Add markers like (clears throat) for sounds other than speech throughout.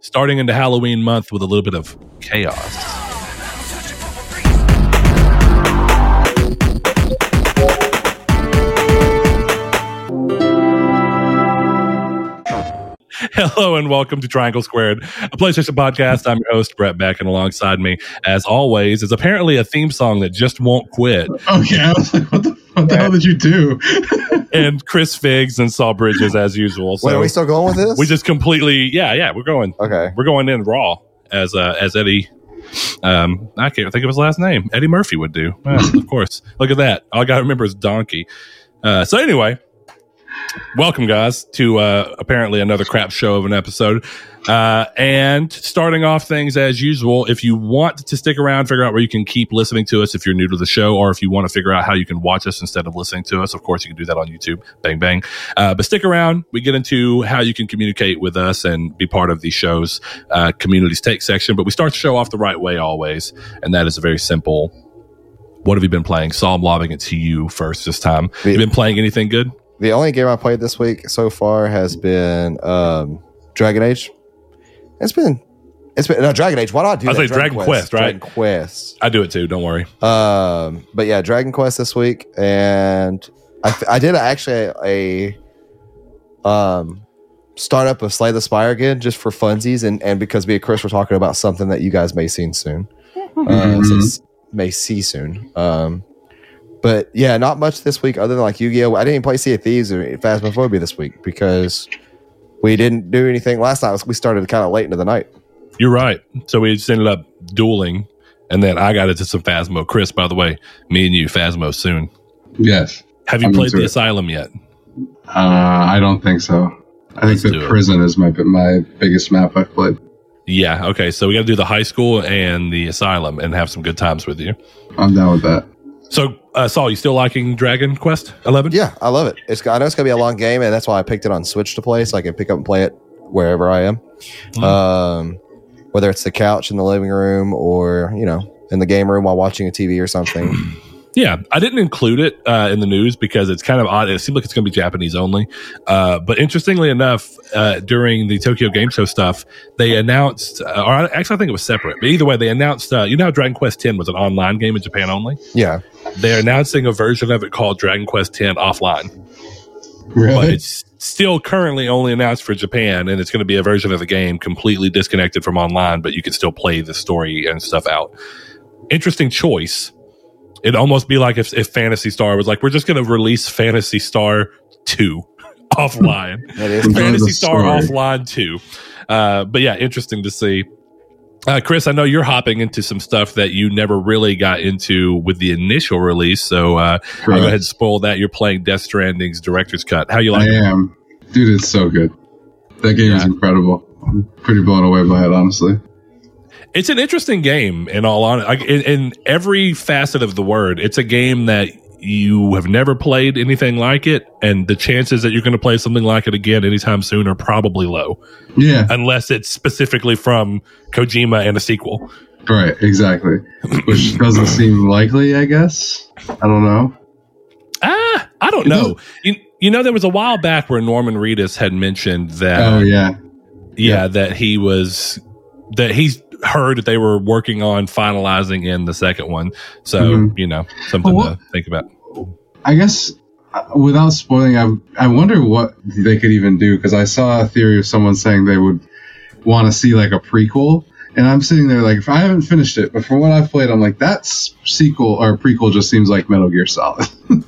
starting into Halloween month with a little bit of chaos. Hello and welcome to Triangle Squared, a PlayStation podcast. I'm your host, Brett Beck, and alongside me, as always, is apparently a theme song that just won't quit. Oh yeah, I was like, what the, what the hell did you do? (laughs) and Chris Figs and Saul Bridges as usual. So Wait, are we still going with this? we just completely, yeah, yeah, we're going, okay. we're going in raw as uh, as Eddie. Um, I can't think of his last name. Eddie Murphy would do, of course. Look at that. All I got to remember is Donkey. Uh, so anyway, welcome guys to uh, apparently another crap show of an episode. Uh, and starting off things as usual, if you want to stick around, figure out where you can keep listening to us if you're new to the show, or if you want to figure out how you can watch us instead of listening to us, of course, you can do that on YouTube. Bang, bang. Uh, but stick around. We get into how you can communicate with us and be part of the show's uh, communities take section. But we start the show off the right way always, and that is a very simple. What have you been playing? Saul, I'm lobbing it to you first this time. The- you been playing anything good? The only game I played this week so far has been um, Dragon Age. It's been it's been no Dragon Age. Why do I do I was that? like Dragon Quest, right? Dragon Quest. I do it too. Don't worry. Um, but yeah, Dragon Quest this week, and I, I did actually a, um start up of Slay the Spire again just for funsies, and and because me and Chris were talking about something that you guys may see soon, (laughs) uh, so s- may see soon. Um, but yeah, not much this week other than like Yu Gi Oh. I didn't even play Sea of Thieves or Phasmophobia this week because we didn't do anything last night. We started kind of late into the night. You're right. So we just ended up dueling, and then I got into some Phasmo. Chris, by the way, me and you Phasmo soon. yes. Have you I'm played the it. Asylum yet? Uh, I don't think so. I Let's think the prison is my my biggest map I've played. Yeah. Okay. So we got to do the high school and the Asylum and have some good times with you. I'm down with that. So, uh, Saul, you still liking Dragon Quest Eleven? Yeah, I love it. It's I know it's gonna be a long game, and that's why I picked it on Switch to play, so I can pick up and play it wherever I am. Mm. Um, whether it's the couch in the living room or you know in the game room while watching a TV or something. (clears throat) Yeah, I didn't include it uh, in the news because it's kind of odd. It seemed like it's going to be Japanese only. Uh, but interestingly enough, uh, during the Tokyo Game Show stuff, they announced, uh, or actually, I think it was separate. But either way, they announced. Uh, you know, Dragon Quest X was an online game in Japan only. yeah, They're announcing a version of it called Dragon Quest X offline, but it's still currently only announced for Japan, and it's going to be a version of the game completely disconnected from online, but you can still play the story and stuff out. Interesting choice. It'd almost be like if, if Phantasy Star was like, we're just going to release Phantasy Star 2 (laughs) offline. (laughs) it is. Enjoy Phantasy Star offline 2. Uh, but yeah, interesting to see. Uh, Chris, I know you're hopping into some stuff that you never really got into with the initial release. So uh, I'll go ahead and spoil that. You're playing Death Stranding's director's cut. How you I like it? am, dude. It's so good. That game is incredible. I'm pretty blown away by it, honestly. It's an interesting game. In all honesty, in, in every facet of the word, it's a game that you have never played anything like it, and the chances that you're going to play something like it again anytime soon are probably low, Yeah, unless it's specifically from Kojima and a sequel. right. Exactly. Which doesn't seem likely. I guess. I don't know. Ah, I don't know. You, you know, there was a while back where Norman Reedus had mentioned that. oh yeah. yeah, that he was that he's heard that they were working on finalizing in the second one. So Mhm. you know something Well, to think about. I guess uh, without spoiling, I I wonder what they could even do because I saw a theory of someone saying they would want to see like a prequel, and I'm sitting there like if I haven't finished it, but from what I've played, I'm like that sequel or prequel just seems like Metal Gear Solid. (laughs)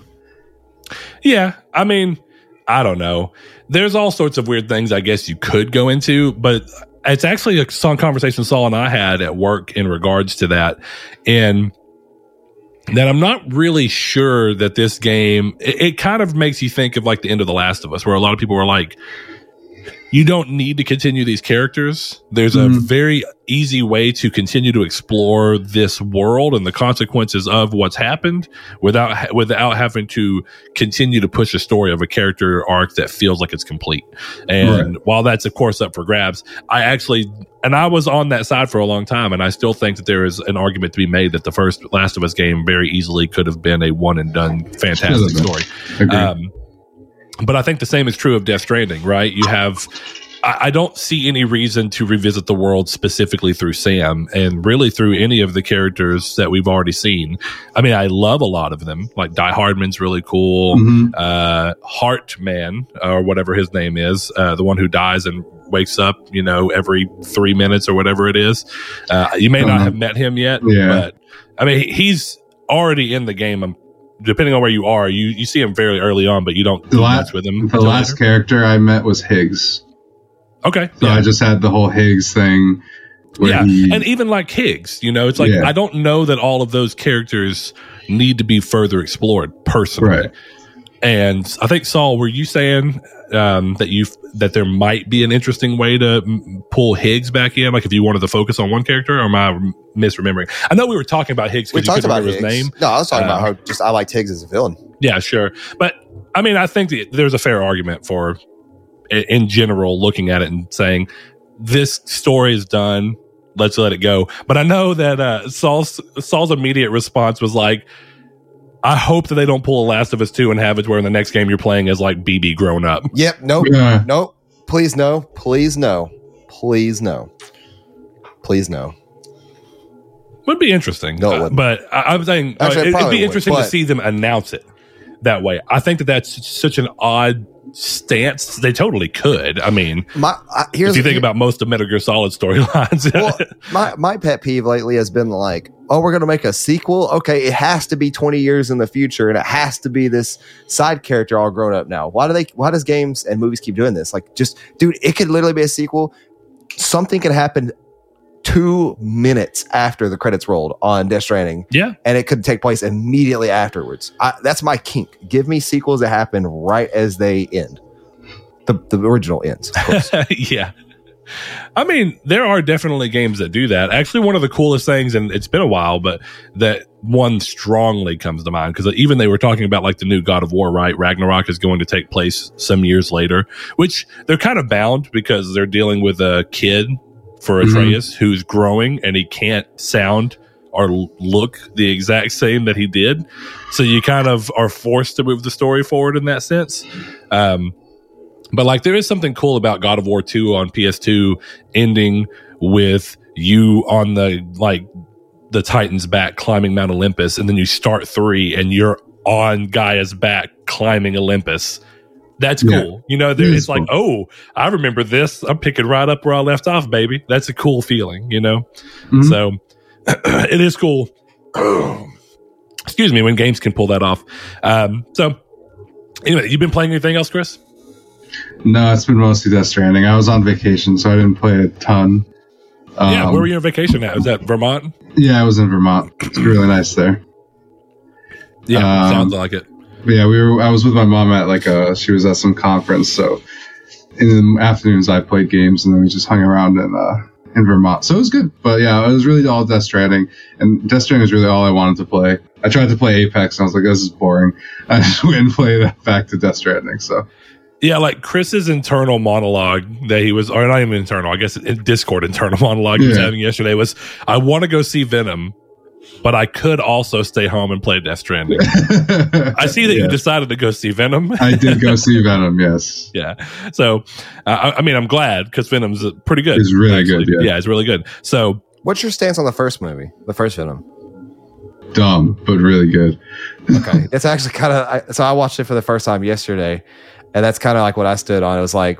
Yeah, I mean, I don't know. There's all sorts of weird things I guess you could go into, but it's actually a song conversation Saul and I had at work in regards to that, and that I'm not really sure that this game. It, it kind of makes you think of like the end of The Last of Us, where a lot of people were like. You don't need to continue these characters. There's a Mhm. very easy way to continue to explore this world and the consequences of what's happened without without having to continue to push a story of a character arc that feels like it's complete. And while that's of course up for grabs, I actually and I was on that side for a long time, and I still think that there is an argument to be made that the first Last of Us game very easily could have been a one and done fantastic Should have been. story. Um, but I think the same is true of Death Stranding, right? You have I, I don't see any reason to revisit the world specifically through Sam and really through any of the characters that we've already seen. I mean, I love a lot of them. Like Die Hardman's really cool. Mhm. Uh, Heartman or whatever his name is, uh, the one who dies and wakes up, you know, every three minutes or whatever it is. Uh, you may not have met him yet, Yeah. but I mean, he's already in the game. Um, Depending on where you are, you, you see him fairly early on, but you don't The do la- with him. The last later. character I met was Higgs. okay, So yeah. I just had the whole Higgs thing. Yeah, he, and even like Higgs, you know, it's like Yeah. I don't know that all of those characters need to be further explored personally. Right. And I think Saul, were you saying um, that you that there might be an interesting way to m- pull Higgs back in, like if you wanted to focus on one character, or am I misremembering? I know we were talking about Higgs We talked about his name. No, I was talking Uh, about how just I liked Higgs as a villain. Yeah, sure. But I mean, I think that there's a fair argument for, in general, looking at it and saying this story is done. Let's let it go. But I know that uh, Saul's Saul's immediate response was like, "I hope that they don't pull a Last of Us two and have it where in the next game you're playing as like BB grown up." Yep. Nope. Yeah. Nope. Please no. Please no. Please no. Please no. Would be interesting. No, Uh, but I, I'm saying uh, Actually, it it, would probably be would, interesting to see them announce it that way. I think that that's such an odd stance. They totally could. I mean, My I, here's if you think about most of Metal Gear Solid storylines, well, (laughs) my my pet peeve lately has been like, oh, we're gonna make a sequel. Okay, it has to be twenty years in the future, and it has to be this side character all grown up now. Why do they? Why does games and movies keep doing this? Like, just dude, it could literally be a sequel. Something could happen two minutes after the credits rolled on Death Stranding, yeah, and it could take place immediately afterwards. I, that's my kink. Give me sequels that happen right as they end. The the original ends. Of course. (laughs) yeah. I mean, there are definitely games that do that. Actually, one of the coolest things, and it's been a while, but that one strongly comes to mind because even they were talking about like the new God of War, right? Ragnarok is going to take place some years later, which they're kind of bound because they're dealing with a kid for Mhm. Atreus who's growing and he can't sound or look the exact same that he did. So you kind of are forced to move the story forward in that sense. Um, but like there is something cool about God of War 2 on PS2 ending with you on the like the Titan's back climbing Mount Olympus and then you start 3 and you're on Gaia's back climbing Olympus. That's Yeah. cool. You know, there, It it's is like, oh, I remember this. I'm picking right up where I left off, baby. That's a cool feeling, you know? Mhm. So (clears throat) it is cool. (clears throat) Excuse me, when games can pull that off. Um, so anyway, you've been playing anything else, Chris? No, it's been mostly Death Stranding. I was on vacation, so I didn't play a ton. Um, yeah, where were you on vacation at? Was that Vermont? Yeah, I was in Vermont. It's really nice there. Yeah, Um, sounds like it. But yeah, we were. I was with my mom at like a. She was at some conference, so in the afternoons I played games, and then we just hung around in uh, in Vermont. So it was good. But yeah, it was really all Death Stranding, and Death Stranding was really all I wanted to play. I tried to play Apex, and I was like, this is boring. (laughs) I just went and played back to Death Stranding. So Yeah, like Chris's internal monologue that he was, or not even internal, I guess in Discord internal (laughs) monologue he was having yesterday was, I want to go see Venom, but I could also stay home and play Death Stranding. (laughs) I see that Yeah. you decided to go see Venom. I did go (laughs) see Venom. Yes. yeah. So, uh, I, I mean, I'm glad because Venom's uh, pretty good. It's really good, yeah. yeah, it's really good. So, What's your stance on the first movie, the first Venom? Dumb, but really good. Okay, it's actually kind of. So I watched it for the first time yesterday, and that's kind of like what I stood on. It was like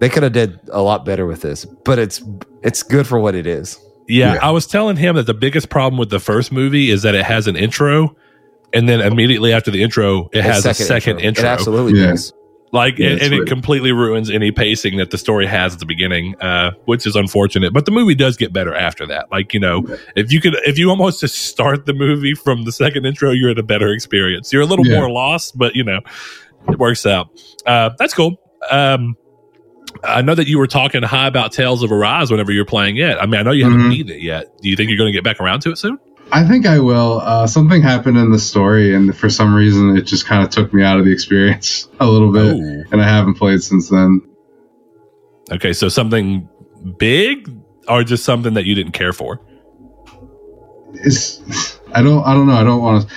they could have did a lot better with this, but it's it's good for what it is. yeah, Yeah. I was telling him that the biggest problem with the first movie is that it has an intro. And then immediately after the intro, it has a second intro. It absolutely Yeah. does. like Yeah, and, and it completely ruins any pacing that the story has at the beginning uh which is unfortunate but the movie does get better after that like you know if you could if you almost just start the movie from the second intro you're at a better experience you're a little Yeah. more lost but you know it works out uh that's cool um I know that you were talking high about Tales of Arise whenever you're playing it. I mean, I know you haven't Mhm. beaten it yet. Do you think you're going to get back around to it soon? I think I will. Uh, something happened in the story, and for some reason, it just kind of took me out of the experience (laughs) a little bit, Oh. and I haven't played since then. Okay, so something big or just something that you didn't care for? It's, (laughs) I don't, I don't know. I don't want to.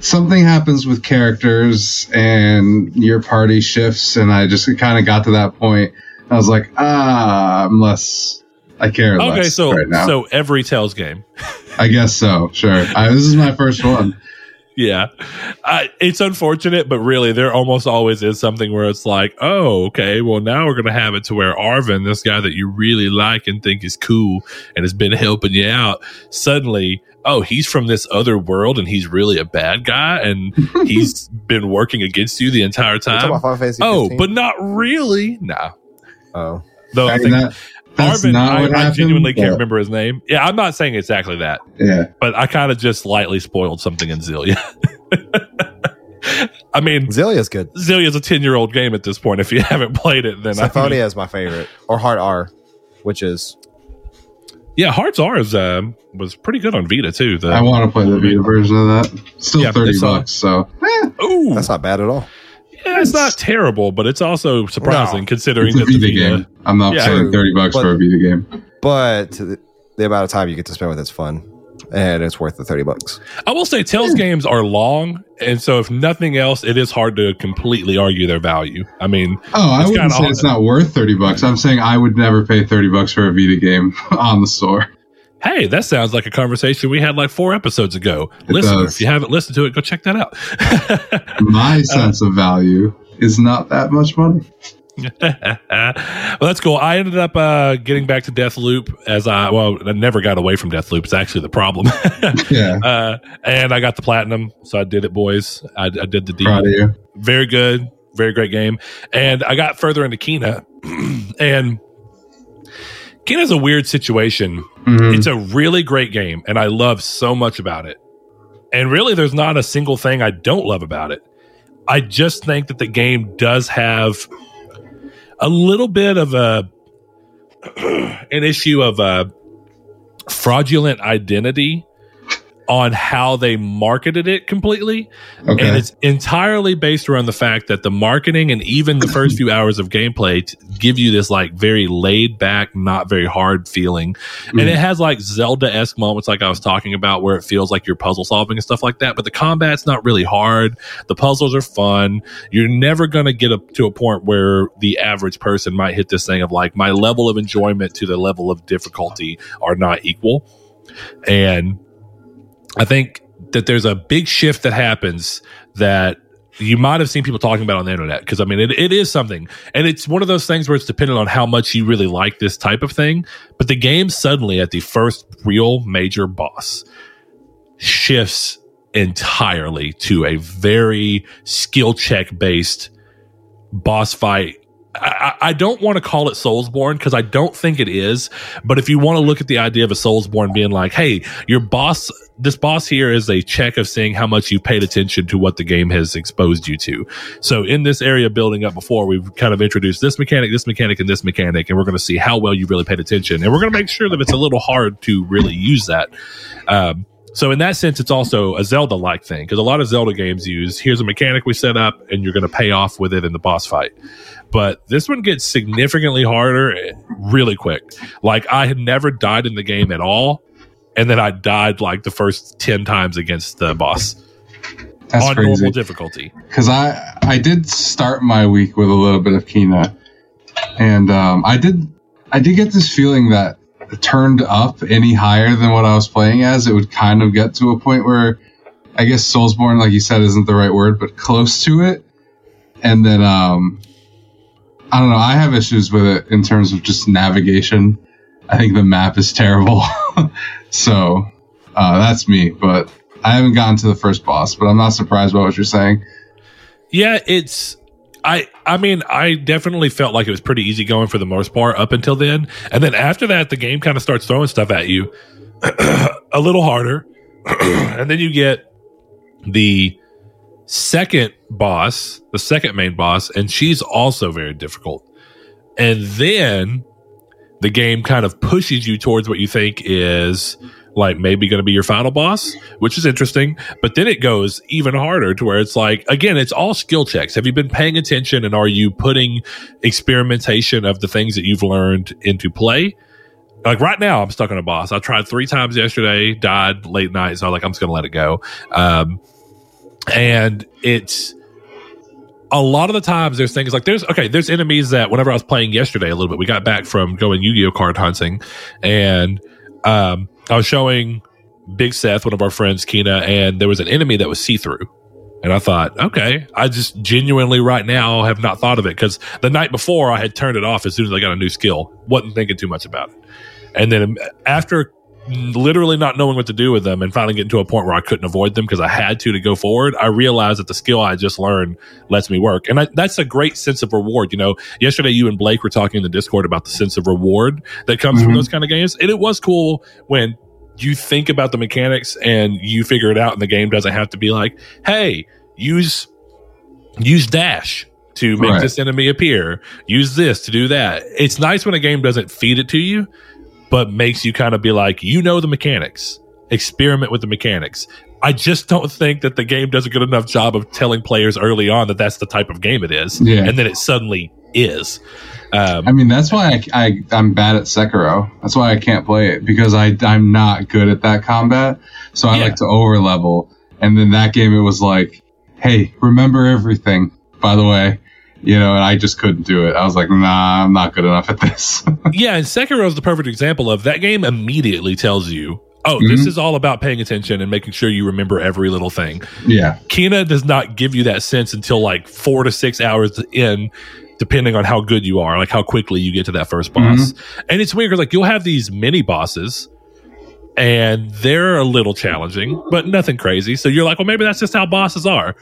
Something happens with characters, and your party shifts, and I just kind of got to that point, I was like, ah, I'm less. I care less Okay, so right now. so every Tales game. (laughs) I guess so. Sure. I, this is my first one. Yeah, it's unfortunate, but really, there almost always is something where it's like, oh, okay, well, now we're gonna have it to where Arvin, this guy that you really like and think is cool and has been helping you out, suddenly, oh, he's from this other world and he's really a bad guy and (laughs) he's been working against you the entire time. about Final Fantasy Oh, 15? but not really. Nah. oh, Though I think that- that's Arvin, not I, what I happened. genuinely can't remember his name. Yeah, I'm not saying exactly that, Yeah. but I kind of just lightly spoiled something in Xillia. (laughs) I mean, Xillia's good. Xillia's a 10 year old game at this point. If you (laughs) haven't played it, then I Symphonia is my favorite, or Hearts R, which is yeah, Hearts R is, um, was pretty good on Vita too. The, I want to play the Vita version of that. Still Yeah, 30 uh, bucks, so. eh, Ooh, that's not bad at all. yeah, it's not terrible, but it's also surprising No. considering it's a that the Vita Vita. game. I'm not Yeah. paying 30 bucks But- for a Vita game. But the, the amount of time you get to spend with it's fun, and it's worth the thirty bucks. I will say, Tales hmm. games are long, and so if nothing else, it is hard to completely argue their value. I mean, Oh, I It's wouldn't say it's not worth 30 bucks. I'm saying I would never pay 30 bucks for a Vita game (laughs) on the store. hey, that sounds like a conversation we had like four episodes ago. It Listener, does. if you haven't listened to it, go check that out. (laughs) My uh, sense of value is not that much money. Well, that's cool. I ended up uh, getting back to Deathloop as I well, I never got away from Deathloop. It's actually the problem. (laughs) Yeah. uh, and I got the platinum, so I did it, boys. I, I did the you. Very good, very great game. And I got further into Kena, (clears throat) and Kena's a weird situation. Mhm. It's a really great game, and I love so much about it. And really, there's not a single thing I don't love about it. I just think that the game does have a little bit of a (clears throat) an issue of a fraudulent identity on how they marketed it completely Okay. and it's entirely based around the fact that the marketing and even the first few hours of gameplay t- give you this like very laid back, not very hard feeling. And mm. it has like Zelda esque moments, like I was talking about, where it feels like you're puzzle solving and stuff like that. But the combat's not really hard. The puzzles are fun. You're never going to get up to a point where the average person might hit this thing of like, my level of enjoyment to the level of difficulty are not equal. And I think that there's a big shift that happens that you might have seen people talking about on the internet because I mean it, it is something. And it's one of those things where it's dependent on how much you really like this type of thing. But the game suddenly at the first real major boss shifts entirely to a very skill check based boss fight I, I don't want to call it Soulsborne because I don't think it is. But if you want to look at the idea of a Soulsborne being like, hey, your boss, this boss here is a check of seeing how much you've paid attention to what the game has exposed you to. So in this area building up before, we've kind of introduced this mechanic, this mechanic, and this mechanic, and we're going to see how well you really paid attention. And we're going to make sure that it's a little hard to really use that. Um, so in that sense, it's also a Zelda like thing because a lot of Zelda games use here's a mechanic we set up and you're going to pay off with it in the boss fight. But this one gets significantly harder really quick. Like I had never died in the game at all. And then I died like the first 10 times against the boss That's on crazy. normal difficulty. because I I did start my week with a little bit of Kena, and um, I did I did get this feeling that turned up any higher than what I was playing as, it would kind of get to a point where I guess Soulsborne, like you said, isn't the right word, but close to it. And then um, I don't know. I have issues with it in terms of just navigation. I think the map is terrible. (laughs) so uh, that's me, but. I haven't gotten to the first boss, but I'm not surprised by what you're saying. Yeah, it's I I mean, I definitely felt like it was pretty easy going for the most part up until then. And then after that the game kind of starts throwing stuff at you (clears throat) a little harder. (clears throat) and then you get the second boss, the second main boss, and she's also very difficult. And then the game kind of pushes you towards what you think is like maybe going to be your final boss, which is interesting. But then it goes even harder to where it's like, again, it's all skill checks. Have you been paying attention and are you putting experimentation of the things that you've learned into play? Like right now, I'm stuck on a boss. I tried three times yesterday, died late night. So I was like, I'm just going to let it go. Um, and it's, a lot of the times there's things like there's okay there's enemies that whenever i was playing yesterday a little bit we got back from going yu-gi-oh card hunting and um i was showing big seth one of our friends kena and there was an enemy that was see-through. And i thought okay i just genuinely right now have not thought of it because the night before i had turned it off as soon as i got a new skill wasn't thinking too much about it. And then after literally not knowing what to do with them and finally getting to a point where I couldn't avoid them because I had to to go forward, I realized that the skill I just learned lets me work. And I, that's a great sense of reward. You know, yesterday you and Blake were talking in the Discord about the sense of reward that comes from Mhm. those kind of games. And it was cool when you think about the mechanics and you figure it out and the game doesn't have to be like, hey, use use dash to make Right. this enemy appear. Use this to do that. It's nice when a game doesn't feed it to you, but makes you kind of be like, you know the mechanics. Experiment with the mechanics. I just don't think that the game does a good enough job of telling players early on that that's the type of game it is, Yeah. and then it suddenly is. Um, I mean, that's why I, I I'm bad at Sekiro. That's why I can't play it because I I'm not good at that combat. So I Yeah. like to over level. And then that game, it was like, hey, remember everything. By the way, you know, and I just couldn't do it. I was like, nah, I'm not good enough at this. (laughs) yeah, and Sekiro is the perfect example of that game immediately tells you, oh, this Mhm. is all about paying attention and making sure you remember every little thing. yeah, Kena does not give you that sense until like four to six hours in, depending on how good you are, like how quickly you get to that first boss. And it's weird because like you'll have these mini bosses and they're a little challenging, but nothing crazy. So you're like, well, maybe that's just how bosses are.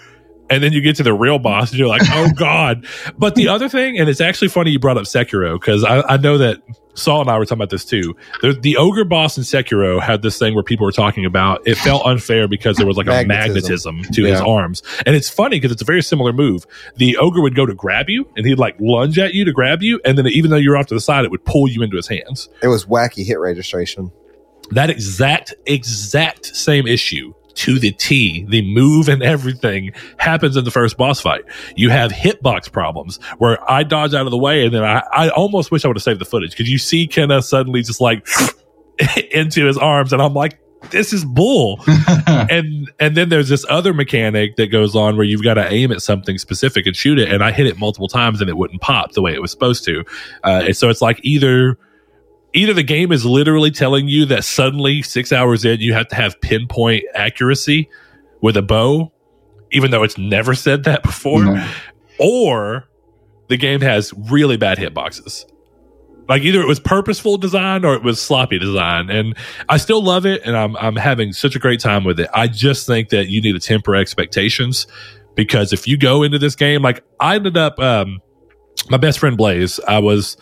And then you get to the real boss and you're like, oh (laughs) God. But the other thing, and it's actually funny you brought up Sekiro because I, I know that Saul and I were talking about this too. The, the ogre boss in Sekiro had this thing where people were talking about it felt unfair because there was like a Magnetism. magnetism to his arms. And it's funny because it's a very similar move. The ogre would go to grab you and he'd like lunge at you to grab you. And then even though you're off to the side, it would pull you into his hands It was wacky hit registration. that exact exact same issue to the T, the move and everything happens in the first boss fight. You have hitbox problems where I dodge out of the way and then I, I almost wish I would have saved the footage because you see Kena suddenly just like (laughs) into his arms and I'm like, this is bull. (laughs) and and then there's this other mechanic that goes on where you've got to aim at something specific and shoot it and i hit it multiple times and it wouldn't pop the way it was supposed to uh, and so it's like either either the game is literally telling you that suddenly six hours in you have to have pinpoint accuracy with a bow even though it's never said that before No. or the game has really bad hitboxes. Like either it was purposeful design or it was sloppy design, and I still love it, and I'm I'm having such a great time with it. I just think that you need to temper expectations because if you go into this game, like I ended up, um, my best friend Blaze, I was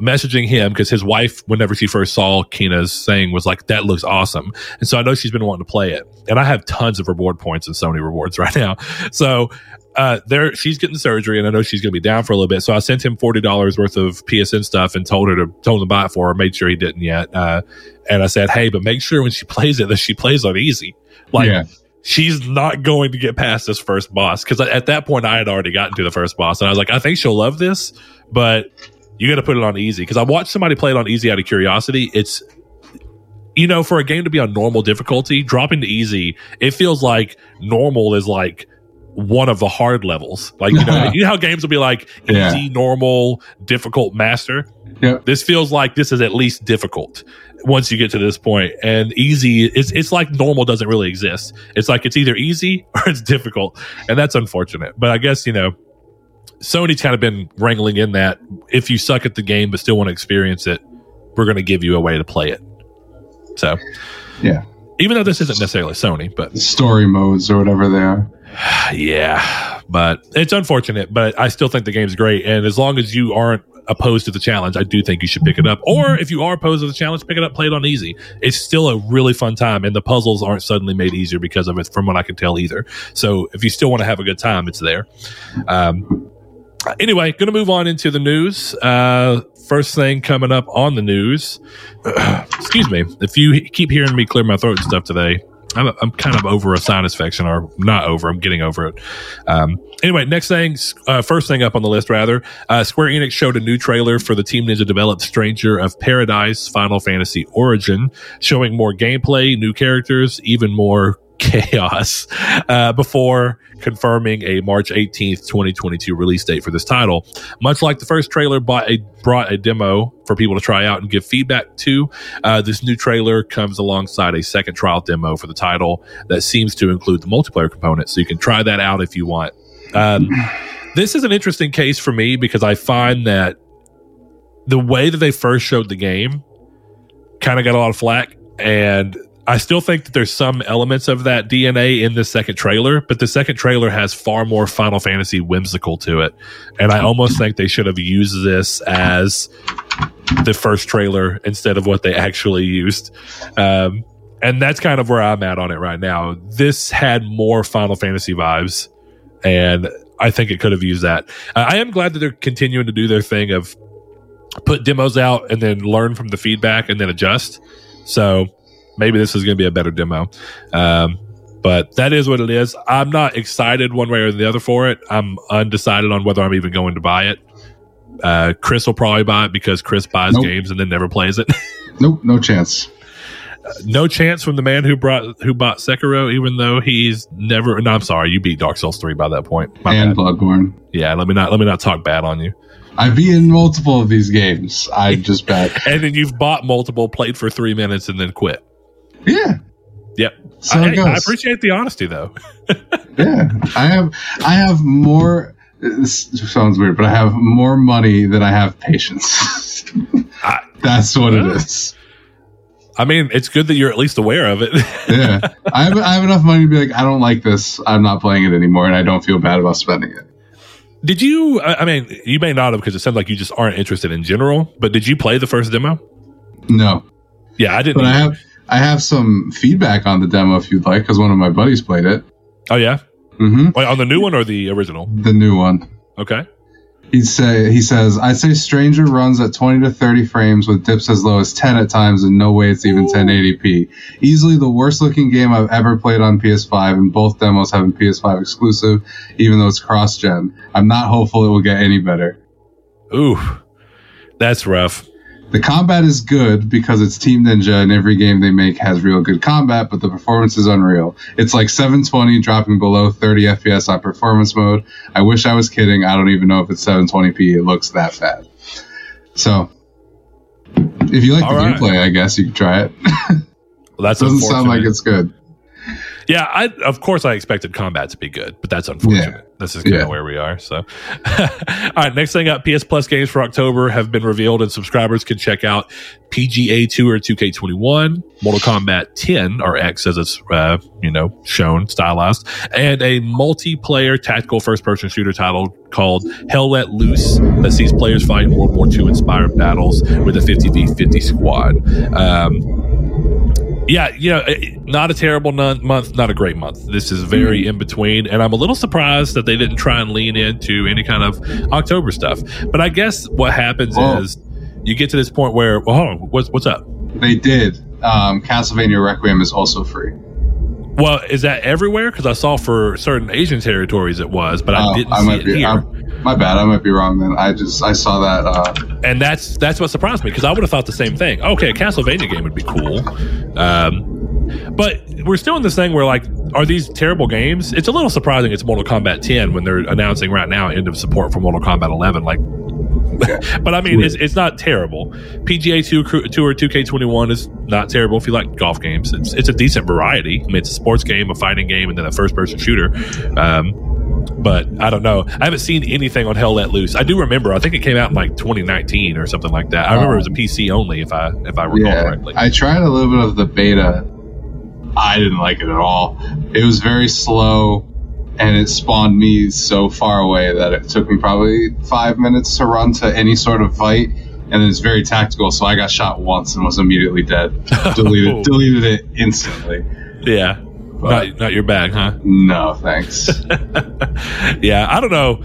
messaging him because his wife, whenever she first saw Kena's thing, was like, "That looks awesome," and so I know she's been wanting to play it, and I have tons of reward points and Sony rewards (laughs) right now, so uh, there she's getting surgery and I know she's going to be down for a little bit. So I sent him forty dollars worth of PSN stuff and told her to told him to buy it for her. Made sure he didn't yet. Uh, and I said, hey, but make sure when she plays it that she plays on easy. Like yeah, she's not going to get past this first boss because at that point I had already gotten to the first boss and I was like, I think she'll love this, but you got to put it on easy because I watched somebody play it on easy out of curiosity. It's you know, for a game to be on normal difficulty, dropping to easy, it feels like normal is like one of the hard levels. Like you know, (laughs) you know how games will be like Yeah. easy, normal, difficult, master. Yep. This feels like this is at least difficult once you get to this point. And easy, it's it's like normal doesn't really exist. It's like it's either easy (laughs) or it's difficult, and that's unfortunate. But I guess you know. Sony's kind of been wrangling in that if you suck at the game but still want to experience it, we're going to give you a way to play it. So, Yeah. Even though this isn't necessarily Sony, but story modes or whatever they are. (sighs) yeah, but it's unfortunate. But I still think the game's great, and as long as you aren't opposed to the challenge, I do think you should pick it up. Or if you are opposed to the challenge, pick it up, play it on easy. It's still a really fun time, and the puzzles aren't suddenly made easier because of it, from what I can tell either. So if you still want to have a good time, it's there. Um, anyway, going to move on into the news. Uh, first thing coming up on the news. (clears throat) excuse me. If you keep hearing me clear my throat and stuff today, I'm, I'm kind of over a sinus infection, or not over. I'm getting over it. Um, anyway, next thing, uh, first thing up on the list, rather, uh, Square Enix showed a new trailer for the Team Ninja developed Stranger of Paradise Final Fantasy Origin, showing more gameplay, new characters, even more chaos uh, before confirming a March 18th, 2022 release date for this title. Much like the first trailer a, brought a demo for people to try out and give feedback to, uh, this new trailer comes alongside a second trial demo for the title that seems to include the multiplayer component. So you can try that out if you want. Um, (clears throat) this is an interesting case for me because I find that the way that they first showed the game kind of got a lot of flack. And I still think that there's some elements of that DNA in the second trailer, but the second trailer has far more Final Fantasy whimsical to it. And I almost think they should have used this as the first trailer instead of what they actually used. Um, and that's kind of where I'm at on it right now. This had more Final Fantasy vibes, and I think it could have used that. Uh, I am glad that they're continuing to do their thing of put demos out and then learn from the feedback and then adjust. So maybe this is going to be a better demo. Um, but that is what it is. I'm not excited one way or the other for it. I'm undecided on whether I'm even going to buy it. Uh, Chris will probably buy it because Chris buys Nope. games and then never plays it. (laughs) Nope, no chance. no chance from the man who brought who bought Sekiro, even though he's never. No, I'm sorry, you beat Dark Souls three by that point. My and bad. Bloodborne. Yeah, let me not let me not talk bad on you. I've beaten multiple of these games. I just (laughs) bet. And then you've bought multiple, played for three minutes, and then quit. Yeah. Yep. So I. I appreciate the honesty, though. (laughs) yeah. I have I have more this sounds weird, but I have more money than I have patience. (laughs) I, (laughs) That's what it Yeah. is. I mean, it's good that you're at least aware of it. Yeah. I have I have enough money to be like, I don't like this. I'm not playing it anymore and I don't feel bad about spending it. did you? I I mean, you may not have because it sounds like you just aren't interested in general. But did you play the first demo? No. Yeah, I didn't. But I have I have some feedback on the demo if you'd like, because one of my buddies played it. oh yeah, hmm Wait, on the new one or the original? The new one. Okay. He say he says, I'd say Stranger runs at 20 to 30 frames with dips as low as 10 at times, and no way it's even 1080p. Easily the worst looking game I've ever played on PS5, and both demos have been PS5 exclusive, even though it's cross gen. I'm not hopeful it will get any better. Ooh, that's rough. The combat is good because it's Team Ninja and every game they make has real good combat, but the performance is unreal. It's like 720 dropping below 30 FPS on performance mode. I wish I was kidding. I don't even know if it's 720p. It looks that bad. So, if you like All the right. gameplay, I guess you could try it. (laughs) Well, that's Doesn't sound like it's good. Yeah, I of course I expected combat to be good, but that's unfortunate. This is kind Yeah. of where we are. So, (laughs) all right, next thing up, PS Plus games for October have been revealed, and subscribers can check out PGA Tour 2K21, Mortal Kombat 10 or X as it's uh, you know shown stylized, and a multiplayer tactical first-person shooter title called Hell Let Loose that sees players fight World War II inspired battles with a 50v50 squad. Um, yeah, you know, eh, not a terrible non- month, not a great month. This is very in between, and I'm a little surprised that they didn't try and lean into any kind of October stuff. But I guess what happens Oh. is you get to this point where, well, hold on, what's what's up? They did. Um, Castlevania Requiem is also free. Well, is that everywhere? Because I saw for certain Asian territories it was, but I Oh, didn't I see might it be. here. I'm- my bad. I might be wrong. Then I just I saw that. Uh, and that's that's what surprised me because I would have thought the same thing. Okay, a Castlevania game would be cool, um, but we're still in this thing where like, are these terrible games? It's a little surprising. It's Mortal Kombat 10 when they're announcing right now end of support for Mortal Kombat 11. Like, (laughs) but I mean, it's, it's not terrible. PGA Tour Tour 2K21 is not terrible if you like golf games. It's it's a decent variety. I mean, it's a sports game, a fighting game, and then a first person shooter. Um, but I don't know. I haven't seen anything on Hell Let Loose. I do remember. I think it came out in like 2019 or something like that. I remember it was a PC only, if I if I recall yeah, correctly. I tried a little bit of the beta. I didn't like it at all. It was very slow, and it spawned me so far away that it took me probably five minutes to run to any sort of fight. And it's very tactical, so I got shot once and was immediately dead. (laughs) Deleted, oh. deleted it instantly. yeah, not not your bag, huh? No, thanks. (laughs) yeah, I don't know.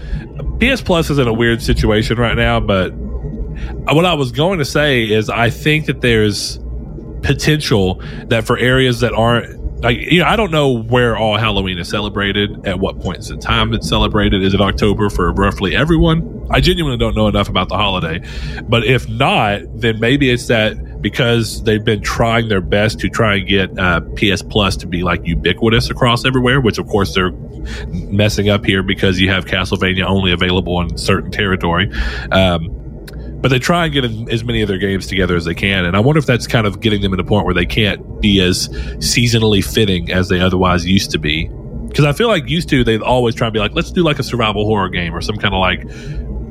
PS Plus is in a weird situation right now, but what I was going to say is I think that there's potential that for areas that aren't like you know I don't know where all Halloween is celebrated at what points in time it's celebrated. Is it October for roughly everyone? I genuinely don't know enough about the holiday. But if not then maybe it's that because they've been trying their best to try and get uh, PS Plus to be like ubiquitous across everywhere, which of course they're messing up here because you have Castlevania only available in certain territory. Um, but they try and get as many of their games together as they can. And I wonder if that's kind of getting them at a point where they can't be as seasonally fitting as they otherwise used to be. Because I feel like used to, they'd always try and be like, let's do like a survival horror game or some kind of like,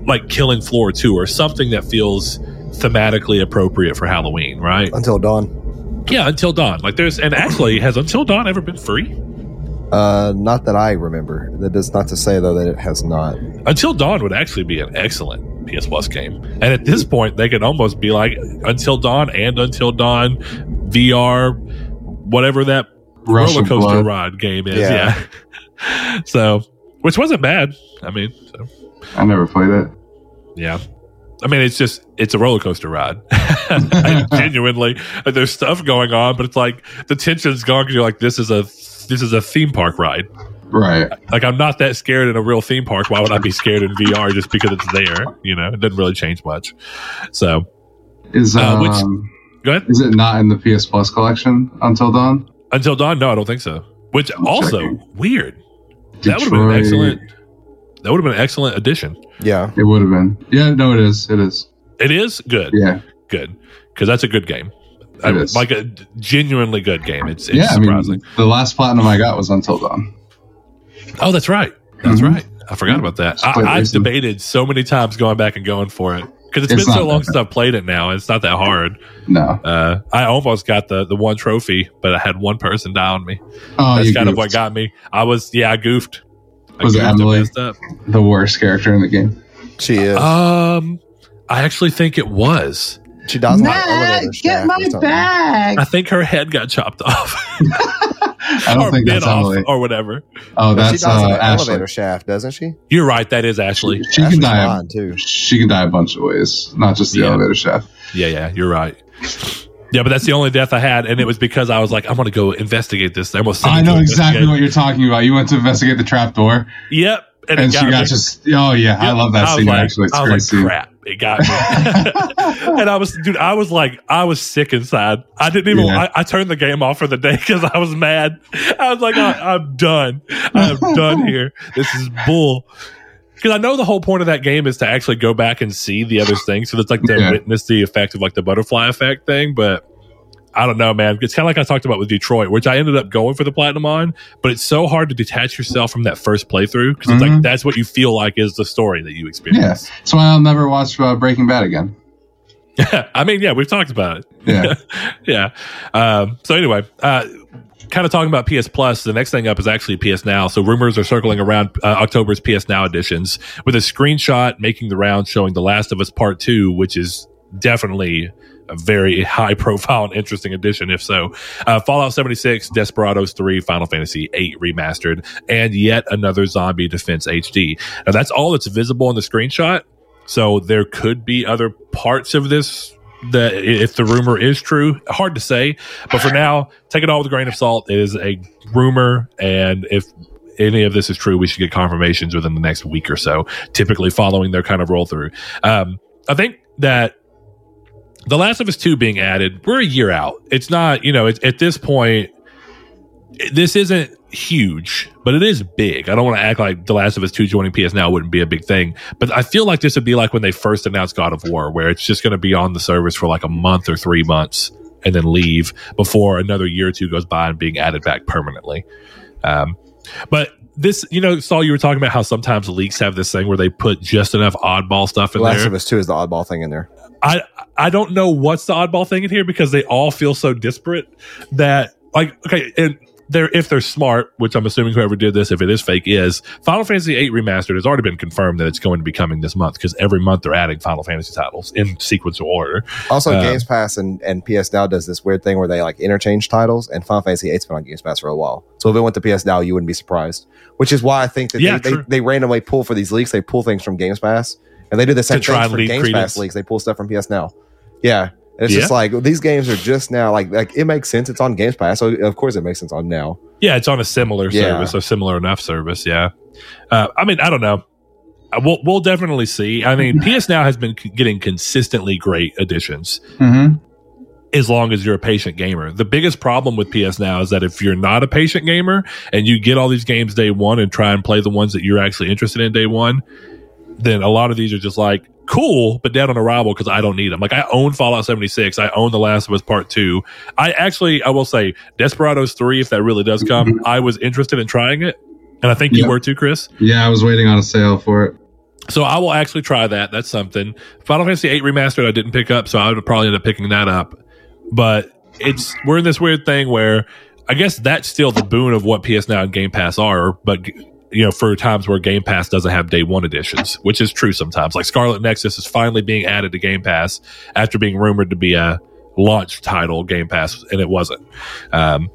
like Killing Floor 2 or something that feels thematically appropriate for Halloween, right? Until Dawn. Yeah, Until Dawn. Like there's, and actually, has Until Dawn ever been free? Uh, not that I remember. That is not to say though that it has not. Until Dawn would actually be an excellent PS Plus game. And at this point, they could almost be like Until Dawn and Until Dawn VR, whatever that roller coaster Blood. ride game is. Yeah. Yeah. (laughs) so, which wasn't bad. I mean, so, I never played it. yeah. I mean, it's just it's a roller coaster ride. (laughs) (laughs) Genuinely, there's stuff going on, but it's like the tension's gone because you're like, this is a this is a theme park ride. Right. Like I'm not that scared in a real theme park. Why would I be scared in VR just because it's there? You know, it doesn't really change much. So Is Uh, um, which- go ahead. is it not in the PS Plus collection until dawn? Until Dawn, no, I don't think so. Which also checking. weird. That would have been excellent. That would have been an excellent addition. Yeah. It would have been. Yeah, no, it is. It is. It is good, Yeah. good, because that's a good game. I, It is. like a genuinely good game. It's, it's yeah, I surprising. mean, the last platinum I got was Until Dawn. Oh, that's right. That's Mhm. right. I forgot about that. I, I've debated so many times going back and going for it because it's It's been so long since I've played it. Now it's not that hard. No. Uh, I almost got the the one trophy, but I had one person die on me. Oh, That's you kind of what got me. I was yeah, I goofed. I Was goofed Emily? messed up. the worst character in the game. She is. Um, I actually think it was. she dies on an get my bag. I think her head got chopped off, (laughs) (laughs) I don't or think bit that's off, Emily. or whatever. Oh, But she that's dies on uh, an Ashley. elevator shaft, doesn't she? You're right. That is Ashley. She can Ashley's die. A, too. she can die a bunch of ways, not just the Yeah. elevator shaft. Yeah, yeah, you're right. Yeah, but that's the only death I had, and it was because I was like, I'm going to go investigate this. I almost sent I it to know exactly investigate. what you're talking about. You went to investigate the trap door, Yep, and, and it she got got me. just. Oh yeah, I Yep. love that was scene. like- actually, it's a I great was like, scene. crap, it got me. (laughs) and I was, dude, I was like, I was sick inside. I didn't even. Yeah. I, I turned the game off for the day (laughs) because I was mad. I was like, I, I'm done. I'm done (laughs) here. This is bull. Because I know the whole point of that game is to actually go back and see the other things. So it's like to Yeah. witness the effect of like the butterfly effect thing. But I don't know, man. It's kind of like I talked about with Detroit, which I ended up going for the platinum on. But it's so hard to detach yourself from that first playthrough because it's like Mhm. that's what you feel like is the story that you experience. Yeah, that's why I'll never watch uh, Breaking Bad again. (laughs) I mean, yeah, we've talked about it. Yeah. (laughs) yeah. Um, so anyway, uh, kind of talking about PS Plus. The next thing up is actually PS Now. So rumors are circling around uh, October's PS Now editions with a screenshot making the round showing The Last of Us Part Two, which is definitely a very high profile and interesting addition, If so, uh, Fallout 76, Desperados 3, Final Fantasy 8 remastered, and yet another Zombie Defense HD. Now that's all that's visible in the screenshot. So there could be other parts of this that if the rumor is true, hard to say. But for now, take it all with a grain of salt. It is a rumor, and if any of this is true, we should get confirmations within the next week or so. Typically, following their kind of roll through. Um, I think that the Last of Us Two being added, we're a year out. It's not, you know, it's, at this point, this isn't huge, but it is big. I don't want to act like The Last of Us 2 joining PS Now wouldn't be a big thing, but I feel like this would be like when they first announced God of War, where it's just going to be on the service for like a month or three months and then leave before another year or two goes by and being added back permanently. Um, but this, you know, Saul, you were talking about how sometimes leaks have this thing where they put just enough oddball stuff in The Last there. Last of Us Two is the oddball thing in there. I I don't know what's the oddball thing in here because they all feel so disparate that like okay and they're if they're smart, which I'm assuming whoever did this, if it is fake, is Final Fantasy VIII remastered has already been confirmed that it's going to be coming this month because every month they're adding Final Fantasy titles in sequence of order. Also, Uh, Games Pass and, and PS Now does this weird thing where they like interchange titles, and Final Fantasy VIII's been on Games Pass for a while. So if it went to PS Now, you wouldn't be surprised. Which is why I think that Yeah, they, they, they randomly pull for these leaks. They pull things from Games Pass, and they do the same thing for leak Games credence. Pass leaks. They pull stuff from PS Now. Yeah, And it's Yeah. just like these games are just now like like it makes sense. It's on Games Pass, so of course it makes sense on now. Yeah, it's on a similar Yeah. service, a similar enough service. Yeah, uh, I mean, I don't know. Uh, We'll we'll definitely see. I mean, (laughs) PS Now has been c- getting consistently great additions. Mm-hmm. as long as you're a patient gamer. The biggest problem with PS Now is that if you're not a patient gamer and you get all these games day one and try and play the ones that you're actually interested in day one, then a lot of these are just like cool, but dead on arrival because I don't need them. Like I own Fallout 76, I own The Last of Us Part Two. I actually, I will say, Desperados Three, if that really does come, Mhm. I was interested in trying it, and I think you were too, Chris. Yeah, I was waiting on a sale for it. So I will actually try that. That's something. Final Fantasy VIII remastered, I didn't pick up, so I would probably end up picking that up. But it's we're in this weird thing where I guess that's still the boon of what PS Now and Game Pass are, but you know, for times where Game Pass doesn't have day one editions, which is true sometimes. Like Scarlet Nexus is finally being added to Game Pass after being rumored to be a launch title Game Pass, and it wasn't. Um,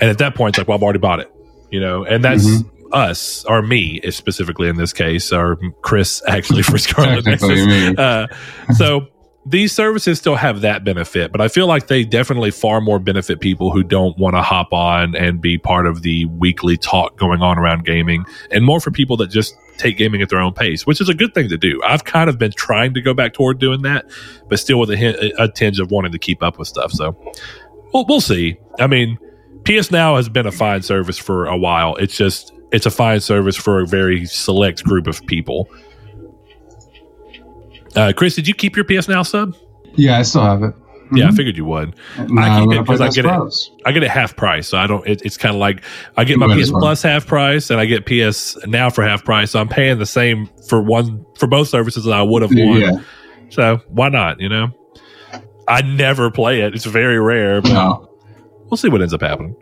and at that point, it's like, well, I've already bought it, you know, and that's us or me specifically in this case, or Chris (laughs) actually for Scarlet Nexus. Uh, so these services still have that benefit, but I feel like they definitely far more benefit people who don't want to hop on and be part of the weekly talk going on around gaming, and more for people that just take gaming at their own pace, which is a good thing to do. I've kind of been trying to go back toward doing that, but still with a, hint, a tinge of wanting to keep up with stuff. So we'll, we'll see. I mean, PS Now has been a fine service for a while. It's just it's a fine service for a very select group of people. Uh, Chris, did you keep your PS Now sub? Yeah, I still have it. Yeah, I Mhm. figured you would. Nah, I keep it gonna play 'cause I get it. I get it half price, so I don't. It, it's kind of like I get my PS. Plus half price, and I get PS Now for half price. So I'm paying the same for one for both services that I would have won. Yeah, So why not? You know, I never play it. It's very rare, but no. We'll see what ends up happening.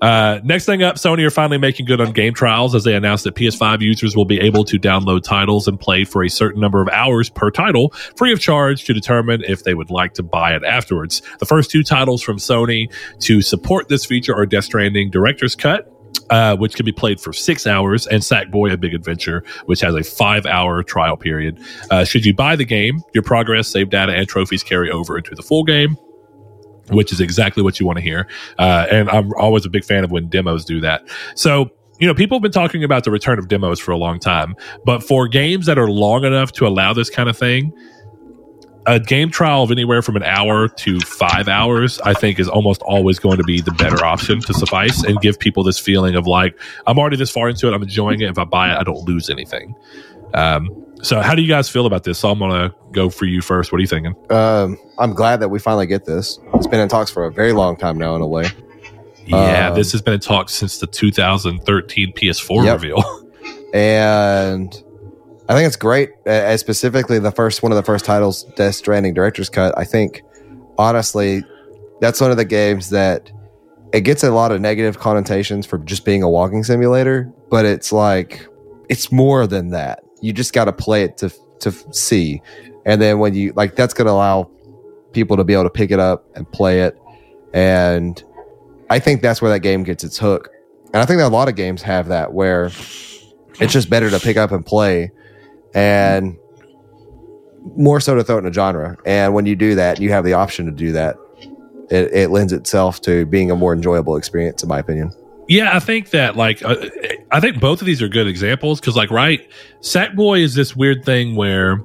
Uh, next thing up, Sony are finally making good on game trials as they announced that PS5 users will be able to download titles and play for a certain number of hours per title free of charge to determine if they would like to buy it afterwards. The first two titles from Sony to support this feature are Death Stranding Director's Cut. Uh, which can be played for six hours, and Sackboy: A Big Adventure, which has a five-hour trial period. Uh, should you buy the game, your progress, save data, and trophies carry over into the full game which is exactly what you want to hear. Uh, and I'm always a big fan of when demos do that. So, you know, people have been talking about the return of demos for a long time, but for games that are long enough to allow this kind of thing, a game trial of anywhere from an hour to five hours, I think, is almost always going to be the better option to suffice and give people this feeling of like, I'm already this far into it, I'm enjoying it. If I buy it, I don't lose anything. Um, so, how do you guys feel about this? So, I'm going to go for you first. What are you thinking? Um, I'm glad that we finally get this. It's been in talks for a very long time now, in a way. Yeah, Um, this has been in talks since the 2013 PS4 Yep. reveal. (laughs) and I think it's great. As specifically the first one of the first titles, Death Stranding Director's Cut. I think honestly, that's one of the games that it gets a lot of negative connotations for just being a walking simulator, but it's like it's more than that. You just got to play it to to see, and then when you like, that's going to allow people to be able to pick it up and play it, and I think that's where that game gets its hook. And I think that a lot of games have that where it's just better to pick up and play and more so to throw it in a genre. And when you do that, you have the option to do that. It, it lends itself to being a more enjoyable experience, in my opinion. Yeah, I think that like uh, I think both of these are good examples because like right, Sackboy is this weird thing where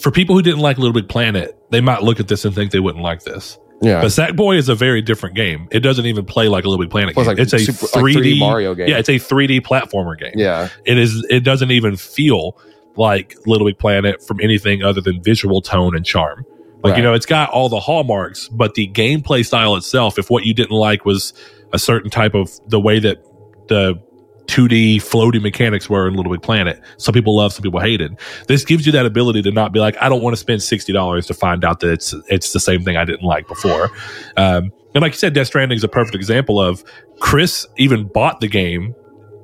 for people who didn't like Little Big Planet, they might look at this and think they wouldn't like this. Yeah. But Sackboy is a very different game. It doesn't even play like a Little Big Planet Well, game. it's It's, a super- like 3D, 3D Mario game. Yeah, it's a 3D platformer game. yeah. It is. It doesn't even feel like Little Big Planet from anything other than visual tone and charm. Like you know, it's got all the hallmarks, but the gameplay style itself. If what you didn't like was a certain type of the way that the 2D floating mechanics were in Little Big Planet, some people love, some people hated. This gives you that ability to not be like, I don't want to spend sixty dollars to find out that it's it's the same thing I didn't like before. Um, and like you said, Death Stranding is a perfect example of Chris even bought the game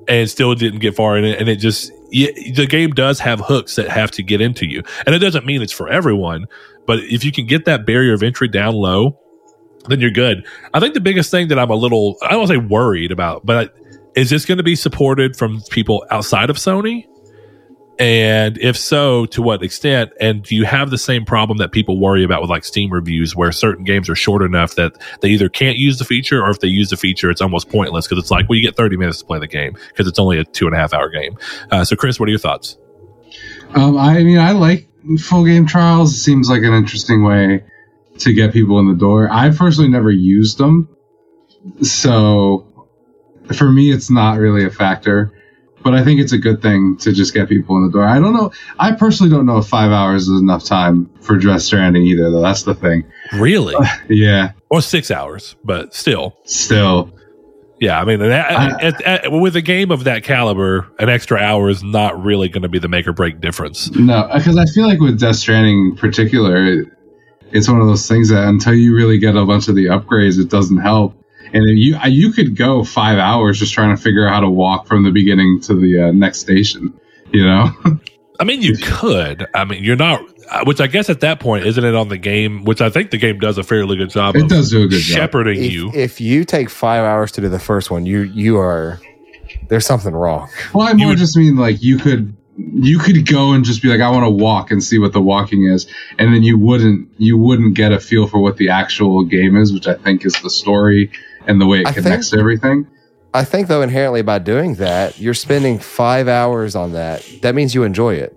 and still didn't get far in it. And it just, yeah, the game does have hooks that have to get into you. And it doesn't mean it's for everyone, but if you can get that barrier of entry down low, then you're good. I think the biggest thing that I'm a little, I don't say worried about, but is this going to be supported from people outside of Sony? And if so, to what extent? And do you have the same problem that people worry about with like Steam reviews, where certain games are short enough that they either can't use the feature, or if they use the feature, it's almost pointless because it's like, well, you get 30 minutes to play the game because it's only a two and a half hour game. Uh, so, Chris, what are your thoughts? Um, I mean, I like full game trials. It seems like an interesting way to get people in the door. I personally never used them, so for me, it's not really a factor. But I think it's a good thing to just get people in the door. I don't know. I personally don't know if five hours is enough time for Death Stranding either, though. That's the thing. Really? Uh, yeah, or six hours, but still. still. Yeah, I mean, that- at- at- with a game of that caliber, an extra hour is not really going to be the make or break difference. No, because I feel like with Death Stranding in particular, it's one of those things that until you really get a bunch of the upgrades, it doesn't help. And if you you could go five hours just trying to figure out how to walk from the beginning to the uh, next station. You know, (laughs) I mean, you could. I mean, you're not. uh, Which I guess at that point, isn't it on the game? Which I think the game does a fairly good job it of does do a good job. shepherding If, you. if you take five hours to do the first one, you you are there's something wrong. Well, I You more would- just mean like you could you could go and just be like, I want to walk and see what the walking is, and then you wouldn't you wouldn't get a feel for what the actual game is, which I think is the story and the way it I connects think- to everything. I think though inherently by doing that, you're spending five hours on that. That means you enjoy it,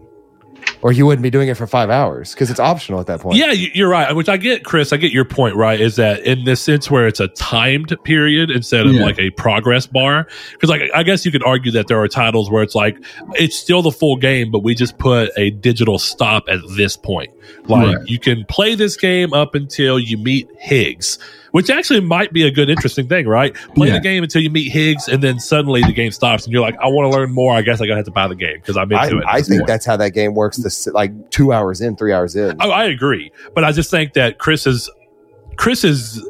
or you wouldn't be doing it for five hours because it's optional at that point. Yeah, you- you're right. Which I get, Chris. I get your point. Right, is that in this sense where it's a timed period instead of Yeah. like a progress bar? Because like I guess you could argue that there are titles where it's like it's still the full game, but we just put a digital stop at this point. Like Right. you can play this game up until you meet Higgs. Which actually might be a good, interesting thing, right? Play Yeah. the game until you meet Higgs, and then suddenly the game stops, and you're like, "I want to learn more. I guess I gotta have to buy the game because I'm I, into it." I think point." that's how that game works. This like two hours in, three hours in. Oh, I agree, but I just think that Chris's Chris's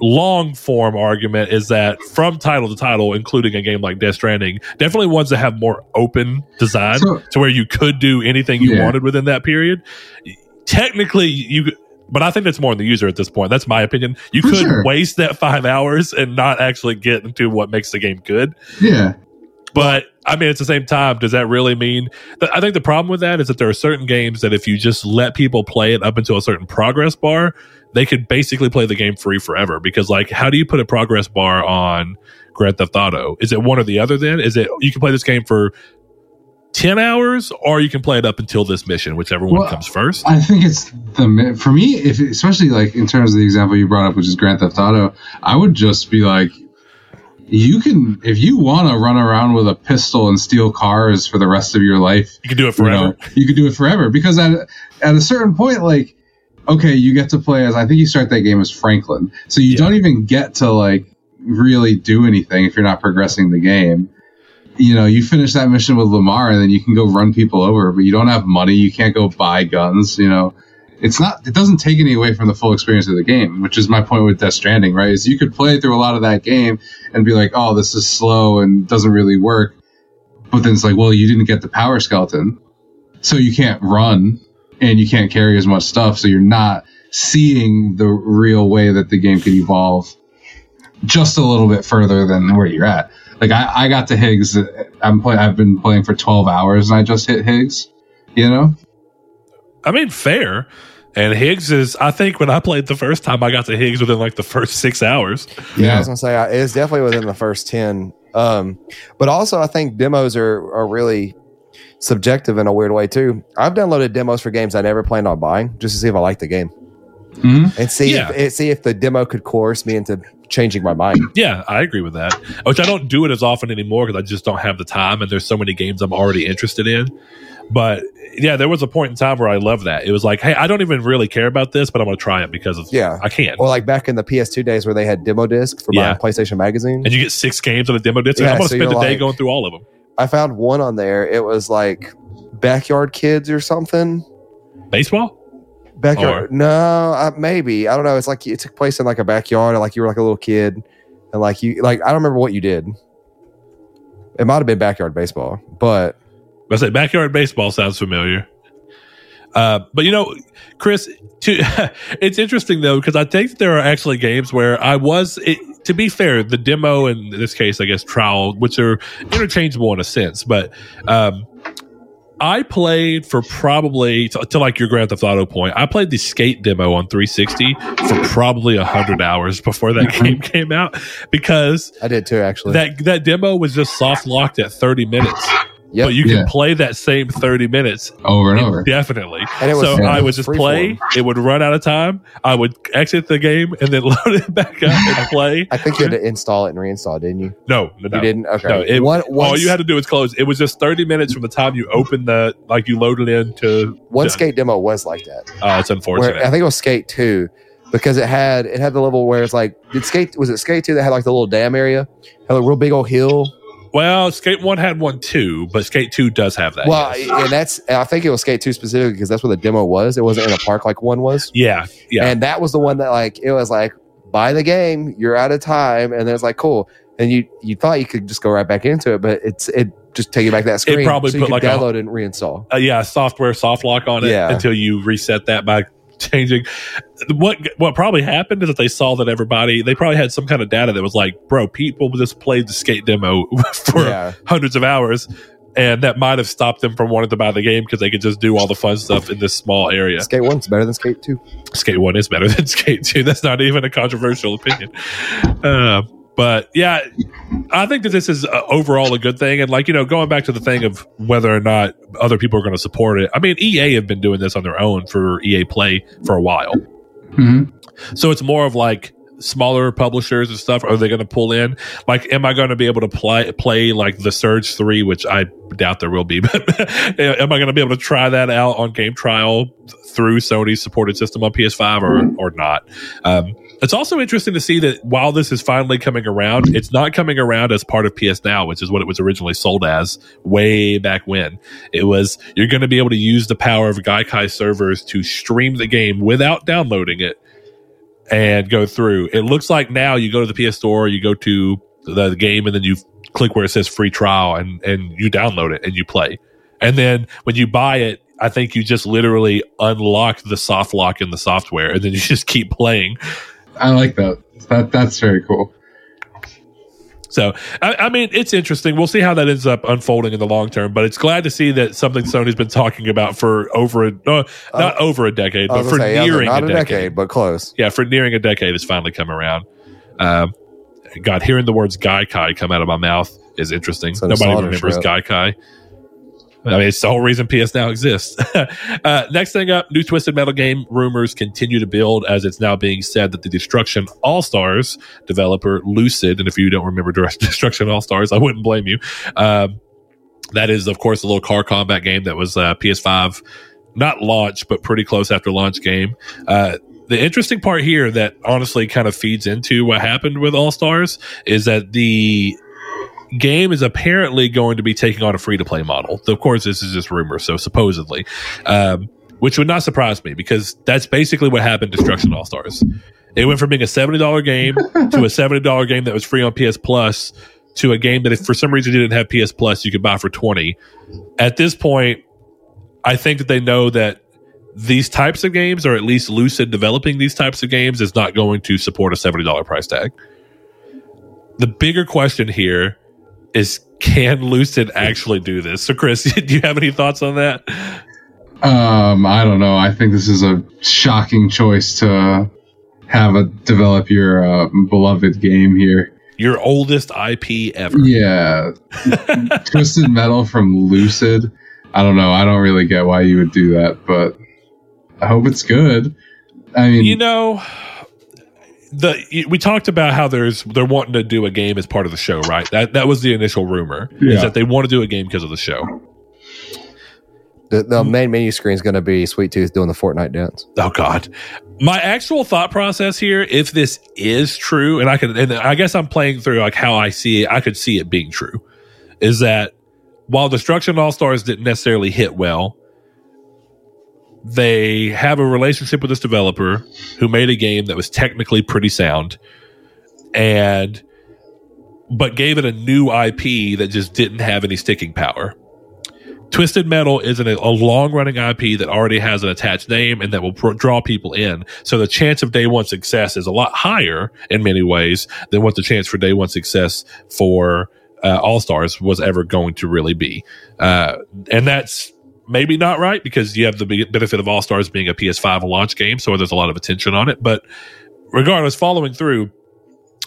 long form argument is that from title to title, including a game like Death Stranding, definitely ones that have more open design So- to where you could do anything you Yeah. wanted within that period. Technically, you. But I think that's more on the user at this point. That's my opinion. You For could sure. waste that five hours and not actually get into what makes the game good. Yeah, But I mean, at the same time, does that really mean? That, I think the problem with that is that there are certain games that if you just let people play it up until a certain progress bar, they could basically play the game free forever. Because, like, how do you put a progress bar on Grand Theft Auto? Is it one or the other? Then is it you can play this game for ten hours, or you can play it up until this mission, whichever one Well, comes first. I think it's the for me, if especially like in terms of the example you brought up, which is Grand Theft Auto, I would just be like, you can if you want to run around with a pistol and steal cars for the rest of your life, You can do it you forever. know, you could do it forever because at at a certain point, like, okay, you get to play as I think you start that game as Franklin, so you Yeah. don't even get to like really do anything if you're not progressing the game. You know, you finish that mission with Lamar, and then you can go run people over, but you don't have money. You can't go buy guns. You know, it's not. It doesn't take any away from the full experience of the game, which is my point with Death Stranding. Right? Is you could play through a lot of that game and be like, oh, this is slow and doesn't really work. But then it's like, well, you didn't get the power skeleton, so you can't run and you can't carry as much stuff, so you're not seeing the real way that the game could evolve just a little bit further than where you're at. Like I, I got to Higgs. I'm play, I've been playing for 12 hours and I just hit Higgs. You know? I mean, fair. And Higgs is, I think when I played the first time, I got to Higgs within like the first (laughs) six hours. Yeah, I was gonna say it's definitely within the first ten. Um, but also, I think demos are are really subjective in a weird way too. I've downloaded demos for games I never planned on buying just to see if I like the game Mhm. and see Yeah. if eh, see if the demo could coerce me into changing my mind. Yeah, I agree with that. Which I don't do it as often anymore because I just don't have the time, and there's so many games I'm already interested in. But yeah, there was a point in time where I loved that. It was like, hey, I don't even really care about this, but I'm going to try it because of Yeah. I can't. Or like back in the PS2 days where they had demo disc for Yeah. PlayStation Magazine. and you get six games on a demo disc. Yeah, I'm going to so spend the day like- going through all of them. I found one on there. It was like Backyard Kids or something. Baseball? Backyard? No, uh, maybe I don't know. It's like it took place in like a backyard, and like you were like a little kid, and like you like I don't remember what you did. It might have been backyard baseball, but I say backyard baseball sounds familiar. Uh, but you know, Chris, to, (laughs) it's interesting though because I think there are actually games where I was. It, to be fair, the demo in this case, I guess trial, which are interchangeable in a sense, but um, I played for probably to, to like your Grand Theft Auto point. I played the skate demo on 360 for probably hundred hours before that mm-hmm. game (laughs) came out because I did too actually. that that demo was just soft locked at 30 minutes Yep. but you can Yeah. play that same 30 minutes over and over. Definitely. And so yeah, I would just play. form. It would run out of time. I would exit the game and then (laughs) load it back up and play. I think you had to install it and reinstall, didn't you? No, no, no. You didn't. Okay. No, it, one, all you had to do was close. It was just 30 minutes from the time you opened the, like you loaded into. one to- skate demo was like that. Uh, it's Where unfortunate. I think it was Skate Two, because it had it had the level where it's like did Skate was it Skate Two that had like the little dam area, had a real big old hill. Well, Skate 1 had one too, but Skate 2 does have that. well, yes. and that's I think it was Skate Two specifically because that's where the demo was. It wasn't in a park like one was, yeah. Yeah. and that was the one that like it was like buy the game, you're out of time, and then it's like cool, and you you thought you could just go right back into it, but it's it just take you back to that screen. It probably so put like a- download it and reinstall. uh, yeah, software soft lock on it Yeah. until you reset that by changing. What what probably happened is that they saw that everybody they probably had some kind of data that was like, bro, people just played the skate demo (laughs) for yeah, hundreds of hours, and that might have stopped them from wanting to buy the game because they could just do all the fun stuff in this small area. Skate One's better than Skate Two. Skate One is better than (laughs) Skate Two. That's not even a controversial opinion. Uh, but yeah, I think that this is uh, overall a good thing. And like you know, going back to the thing of whether or not other people are going to support it. I mean, EA have been doing this on their own for EA Play for a while. hmm So it's more of like smaller publishers and stuff. Are they going to pull in? Like, am I going to be able to play play like the Surge Three, which I doubt there will be, (laughs) but am I going to be able to try that out on game trial through Sony's supported system on PS5 or or not? Um, it's also interesting to see that while this is finally coming around, it's not coming around as part of PS Now, which is what it was originally sold as way back when. It was you're going to be able to use the power of Gaikai servers to stream the game without downloading it and go through. It looks like now you go to the PS Store, you go to the, the game, and then you click where it says free trial, and and you download it and you play. And then when you buy it, I think you just literally unlock the soft lock in the software, and then you (laughs) just keep playing. I like that. That that's very cool. So, I, I mean, it's interesting. We'll see how that ends up unfolding in the long term. But it's glad to see that something Sony's been talking about for over a no, not over a decade, but for gonna say, yeah, nearing not a a decade. decade, but close. Yeah, for nearing a decade has finally come around. Um, God, hearing the words Gaikai come out of my mouth is interesting. So Nobody remembers Shroud. Gaikai. I mean, it's the whole reason PS Now exists. (laughs) uh, next thing up, new Twisted Metal game rumors continue to build as it's now being said that the Destruction All Stars developer Lucid, and if you don't remember (laughs) Destruction All Stars, I wouldn't blame you. Um, that is, of course, a little car combat game that was uh, PS5, not launch, but pretty close after launch game. Uh, the interesting part here that honestly kind of feeds into what happened with All Stars is that the game is apparently going to be taking on a free to play model. Of course, this is just rumor, so supposedly, um, which would not surprise me because that's basically what happened to Destruction All Stars. It went from being a seventy dollar game (laughs) to a seventy dollar game that was free on PS Plus to a game that if for some reason you didn't have PS Plus, you could buy for twenty. At this point, I think that they know that these types of games, or at least Lucid developing these types of games, is not going to support a seventy dollar price tag. The bigger question here is can Lucid actually do this? So, Chris, (laughs) do you have any thoughts on that? Um, I don't know. I think this is a shocking choice to have a develop your uh, beloved game here. Your oldest IP ever. Yeah, (laughs) Twisted Metal from Lucid. I don't know. I don't really get why you would do that, but I hope it's good. I mean, You know, the we talked about how there's they're wanting to do a game as part of the show, right? That that was the initial rumor is that they want to do a game because of the show. The, the main menu screen is going to be Sweet Tooth doing the Fortnite dance. Oh God. My actual thought process here, if this is true, and I could, and I guess I'm playing through like how I see it, I could see it being true, is that while Destruction All Stars didn't necessarily hit well, they have a relationship with this developer who made a game that was technically pretty sound, and but gave it a new IP that just didn't have any sticking power. Twisted Metal is an, a long running IP that already has an attached name and that will pro- draw people in. So the chance of day one success is a lot higher in many ways than what the chance for day one success for uh, All Stars was ever going to really be. Uh, and that's maybe not right because you have the benefit of All Stars being a PS5 launch game. So there's a lot of attention on it. But regardless, following through,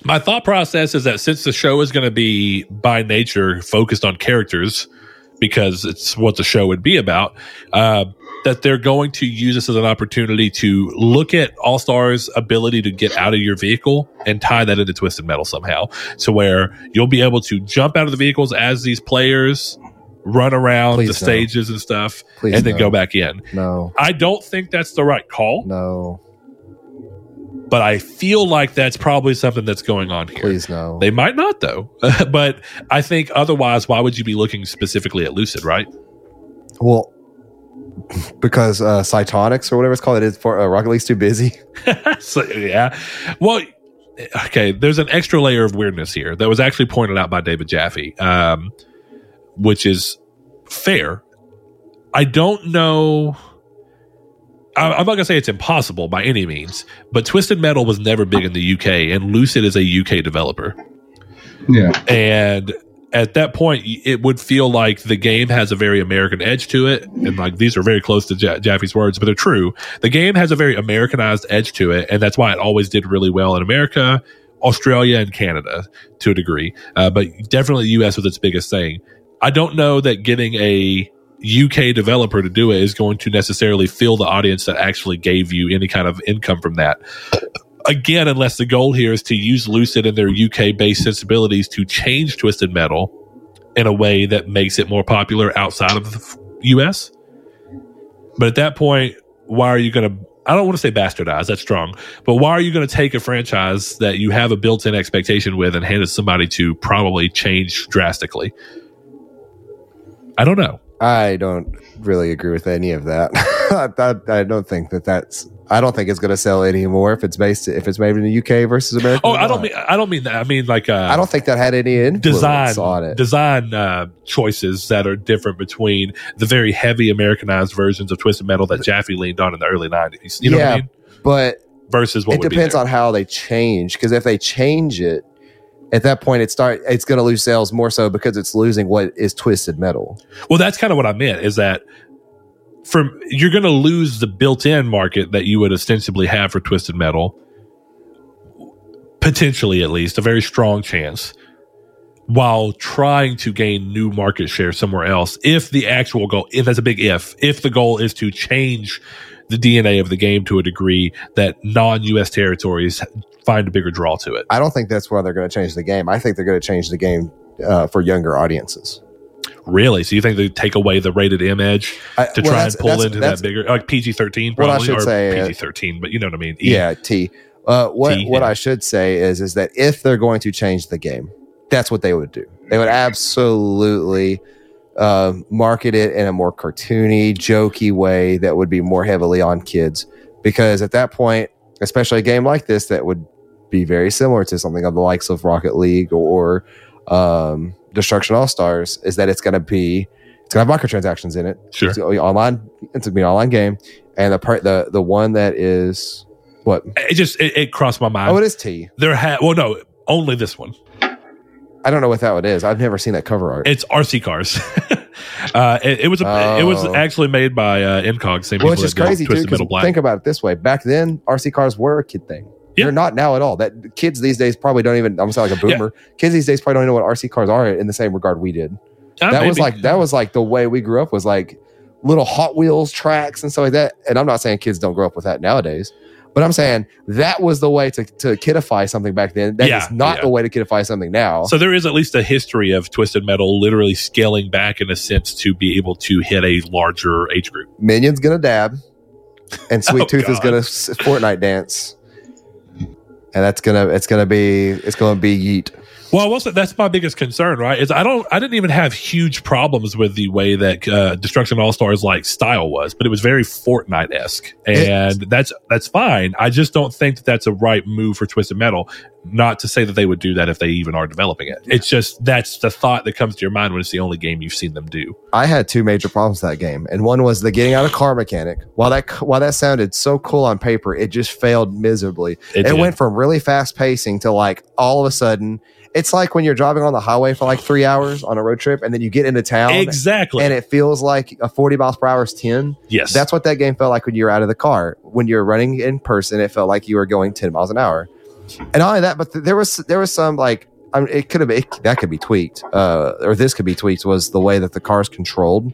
my thought process is that since the show is going to be by nature focused on characters, because it's what the show would be about. Uh, that they're going to use this as an opportunity to look at All Stars' ability to get out of your vehicle and tie that into Twisted Metal somehow. So where you'll be able to jump out of the vehicles as these players run around Please the no. stages and stuff Please and then no. go back in. No, I don't think that's the right call, no, but I feel like that's probably something that's going on here. please no. They might not though. (laughs) but I think otherwise why would you be looking specifically at Lucid, right? well, (laughs) because uh, Psyonix or whatever it's called, it is for uh, Rocket League's too busy. (laughs) so, yeah. Well, okay. There's an extra layer of weirdness here that was actually pointed out by David Jaffe, um, which is fair. I don't know. I- I'm not gonna say it's impossible by any means, but Twisted Metal was never big in the UK, and Lucid is a UK developer. Yeah. and at that point it would feel like the game has a very american edge to it and like these are very close to ja- jaffe's words but they're true the game has a very americanized edge to it and that's why it always did really well in america australia and canada to a degree uh, but definitely the us was its biggest thing i don't know that getting a uk developer to do it is going to necessarily fill the audience that actually gave you any kind of income from that again, unless the goal here is to use Lucid and their UK based sensibilities to change Twisted Metal in a way that makes it more popular outside of the US. But at that point, why are you going to? I don't want to say bastardize, that's strong, but why are you going to take a franchise that you have a built in expectation with and hand it to somebody to probably change drastically? I don't know. I don't really agree with any of that. (laughs) I, I don't think that that's. I don't think it's going to sell anymore if it's based if it's made in the UK versus America. Oh, I don't mean I don't mean that. I mean like uh, I don't think that had any influence design on it. design uh, choices that are different between the very heavy Americanized versions of Twisted Metal that Jaffe leaned on in the early '90s. You know what I Yeah, mean? but Versus what it depends on how they change. Because if they change it, at that point, it start it's going to lose sales more so because it's losing what is twisted metal. Well, that's kind of what I meant. Is that from you're going to lose the built-in market that you would ostensibly have for Twisted Metal, potentially at least a very strong chance. While trying to gain new market share somewhere else, if the actual goal, if that's a big if, if the goal is to change the DNA of the game to a degree that non-US territories find a bigger draw to it. I don't think that's why they're going to change the game. I think they're going to change the game uh, for younger audiences. Really? So you think they take away the rated M edge I, to well, try and pull that's- into that's- that bigger, like PG thirteen, probably, should or say, uh, PG thirteen, but you know what I mean? E. Yeah, T. Uh, what T, what yeah. I should say is is that if they're going to change the game, that's what they would do. They would absolutely uh, market it in a more cartoony, jokey way that would be more heavily on kids. Because at that point, especially a game like this, that would be very similar to something of the likes of Rocket League or um, Destruction All Stars, is that it's going to be it's going to have microtransactions in it. Sure. It's gonna be online. It's going to be an online game, and the part the the one that is what It just it, it crossed my mind. Oh, it is T. there had well, no, only this one. I don't know what that one is. I've never seen that cover art. It's RC cars. (laughs) uh, it, it was a, it was Oh. actually made by uh, Incog, same Well, people it's did crazy too. Twisted 'cause Metal Think about it this way: back then, RC cars were a kid thing. Yeah. They're not now at all. That kids these days probably don't even. I'm gonna sound like a Yeah. boomer. Kids these days probably don't know what RC cars are in the same regard we did. Uh, that was like that was like the way we grew up was like little Hot Wheels tracks and stuff like that. And I'm not saying kids don't grow up with that nowadays, but I'm saying that was the way to, to kidify something back then. That is Yeah, not yeah. the way to kidify something now. So there is at least a history of Twisted Metal literally scaling back in a sense to be able to hit a larger age group. Minion's gonna dab, and Sweet (laughs) Oh, Tooth is gonna Fortnite dance, and that's gonna it's gonna be it's gonna be yeet. Well, I will say that's my biggest concern, right? Is I don't, I didn't even have huge problems with the way that uh, Destruction All Stars like style was, but it was very Fortnite esque, and that's that's fine. I just don't think that that's a right move for Twisted Metal. Not to say that they would do that if they even are developing it. It's just that's the thought that comes to your mind when it's the only game you've seen them do. I had two major problems with that game, and one was the getting out of car mechanic. While that while that sounded so cool on paper, it just failed miserably. It It, went from really fast pacing to like all of a sudden, it's like when you're driving on the highway for like three hours on a road trip, and then you get into town, exactly. and it feels like a 40 miles per hour is 10. yes, That's what that game felt like when you were out of the car. When you're running in person, it felt like you were going 10 miles an hour. And not only that, but th- there was there was some like I mean, it could have it, that could be tweaked, uh, or this could be tweaked. Was the way that the cars controlled.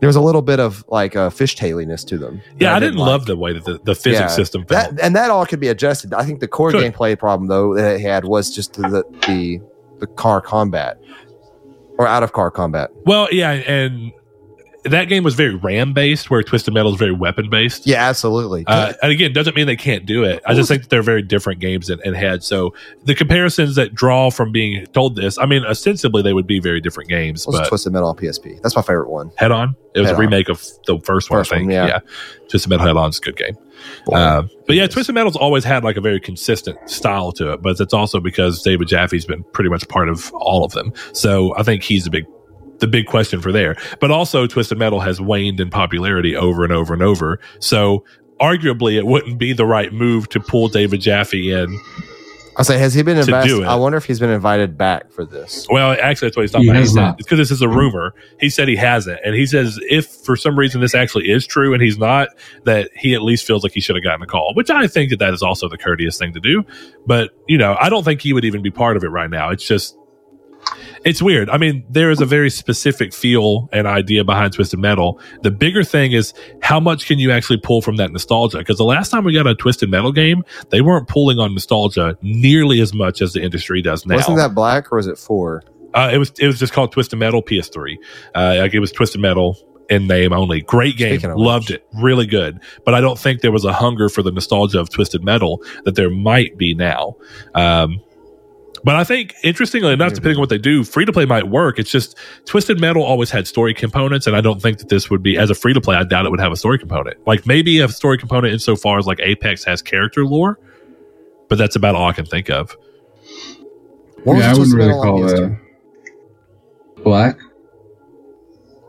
There was a little bit of like a fishtailiness to them. Yeah, I didn't like. love the way that the, the physics Yeah, system felt. that, and that all could be adjusted. I think the core gameplay problem though that it had was just the the the car combat or out of car combat. well, yeah, and that game was very RAM based, where Twisted Metal is very weapon based. Yeah, absolutely. Uh, and again, doesn't mean they can't do it. I just think that they're very different games and, and head. So the comparisons that draw from being told this, I mean, ostensibly they would be very different games, What but Twisted Metal on PSP? That's my favorite one. Head On, it was Head a On. remake of the first one, First I think. one, yeah. yeah. Twisted Metal Head On's a good game. Um, but yeah, Twisted Metal's always had like a very consistent style to it, but it's also because David Jaffe's been pretty much part of all of them. So I think he's a big, the big question for there. But also, Twisted Metal has waned in popularity over and over and over. So arguably, it wouldn't be the right move to pull David Jaffe in. I say, has he been invited? I wonder if he's been invited back for this. Well, actually, that's what he's talking He about. He has not. it's because this is a rumor. He said he hasn't, and he says if for some reason this actually is true and he's not, that he at least feels like he should have gotten a call. Which I think that that is also the courteous thing to do. But you know, I don't think he would even be part of it right now. It's just. It's weird. I mean, there is a very specific feel and idea behind Twisted Metal. The bigger thing is how much can you actually pull from that nostalgia? Because the last time we got a Twisted Metal game, they weren't pulling on nostalgia nearly as much as the industry does now. Wasn't that black or was it four? Uh, it was it was just called Twisted Metal PS3. Uh, like it was Twisted Metal in name only. Great game, loved it, really good. But I don't think there was a hunger for the nostalgia of Twisted Metal that there might be now. Um, but I think interestingly enough, depending on what they do, free to play might work. It's just Twisted Metal always had story components, and I don't think that this would be as a free to play. I doubt it would have a story component. Like maybe a story component insofar as like Apex has character lore, but that's about all I can think of. What was yeah, I Twisted wouldn't really Metal on call PS2? that black. What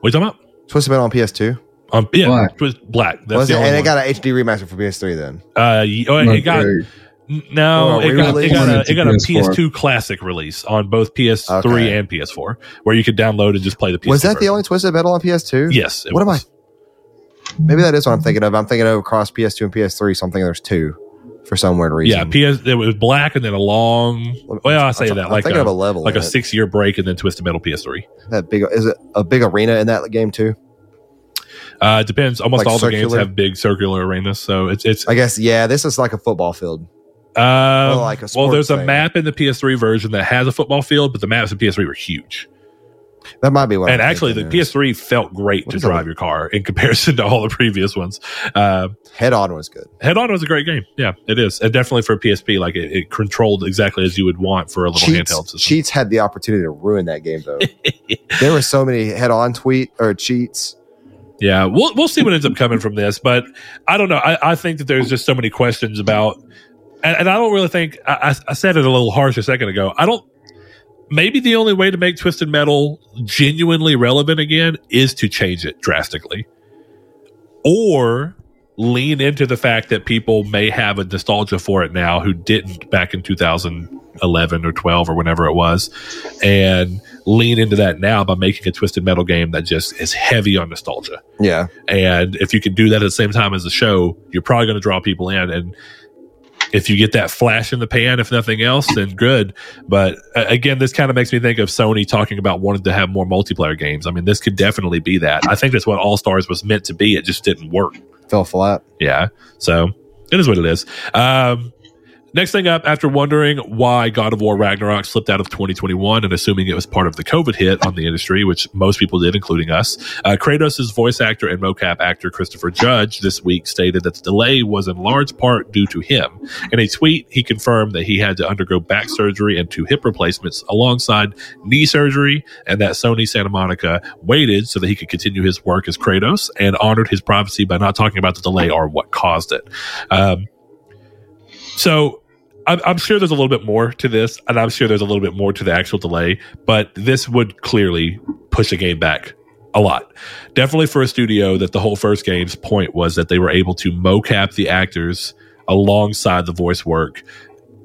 are you talking about? Twisted Metal on PS2. Um, yeah, Black. Twas- black. That's Was the it, only and it one. got an HD remaster for PS3 then. Uh, oh, Not it got very- n- no, it got, it got a, it got a PS4. PS2 classic release on both PS3 Okay. and PS4, where you could download and just play the PS2. Was that the version. only Twisted Metal on PS2? Yes. it What am I? Maybe that is what I'm thinking of. I'm thinking of across PS2 and PS3. So I'm thinking there's two for some weird reason. Yeah. PS. It was black and then a long. Well, I say I'm- that I'm like a, of a level like a six year break and then Twisted Metal PS3. that big is it a big arena in that game too? Uh, it depends. Almost Like all the games have big circular arenas, so it's it's. I guess yeah. This is like a football field. Um, like a well, there's sports a map in the PS3 version that has a football field, but the maps in PS3 were huge. That might be what. and I'm actually, the is. PS3 felt great What to drive your car in (laughs) comparison to all the previous ones. Uh, head on was good. Head On was a great game. Yeah, it is. And definitely for PSP, like it, it controlled exactly as you would want for a little handheld system. cheats had the opportunity to ruin that game though. (laughs) there were so many head on tweet or cheats. Yeah, we'll we'll see what ends up coming from this, but I don't know. I, I think that there's just so many questions about, and, and I don't really think I, I I said it a little harsh a second ago. I don't. Maybe the only way to make Twisted Metal genuinely relevant again is to change it drastically, or lean into the fact that people may have a nostalgia for it now who didn't back in 2011 or 12 or whenever it was, and lean into that now by making a Twisted Metal game that just is heavy on nostalgia. Yeah, And if you can do that at the same time as the show, you're probably going to draw people in. And if you get that flash in the pan, if nothing else, then good. But uh, again, this kind of makes me think of Sony talking about wanting to have more multiplayer games. I mean, this could definitely be that. I think that's what All Stars was meant to be. It just didn't work. fell flat. Yeah. So it is what it is. Um, next thing up, after wondering why God of War Ragnarok slipped out of 2021 and assuming it was part of the COVID hit on the industry, which most people did, including us, uh, Kratos' voice actor and mocap actor Christopher Judge this week stated that the delay was in large part due to him. In a tweet, he confirmed that he had to undergo back surgery and two hip replacements alongside knee surgery, and that Sony Santa Monica waited so that he could continue his work as Kratos and honored his privacy by not talking about the delay or what caused it. Um, so I'm, I'm sure there's a little bit more to this, and I'm sure there's a little bit more to the actual delay, but this would clearly push a game back a lot. Definitely for a studio that the whole first game's point was that they were able to mocap the actors alongside the voice work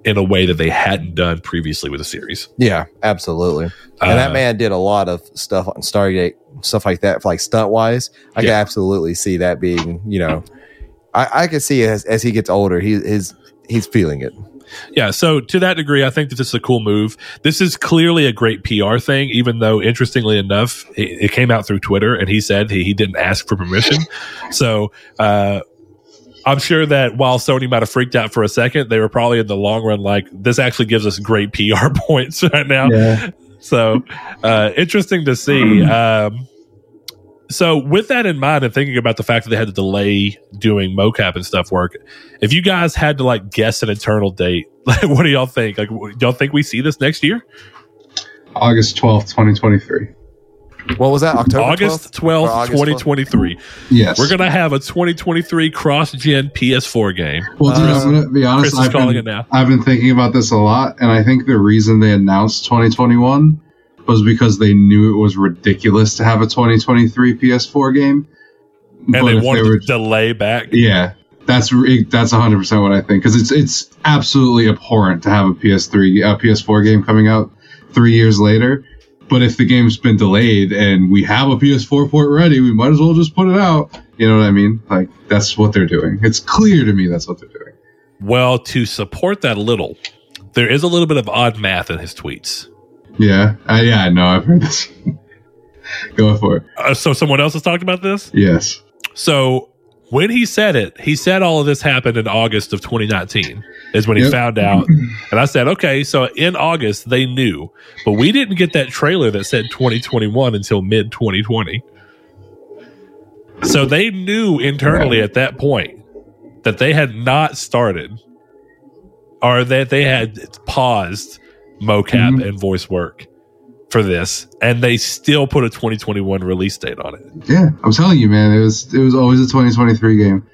in a way that they hadn't done previously with the series. Yeah, absolutely. And Uh, that man did a lot of stuff on Stargate, stuff like that, like stunt wise. I can absolutely see that being, you know, I, I can see as as he gets older, he his he's feeling it. Yeah, so to that degree, I think that this is a cool move. This is clearly a great PR thing, even though, interestingly enough, it, it came out through Twitter, and he said he, he didn't ask for permission. (laughs) so uh, I'm sure that while Sony might have freaked out for a second, they were probably in the long run like, this actually gives us great PR (laughs) points right now. Yeah. So uh, interesting to see. (clears throat) Um, so with that in mind and thinking about the fact that they had to delay doing mocap and stuff work, if you guys had to like guess an internal date, (laughs) like, what do y'all think? Like, y'all think we see this next year? August 12th, 2023. What was that? October August 12th? Or twelfth, August 12th? twenty three. Yes. We're gonna have a twenty twenty three cross gen PS4 game. Well, dude, Uh, I'm gonna be honest. Chris I've calling been, it now. I've been thinking about this a lot, and I think the reason they announced 2021 was because they knew it was ridiculous to have a 2023 PS4 game. And But they wanted were- to delay back. yeah, that's that's 100 percent what I think because it's it's absolutely abhorrent to have a PS3 a PS4 game coming out three years later. But if the game's been delayed and we have a PS4 port ready, we might as well just put it out. You know what I mean? Like that's what they're doing. It's clear to me that's what they're doing. Well, to support that a little, there is a little bit of odd math in his tweets. Yeah, uh, yeah, I know. I've heard this. (laughs) Go for it. Uh, so someone else has talked about this. Yes. So when he said it, he said all of this happened in August of 2019 is when he Yep. found out. (clears throat) And I said, okay, so in August they knew, but we didn't get that trailer that said 2021 until mid 2020. So they knew internally at that point that they had not started or that they had paused mocap Mhm. and voice work for this and they still put a 2021 release date on it. Yeah, I'm telling you, man. It was it was always a 2023 game.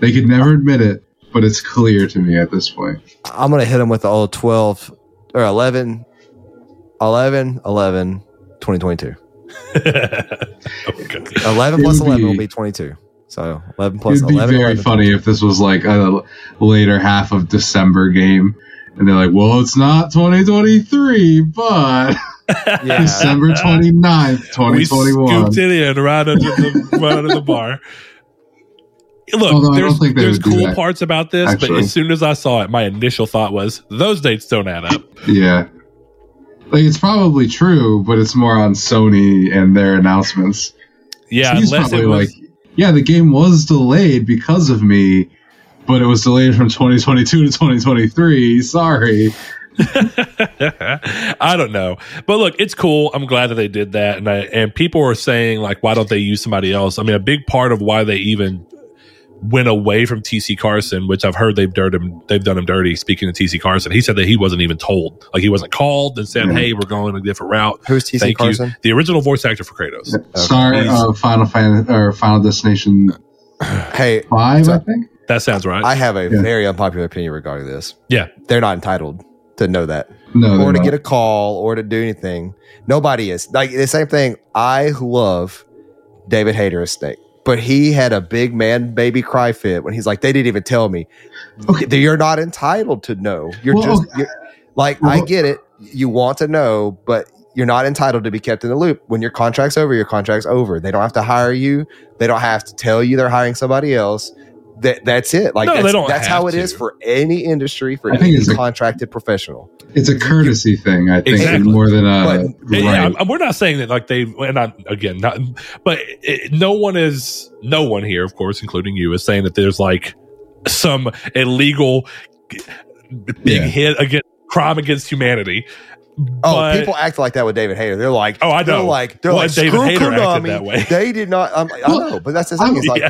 They could never admit it, but it's clear to me at this point. I'm going to hit him with all 12 or 11, 11, 11, 2022. (laughs) okay. 11 plus would 11 will be- be 22. So 11 plus It'd be 11. very 11, funny if this was like a later half of December game, and they're like, "Well, it's not 2023, but (laughs) Yeah. December 29th, 2021. (laughs) We 2021." scooped it in right under the right under the bar. Look, Although there's, don't think they there's cool that, parts about this, but as soon as I saw it, my initial thought was those dates don't add up. Yeah. Like it's probably true, but it's more on Sony and their announcements. Yeah, He's unless it probably was. like, yeah, the game was delayed because of me, but it was delayed from 2022 to 2023. Sorry. (laughs) I don't know, but look, it's cool. I'm glad that they did that, and I, and people are saying like, why don't they use somebody else? I mean, a big part of why they even went away from TC Carson, which I've heard they've dirt him, they've done him dirty. Speaking to TC Carson, he said that he wasn't even told, like he wasn't called and said, Mhm. "Hey, we're going a different route." Who's TC Thank Carson? you. The original voice actor for Kratos. Star He's- of Final Fan or Final Destination Hey, Five, I think. That sounds right. I have a Yeah. very unpopular opinion regarding this. Yeah. They're not entitled to know that. No, or to not. get a call or to do anything. Nobody is. Like the same thing. I love David Hayter as Snake, but he had a big man baby cry fit when he's like, they didn't even tell me. Okay. You're not entitled to know. You're Well, just you're, like, I get it. You want to know, but you're not entitled to be kept in the loop. When your contract's over, your contract's over. They don't have to hire you. They don't have to tell you they're hiring somebody else. That, that's it. Like No, they that's, don't that's have how it is to. for any industry, for I think any it's a- contracted professional. It's a courtesy thing, I think, Exactly. more than a But- right. yeah, we're not saying that like they and not again not but it, no one is no one here of course including you is saying that there's like some illegal big Yeah. hit against crime against humanity Oh, But- people act like that with David Hayter. They're like, Oh, I they're know. like, they're Well, like, David screw Hayter acted Konami. that way. They did not. I'm, I Well, know, but that's the thing. It's (laughs) like, yeah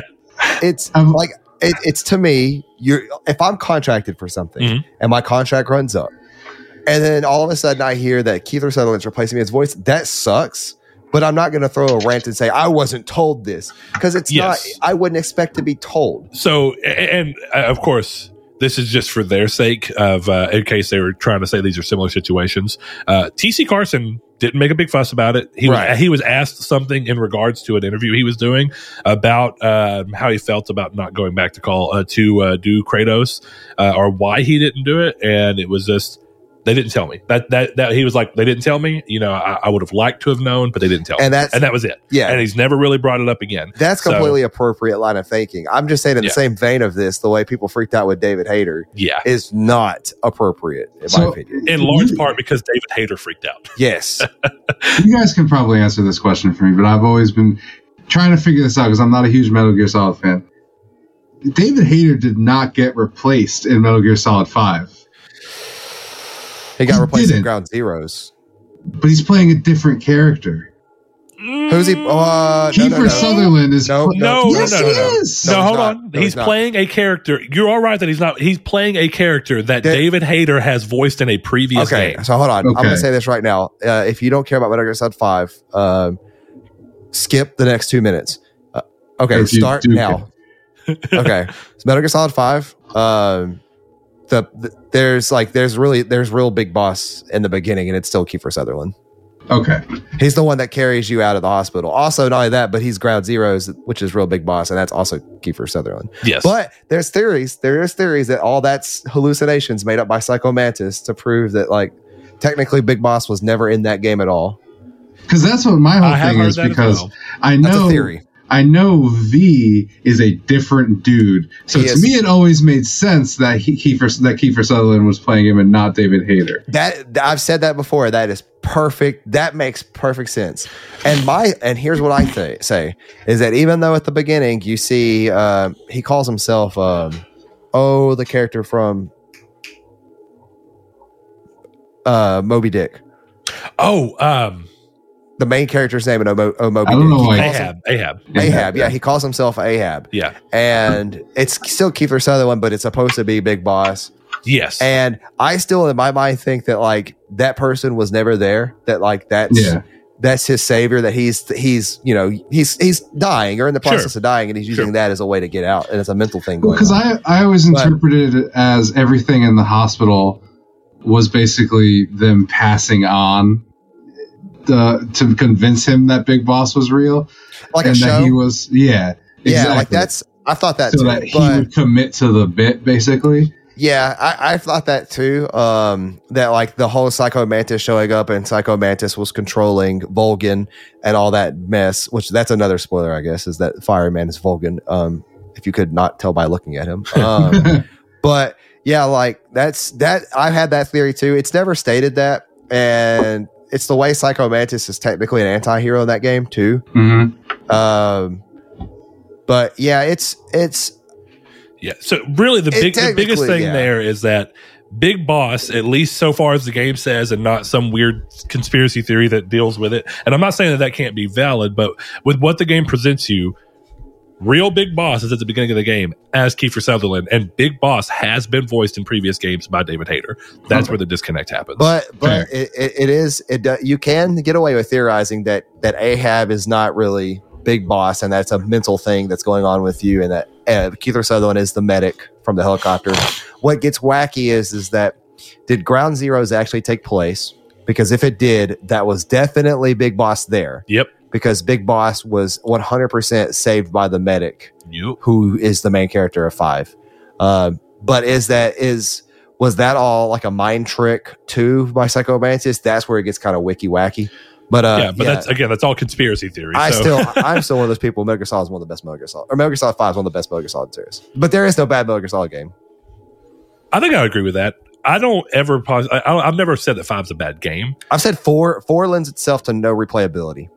it's I'm- like, it, it's to me. You're if I'm contracted for something Mhm. and my contract runs up, and then all of a sudden I hear that Kiefer Sutherland's replacing me as voice. That sucks. But I'm not going to throw a rant and say I wasn't told this because it's Yes. not. I wouldn't expect to be told. so a- and uh, of course this is just for their sake of uh, in case they were trying to say these are similar situations. Uh, tc carson didn't make a big fuss about it. He Right. was he was asked something in regards to an interview he was doing about um, how he felt about not going back to call uh, to uh, do kratos uh, or why he didn't do it. And it was just They didn't tell me that that that he was like they didn't tell me. You know, I, I would have liked to have known, but they didn't tell me, And that's and that was it. yeah. And he's never really brought it up again. That's So- completely appropriate line of thinking. I'm just saying in Yeah. the same vein of this, the way people freaked out with David Hayter Yeah, is not appropriate, in my opinion. in large You- part because David Hayter freaked out. (laughs) Yes. You guys can probably answer this question for me, but I've always been trying to figure this out because I'm not a huge Metal Gear Solid fan. David Hayter did not get replaced in Metal Gear Solid 5, He got He replaced in didn't. Ground Zeroes. but he's playing a different character. Who's he? Uh, no, Kiefer no, no. Sutherland is. No, pl- No, yes, no, no, no, no. is. No, No, hold on. No, he's he's playing a character. You're all right that he's not. He's playing a character that That- David Hayter has voiced in a previous Okay, game. so hold on. I'm going to say this right now. Uh, if you don't care about Metal Gear Solid 5, um, skip the next two minutes. Uh, okay, If start now. okay, so (laughs) Metal Gear Solid 5. Um, the, the there's like there's really there's real big boss in the beginning, and it's still Kiefer Sutherland. Okay. He's the one that carries you out of the hospital. Also, not only that, but he's Ground Zeroes, which is real big boss, and that's also Kiefer Sutherland. Yes, But there's theories. There is theories that all that's hallucinations made up by Psycho Mantis to prove that like technically Big Boss was never in that game at all. Because that's what my whole I thing is. Because well. I That's know a theory. I know V is a different dude. So He to is. me, it always made sense that he, Kiefer that Kiefer Sutherland was playing him and not David Hayter. That I've said that before. That is perfect. That makes perfect sense. And my and here's what I th- say is that even though at the beginning you see um, he calls himself um, oh the character from uh, Moby Dick. Oh, um, The main character's name in Omo- I don't know He why- calls Ahab. Ahab. Ahab, yeah, he calls himself Ahab, Yeah. and it's still Kiefer Sutherland, but it's supposed to be Big Boss. Yes. And I still, in my mind, think that like that person was never there. That like that's Yeah. that's his savior. That he's he's you know he's he's dying or in the Sure. process of dying, and he's using Sure. that as a way to get out, and it's a mental thing going Because on. I I always But- interpreted it as everything in the hospital was basically them passing on the to convince him that Big Boss was real like a and show, that he was yeah yeah, like that's. I thought that so too, that he would commit to the bit basically. yeah, I, I thought that too. Um, that like the whole Psycho Mantis showing up and Psycho Mantis was controlling Volgin and all that mess. Which that's another spoiler, I guess, is that Fireman is Volgin. Um, if you could not tell by looking at him. (laughs) Um, but yeah, like that's that. I've had that theory too. It's never stated that, and it's the way Psycho Mantis is technically an anti-hero in that game too. hmm Um, but yeah, it's it's Yeah. So really, the big, the biggest thing yeah. there is that Big Boss, at least so far as the game says, and not some weird conspiracy theory that deals with it. And I'm not saying that that can't be valid, but with what the game presents you, real Big Boss is at the beginning of the game as Kiefer Sutherland, and Big Boss has been voiced in previous games by David Hayter. That's Okay. where the disconnect happens. but but it, it, it is it you can get away with theorizing that that Ahab is not really Big Boss, and that's a mental thing that's going on with you, and that uh, Kiefer Sutherland is the medic from the helicopter. What gets wacky is is that did Ground Zeroes actually take place? Because if it did, that was definitely Big Boss there. yep. Because Big Boss was 100% saved by the medic, Yep. who is the main character of Five. Um, but is that is was that all like a mind trick too by Psycho Mantis? That's where it gets kind of wiki wacky. But uh, yeah, but that's again, that's all conspiracy theory. I so. still, (laughs) I'm still one of those people. Metal Gear Solid is one of the best Metal Gear Solid, or Metal Gear Solid Five is one of the best Metal Gear Solid series. But there is no bad Metal Gear Solid game. I think I agree with that. I don't ever. Pos- I, I- I've never said that five's a bad game. I've said four. Four lends itself to no replayability.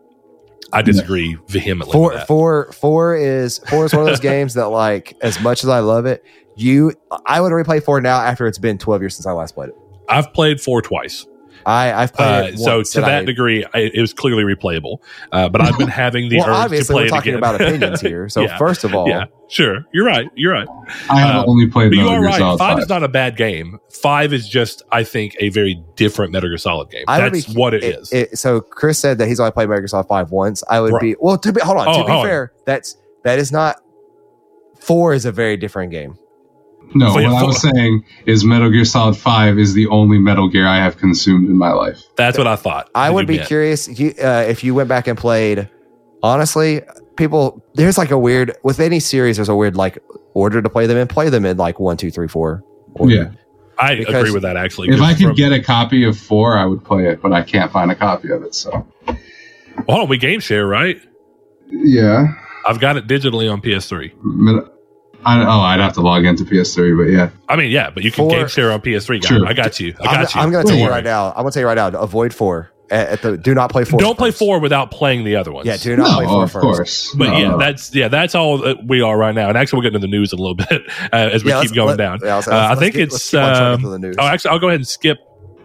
I disagree vehemently. Four, four, four is four is one of those games that, like, as much as I love it, you, I would replay four now after it's been 12 years since I last played it. I've played four twice. I, I've played Uh, it. so to that I- degree, I, it was clearly replayable. Uh, but I've been (laughs) having the well, urge to play it again. obviously, we're it talking again. about opinions here. So (laughs) Yeah. first of all, yeah, sure. You're right. You're right. I have Uh, only played But you are Gear right. Solid Five, 5. is not a bad game. Five is just, I think, a very different Metal Gear Solid game. I That's be- what it is. it- so Chris said that he's only played Metal Gear Solid Five once. I would Right. be well. To be hold on. Oh, to be hold on. fair, that's that is not. Four is a very different game. No, what I was saying is Metal Gear Solid 5 is the only Metal Gear I have consumed in my life. That's what I thought. I would be meant. curious you, uh, if you went back and played. Honestly, people, there's like a weird with any series. There's a weird like order to play them and Play them in like one, two, three, four. order. Yeah. I Because- agree with that actually. If I could From- get a copy of four, I would play it, but I can't find a copy of it. So hold on, we game share, right? yeah, I've got it digitally on PS3. Min- I, oh, I'd have to log into PS3, but yeah, I mean, yeah, but you can For- game share on PS3. Guy. Sure. I got you. I I'm, you. I'm going to tell you right now. I'm going to tell you right now. Avoid four. At, at the do not play four. Don't play four without playing the other ones. Yeah, do not no, play four of first. course. But No, yeah, no. that's yeah, that's all that we are right now. And actually, we'll get into the news in a little (laughs) bit uh, as we Yeah, keep going let- down. yeah, let's- Uh, let's- I think keep- it's. let's keep on track Um, the news. oh, actually, I'll go ahead and skip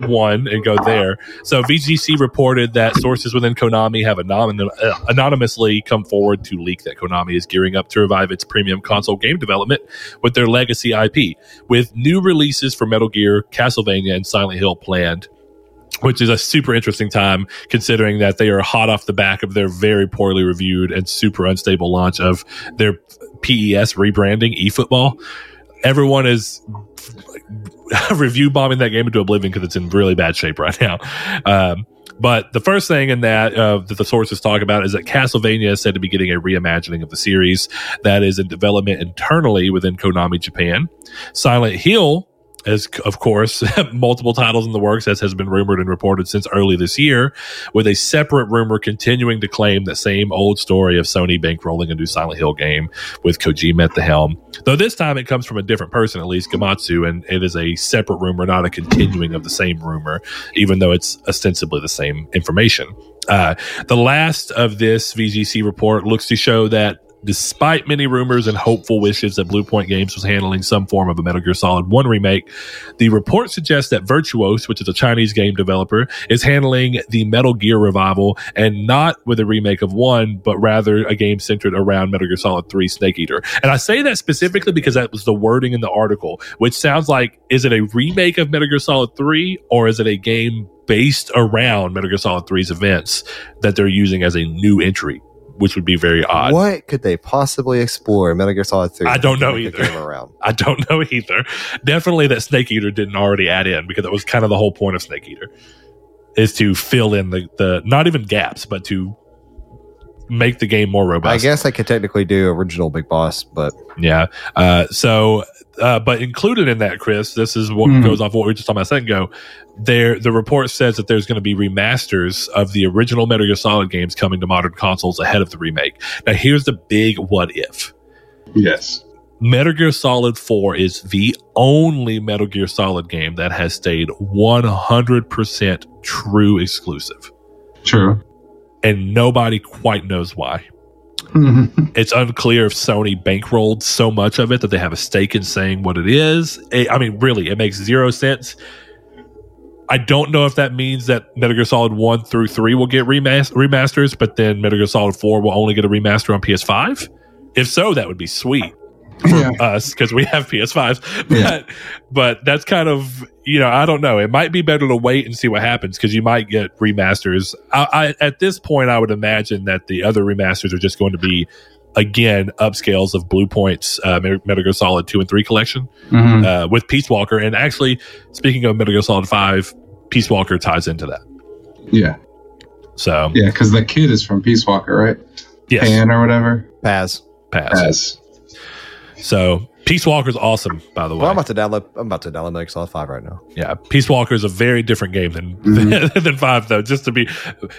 one and go there. So VGC reported that sources within Konami have anon- uh, anonymously come forward to leak that Konami is gearing up to revive its premium console game development with their legacy IP, with new releases for Metal Gear, Castlevania, and Silent Hill planned. Which is a super interesting time considering that they are hot off the back of their very poorly reviewed and super unstable launch of their PES rebranding eFootball. Everyone is (laughs) review bombing that game into oblivion because it's in really bad shape right now. Um, but the first thing in that uh, that the sources talk about is that Castlevania is said to be getting a reimagining of the series that is in development internally within Konami Japan. Silent Hill is, of course, (laughs) multiple titles in the works, as has been rumored and reported since early this year, with a separate rumor continuing to claim the same old story of Sony bankrolling a new Silent Hill game with Kojima at the helm. Though this time it comes from a different person, at least Gematsu, and it is a separate rumor, not a continuing of the same rumor, even though it's ostensibly the same information. Uh, the last of this VGC report looks to show that despite many rumors and hopeful wishes that Bluepoint Games was handling some form of a Metal Gear Solid 1 remake, the report suggests that Virtuos, which is a Chinese game developer, is handling the Metal Gear revival and not with a remake of 1, but rather a game centered around Metal Gear Solid 3 Snake Eater. And I say that specifically because that was the wording in the article, which sounds like is it a remake of Metal Gear Solid 3 or is it a game based around Metal Gear Solid 3's events that they're using as a new entry? Which would be very odd. What could they possibly explore in Metal Gear Solid 3? I don't know to make the either. around? (laughs) I don't know either. Definitely that Snake Eater didn't already add in because that was kind of the whole point of Snake Eater is to fill in the, the not even gaps, but to make the game more robust. I guess I could technically do original Big Boss, but Yeah. Uh, so, uh, but included in that, Chris, this is what Mhm. goes off what we were just talking about a second ago. There, the report says that there's going to be remasters of the original Metal Gear Solid games coming to modern consoles ahead of the remake. Now, here's the big what if. yes, Metal Gear Solid 4 is the only Metal Gear Solid game that has stayed 100% true exclusive. true. And nobody quite knows why. Mhm. It's unclear if Sony bankrolled so much of it that they have a stake in saying what it is. It- I mean, really, it makes zero sense. I don't know if that means that Metal Gear Solid 1 through 3 will get remas- remasters, but then Metal Gear Solid 4 will only get a remaster on PS5. If so, that would be sweet yeah. us because we have PS5s. But Yeah. but that's kind of you know I don't know. It might be better to wait and see what happens because you might get remasters. I, I at this point I would imagine that the other remasters are just going to be again upscales of Bluepoint's uh, Metal Gear Solid two and three collection Mhm. uh, with Peace Walker. And actually, speaking of Metal Gear Solid five, Peace Walker ties into that. yeah, So yeah, because the kid is from Peace Walker, right? yes, Pan or whatever. Paz. Paz. As So Peace Walker's awesome, by the way. Well, I'm about to download. I'm about to download Metal Gear Solid 5 right now. Yeah, Peace Walker is a very different game than Mhm. (laughs) than five though. Just to be,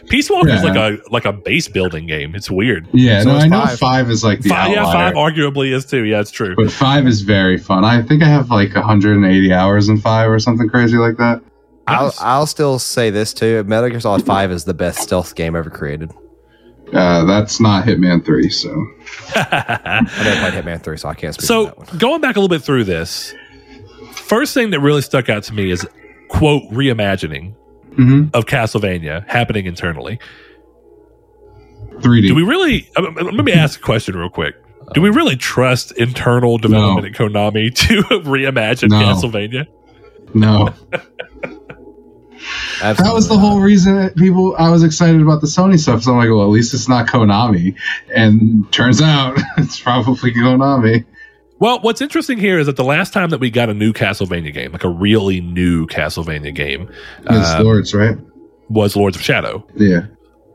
Peace Walker is Yeah. like a like a base building game. It's weird. yeah, So no, it's I know five. five, is like the Five, yeah, five arguably is too. Yeah, it's true. but five is very fun. I think I have like 180 hours in five or something crazy like that. I'll, I'll still say this too. Metal Gear Solid 5 is the best stealth game ever created. Uh, that's not Hitman Three, so (laughs) I never played Hitman 3, so I can't speak to so that one. going back a little bit through this, first thing that really stuck out to me is quote reimagining hmm of Castlevania happening internally. 3D. Do we really? uh, uh, let me ask a question real quick. Do we really trust internal development at Konami (laughs) to reimagine No. Castlevania? no, (laughs) that was the Absolutely whole reason that people. I was excited about the Sony stuff. So I'm like, well, at least it's not Konami. And turns out (laughs) it's probably Konami. Well, what's interesting here is that the last time that we got a new Castlevania game, like a really new Castlevania game, It's uh, Lords, right? was Lords of Shadow, Yeah.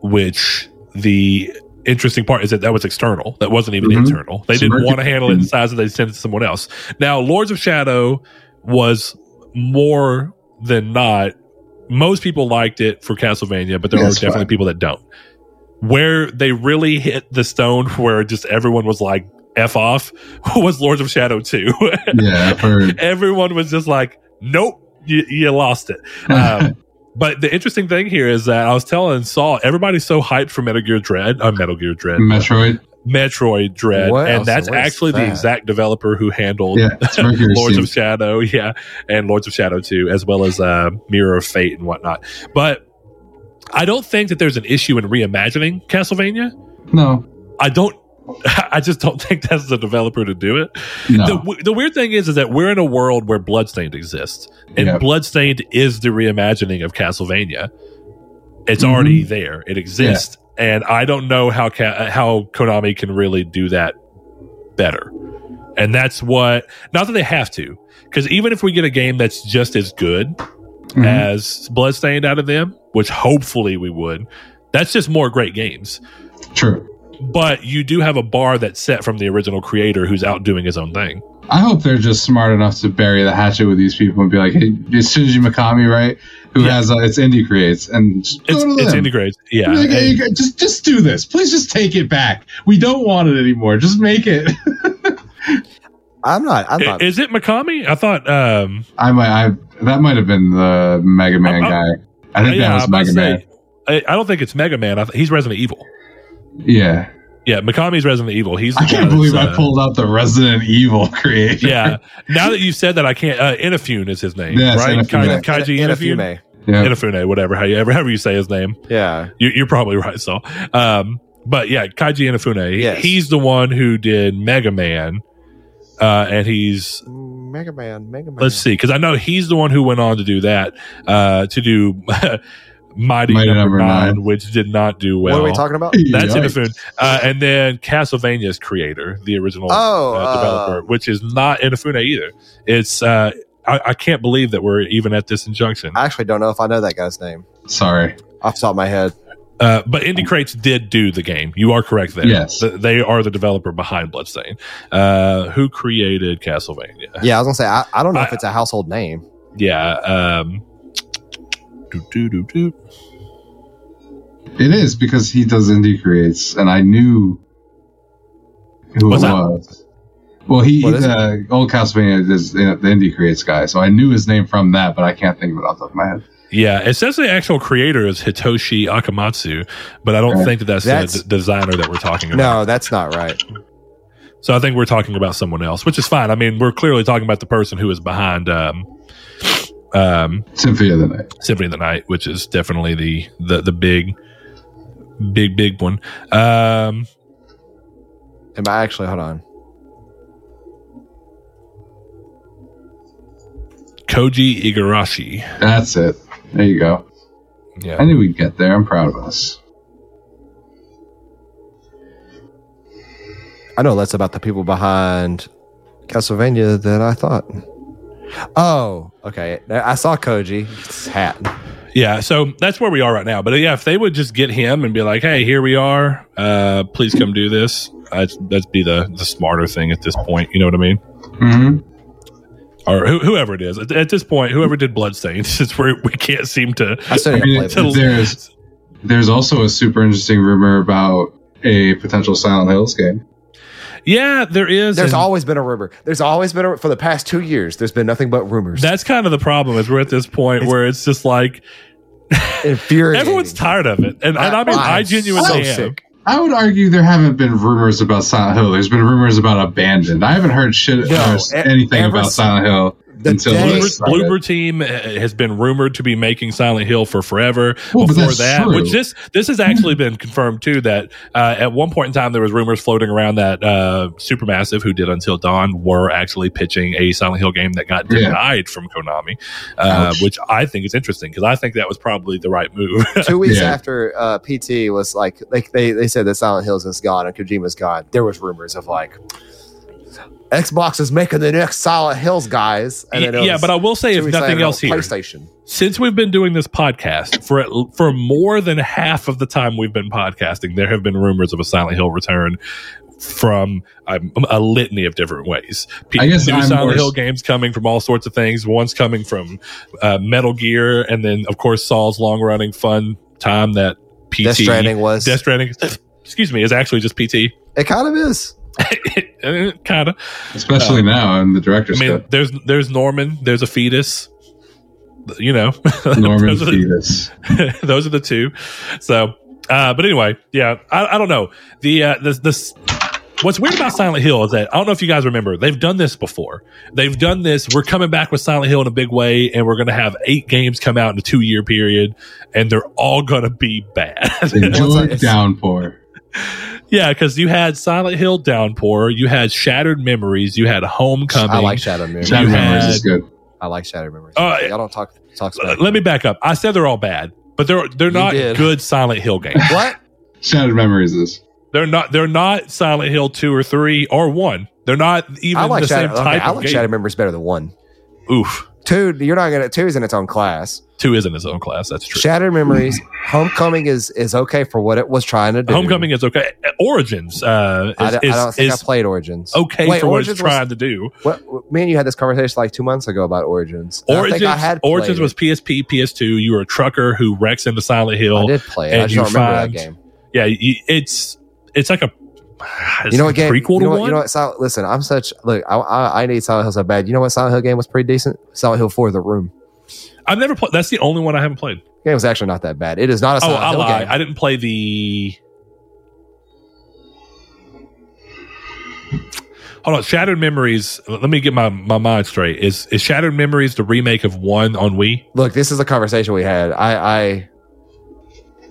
which the interesting part is that that was external. That wasn't even Mhm. internal. They didn't Submerged want to handle it in in- size, that they sent it to someone else. Now, Lords of Shadow was more than not, most people liked it for Castlevania, but there That's are definitely fine. people that don't. Where they really hit the stone, (laughs) where just everyone was like "f off," (laughs) was Lords of Shadow Two. (laughs) Yeah, heard. everyone was just like, "Nope, you, you lost it." Um, but the interesting thing here is that I was telling Saul, everybody's so hyped for Metal Gear Dread, uh, Metal Gear Dread, Metroid. Metroid Dread, What and that's What is actually the exact developer who handled Yeah, (laughs) Lords of Shadow, (laughs) yeah, and Lords of Shadow 2, as well as uh, Mirror of Fate and whatnot. But I don't think that there's an issue in reimagining Castlevania. No, I don't. (laughs) I just don't think that's the developer to do it. no. The, the weird thing is, is that we're in a world where Bloodstained exists, and Yep. Bloodstained is the reimagining of Castlevania. It's Mhm. already there; it exists, and I don't know how ca- how Konami can really do that better. And that's what, not that they have to, because even if we get a game that's just as good Mhm. as Bloodstained out of them, which hopefully we would, that's just more great games. True. But you do have a bar that's set from the original creator who's out doing his own thing. I hope they're just smart enough to bury the hatchet with these people and be like, "Hey, it's Shinji Mikami, right? Who Yeah. has uh, it's Inti Creates and just go It's, to it's them. integrated. Yeah. Like, hey, and- guys, just just do this. Please just take it back. We don't want it anymore. Just make it. (laughs) I'm not. I'm not. is it Mikami? I thought, um, I might. I that might have been the Mega Man Uh, uh, guy. I think yeah, that was Mega Man. say, I, I don't think it's Mega Man. I th- he's Resident Evil. Yeah, Yeah, Mikami's Resident Evil. He's. I can't believe that's, I uh, pulled out the Resident Evil (laughs) creator. Yeah. Now that you said that, I can't. Uh, Inafune is his name, Yes, right? Inafune. Kai, Kaiji In a Inafune. Few May. yeah. Inafune, whatever, however, however you say his name. Yeah. You, you're probably right, Saul. Um, but yeah, Kaiji Inafune. Yes. He's the one who did Mega Man, uh, and he's Mega Man. Mega Man. let's see, because I know he's the one who went on to do that, uh, to do (laughs) Mighty, Mighty Number Number Nine, Nine. which did not do well. What are we talking about? That's Yikes. Inafune. Uh, and then Castlevania's creator, the original Oh, uh, uh, developer, which is not Inafune either. It's uh, I, I can't believe that we're even at this injunction. I actually don't know if I know that guy's name Sorry. off the top of my head. Uh, but Inti Creates did do the game. You are correct there. Yes. Th- they are the developer behind Bloodstain. Uh, who created Castlevania? Yeah, I was gonna say I, I don't know if it's a household name. Yeah. Um, do, do, do, do. It is because he does Inti Creates, and I knew who What's it that? was. Well, he What is uh, old Castlevania is uh, the Inti Creates guy, so I knew his name from that, but I can't think of it off the top of my head. Yeah, it says the actual creator is Hitoshi Akamatsu, but I don't Right. think that that's, That's- the d- designer that we're talking about. No, that's not right. So I think we're talking about someone else, which is fine. I mean, we're clearly talking about the person who is behind um, um, Symphony of the Night. Symphony of the Night, which is definitely the the the big, big, big one. Um, Am I actually? Hold on. Koji Igarashi. That's it. There you go. I Yeah, knew we'd get there. I'm proud of us. I know less about the people behind Castlevania than I thought. Oh, okay. I saw Koji. His hat. yeah. So that's where we are right now. But yeah, if they would just get him and be like, "Hey, here we are. Uh, please come do this," I'd, that'd be the the smarter thing at this point. You know what I mean? hmm Or who, whoever it is at, at this point, whoever did Bloodstained, (laughs) since we we can't seem to. I still I need to mean, play it's- this. there's there's also a super interesting rumor about a potential Silent Hills game. Yeah, there is. There's and- always been a rumor. There's always been a, for the past two years. There's been nothing but rumors. That's kind of the problem. Is we're at this point It's- where it's just like (laughs) infuriating. everyone's tired of it, and, and I mean, I I'm genuinely so am. sick. I would argue there haven't been rumors about Silent Hill. There's been rumors about Abandoned. I haven't heard shit No, or anything about Silent Hill the until day- this Bloober. Bloober team uh, has been rumored to be making Silent Hill for forever. Well, Before that, true. which this this has actually been confirmed too. That uh, at one point in time there was rumors floating around that uh, Supermassive, who did Until Dawn, were actually pitching a Silent Hill game that got Yeah. denied from Konami, uh, which I think is interesting because I think that was probably the right move. (laughs) Two weeks Yeah. after uh, PT was like, like they, they said that Silent Hills is gone and Kojima's gone. There was rumors of like Xbox is making the next Silent Hills, guys. And then it yeah, but I will say, two if nothing else here, PlayStation. since we've been doing this podcast for at- for more than half of the time we've been podcasting, there have been rumors of a Silent Hill return from a, a litany of different ways. Pe- I guess new I'm Silent more- Hill games coming from all sorts of things. One's coming from uh, Metal Gear, and then of course Saul's long running fun time that PT Death Stranding was. Death Stranding. Excuse me, is actually just PT. it kind of is. (laughs) kind of. especially now in the director's I director's mean, cut. there's there's Norman. There's a fetus. You know, (laughs) Norman those, are the, Fetus. (laughs) those are the two. So, uh, but anyway, yeah, I, I don't know. The uh, this this what's weird about Silent Hill is that I don't know if you guys remember they've done this before. They've done this. We're coming back with Silent Hill in a big way, and we're going to have eight games come out in a two year period, and they're all going to be bad. Enjoy it's- Downpour. Yeah, because you had Silent Hill Downpour, you had Shattered Memories, you had Homecoming. I like Shadow Memories. Shadow You Memories had- is good. I like Shadow Memories. Uh, Y'all don't talk talk Uh, smack. let me back up. I said they're all bad, but they're they're You not did. good Silent Hill games. (laughs) what? Shattered Memories is. they're not they're not Silent Hill two or three or one. They're not even I like the Shadow. same Okay, type I like game. Shadow Memories better than one. Oof, Two, you're not gonna. Two is in its own class. two is in its own class. That's true. Shattered Memories. (clears throat) Homecoming is is okay for what it was trying to do. Homecoming is okay. Origins uh, I, is, don't- I don't is, think is I played Origins. okay Wait, for what Origins it's was- trying to do. What, me and you had this conversation like two months ago about Origins. And I Origins, think I had Origins was PSP, PS2. You were a trucker who wrecks into Silent Hill. I did play it. I just you don't remember find- that game. Yeah, you, it's it's like a it's You know what game? prequel you to know what, one. you know what? Silent, listen, I'm such look. I, I I need Silent Hill so bad. You know what? Silent Hill game was pretty decent. Silent Hill 4: The Room. I've never played. That's the only one I haven't played. Game was actually not that bad. It is not a Oh, Silent I Hill lie. game. I didn't play the. Hold on, Shattered Memories. Let me get my, my mind straight. Is is Shattered Memories the remake of one on Wii, Look, this is a conversation we had. I I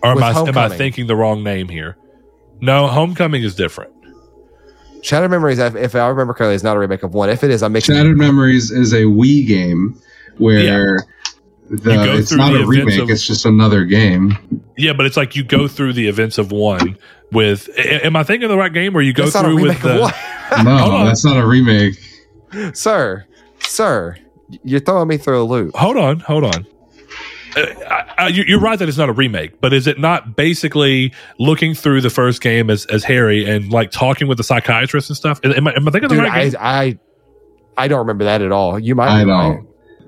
or am I am I thinking the wrong name here? No, Homecoming is different. Shattered Memories. If, if I remember correctly, is not a remake of one. If it is, I'm making Shattered Memories is a Wii game where the You go it's through not the a events remake, of- it's just another game. Yeah, but it's like you go through the events of one with. Am I thinking of the right game? Where you go That's through with the. (laughs) No, that's not a remake. sir, sir, you're throwing me through a loop. Hold on, hold on. Uh, I, I, you- you're right that it's not a remake, but is it not basically looking through the first game as, as Harry and like talking with the psychiatrist and stuff? Am I, am I thinking of the right I, game? I I don't remember that at all. You might. I be don't. right.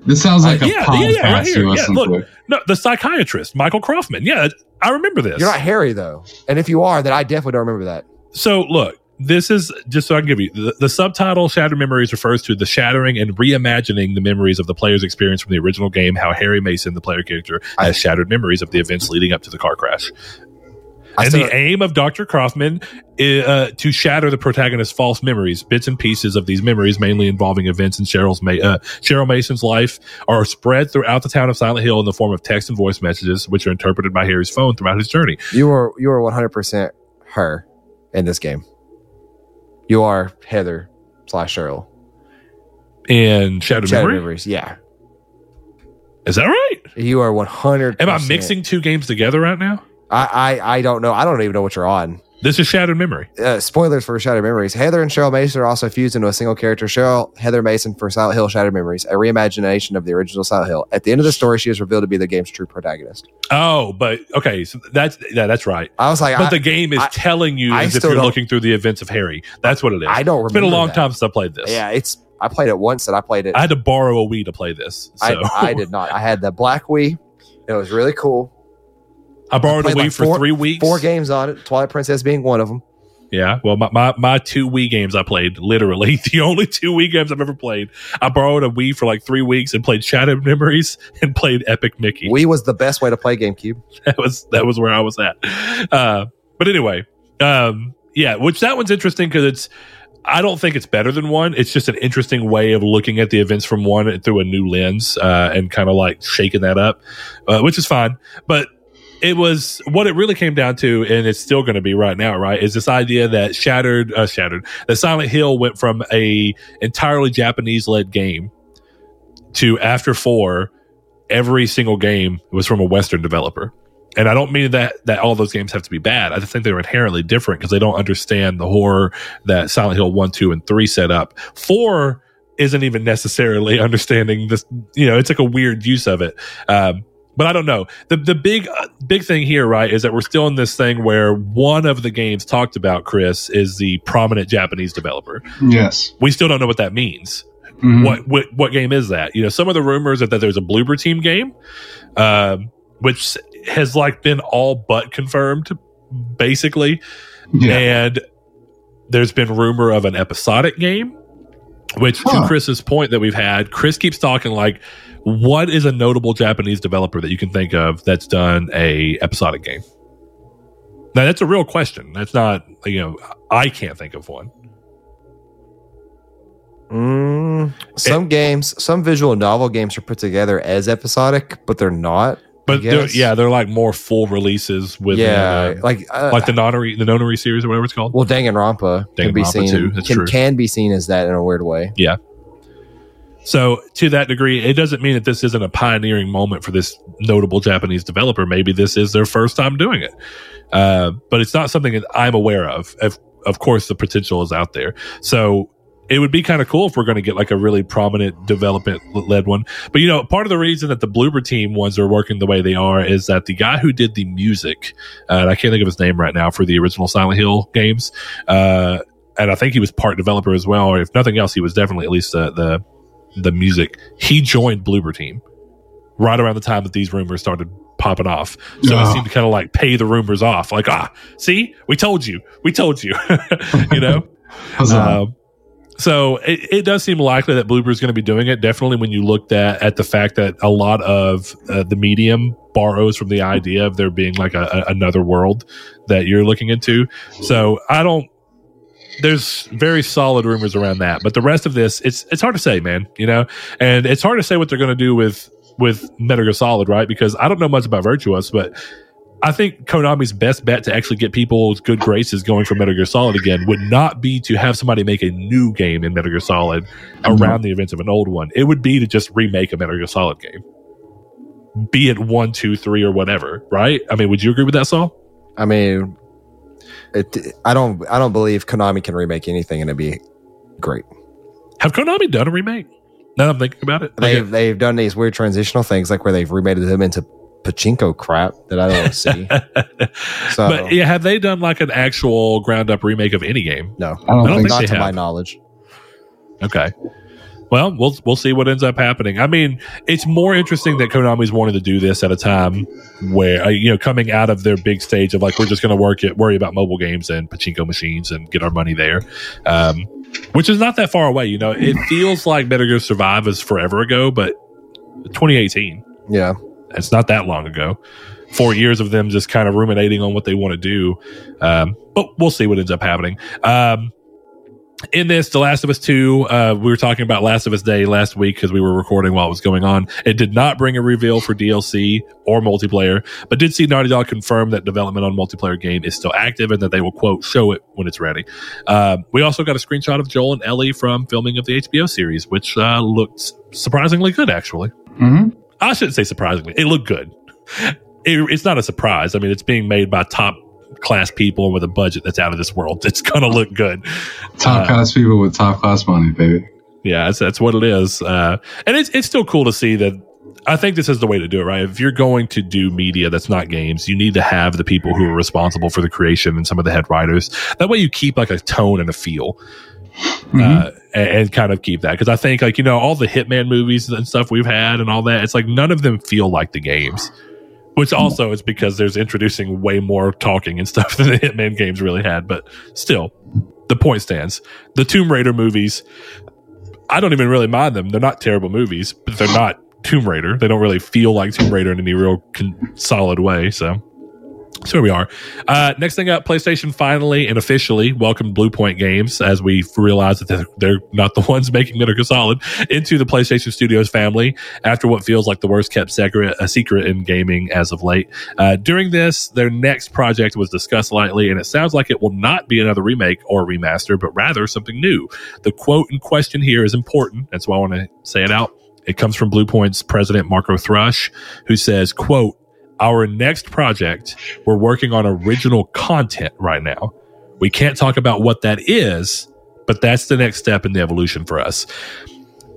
This sounds like Uh, a yeah, podcast yeah, yeah, right here. Yeah, look. No, the psychiatrist, Michael Kaufman. Yeah, I remember this. You're not Harry though, and if you are, then I definitely don't remember that. So look, this is just so I can give you the, the subtitle Shattered Memories refers to the shattering and reimagining the memories of the player's experience from the original game, how Harry Mason, the player character, has shattered memories of the events leading up to the car crash. I and the aim of Dr. Kaufman is uh, to shatter the protagonist's false memories. Bits and pieces of these memories, mainly involving events in Cheryl's Ma- uh, Cheryl Mason's life, are spread throughout the town of Silent Hill in the form of text and voice messages, which are interpreted by Harry's phone throughout his journey. you are you are 100 percent her in this game. You are Heather slash Cheryl. And Shadow, Shattered Memory? Memories. Yeah, Is that right? you are 100. Am I mixing two games together right now? I, I I don't know. I don't even know what you're on. This is Shattered Memory. Uh, spoilers for Shattered Memories. Heather and Cheryl Mason are also fused into a single character. Cheryl Heather Mason for Silent Hill Shattered Memories, a reimagination of the original Silent Hill. At the end of the story, she is revealed to be the game's true protagonist. Oh, but okay, so that's yeah, that's right. I was like, But I, the game is I- telling you I as if you're looking through the events of Harry. That's what it is. I don't Remember it's been a long that. time since I played this. Yeah, it's. I played it once, and I played it. I had to borrow a Wii to play this. So I, I did not. I had the black Wii. It was really cool. I borrowed a played Wii like for four- three weeks. Four games on it. Twilight Princess being one of them. Yeah. Well, my, my, my two Wii games I played, literally (laughs) the only two Wii games I've ever played. I borrowed a Wii for like three weeks and played Shattered Memories (laughs) and played Epic Mickey. Wii was the best way to play GameCube. (laughs) that was that was where I was at. Uh, but anyway, um, yeah, which that one's interesting because it's. I don't think it's better than one. It's just an interesting way of looking at the events from one through a new lens uh, and kind of like shaking that up, uh, which is fine. But it was what it really came down to, and it's still going to be right now. Right, is this idea that shattered, uh, shattered, that Silent Hill went from a entirely Japanese led game to after four, every single game was from a Western developer. And I don't mean that that all those games have to be bad. I just think they're inherently different because they don't understand the horror that Silent Hill one, two, and three set up. Four isn't even necessarily (laughs) understanding this. You know, it's like a weird use of it. Um, but I don't know. The the big uh, big thing here, right, is that we're still in this thing where one of the games talked about, Chris, is the prominent Japanese developer. Yes. We still don't know what that means. Mhm. What what what game is that? You know, some of the rumors are that there's a Bloober Team game, um, which has like been all but confirmed, basically. Yeah. And there's been rumor of an episodic game, which to Chris's point that we've had, Chris keeps talking like, what is a notable Japanese developer that you can think of that's done a episodic game? Now that's a real question. That's not you know I can't think of one. Mm, some games, some visual novel games are put together as episodic, but they're not. But they're, yeah, they're like more full releases with yeah, uh, like uh, like the nonary the nonary series or whatever it's called. well, Danganronpa can be Danganronpa seen too, that's can, true. can be seen as that in a weird way. Yeah. So to that degree, it doesn't mean that this isn't a pioneering moment for this notable Japanese developer. Maybe this is their first time doing it, uh, but it's not something that I'm aware of. Of, of course, the potential is out there. So it would be kind of cool if we're going to get like a really prominent development led one. But you know, part of the reason that the Bloober Team ones are working the way they are is that the guy who did the music, uh, and I can't think of his name right now for the original Silent Hill games, uh, and I think he was part developer as well. Or if nothing else, he was definitely at least the the, the music. He joined Bloober Team right around the time that these rumors started popping off. So Oh. it seemed to kind of like pay the rumors off. Like, ah, see, we told you, we told you, (laughs) you know. (laughs) Um, so it, it does seem likely that Bloober is going to be doing it. Definitely, when you looked at at the fact that a lot of uh, the medium borrows from the idea of there being like a, a, another world that you're looking into. So I don't. There's very solid rumors around that, but the rest of this, it's it's hard to say, man. You know, and it's hard to say what they're going to do with with Metal Solid, right? Because I don't know much about Virtuos, but I think Konami's best bet to actually get people's good graces going for Metal Gear Solid again would not be to have somebody make a new game in Metal Gear Solid around the events of an old one. It would be to just remake a Metal Gear Solid game, be it one, two, three, or whatever. Right? I mean, would you agree with that, Saul? I mean, it. I don't. I don't believe Konami can remake anything and it'd be great. Have Konami done a remake? Now that I'm thinking about it, They've they've done these weird transitional things, like where they've remade them into pachinko crap that I don't (laughs) see. So but yeah, have they done like an actual ground up remake of any game? no, I don't I don't think think not they to my knowledge. Okay. Well, we'll we'll see what ends up happening. I mean, it's more interesting that Konami's wanting to do this at a time where uh, you know coming out of their big stage of like we're just going to work it, worry about mobile games and pachinko machines and get our money there, um, which is not that far away. You know, it feels like Metal Gear Survive is forever ago, but 2018. Yeah, It's not that long ago. Four years of them just kind of ruminating on what they want to do. Um, but we'll see what ends up happening. Um, in this, The Last of Us 2, uh, we were talking about Last of Us Day last week because we were recording while it was going on. It did not bring a reveal for DLC or multiplayer, but did see Naughty Dog confirm that development on multiplayer game is still active and that they will, quote, show it when it's ready. Um, we also got a screenshot of Joel and Ellie from filming of the HBO series, which uh, looked surprisingly good, actually. Mhm. I shouldn't say surprisingly. It looked good. It, it's not a surprise. I mean, it's being made by top class people with a budget that's out of this world. (laughs) It's going to look good. Top Uh, class people with top class money, baby. Yeah, that's, that's what it is. Uh, and it's, it's still cool to see that. I think this is the way to do it, right? If you're going to do media that's not games, you need to have the people who are responsible for the creation and some of the head writers. That way you keep like a tone and a feel. Mhm. uh, and, and kind of keep that because I think like you know all the Hitman movies and stuff we've had and all that it's like none of them feel like the games, which also is because there's introducing way more talking and (laughs) stuff than the Hitman games really had. But still, the point stands. The Tomb Raider movies, I don't even really mind them. They're not terrible movies, but they're not Tomb Raider. They don't really feel like Tomb Raider in any real con- solid way. So. So here we are. Uh, next thing up, PlayStation finally and officially welcomed Bluepoint Games as we realize that they're, not the (laughs) ones making Metal Gear Solid into the PlayStation Studios family after what feels like the worst kept secret, a secret in gaming as of late. Uh, during this, their next project was discussed lightly, and it sounds like it will not be another remake or remaster, but rather something new. The quote in question here is important. That's why I want to say it out. It comes from Bluepoint's president, Marco Thrush, who says, quote, our next project, we're working on original content right now. We can't talk about what that is, but that's the next step in the evolution for us.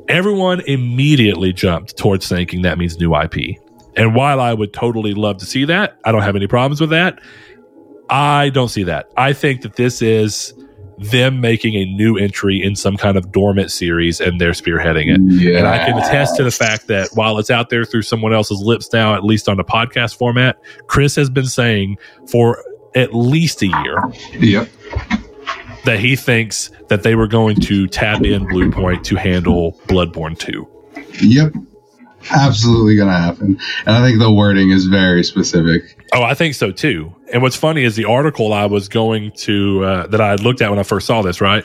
Everyone immediately jumped towards thinking that means new IP. And while I would totally love to see that, I don't have any problems with that. I don't see that. I think that this is them making a new entry in some kind of dormant series and they're spearheading it. Yeah. And I can attest to the fact that while it's out there through someone else's lips now, at least on the podcast format, Chris has been saying for at least a year Yep. that he thinks that they were going to tap in Bluepoint to handle Bloodborne 2. Yep. Absolutely gonna happen. And I think the wording is very specific. Oh, I think so too. And what's funny is the article I was going to uh, that I had looked at when I first saw this, right,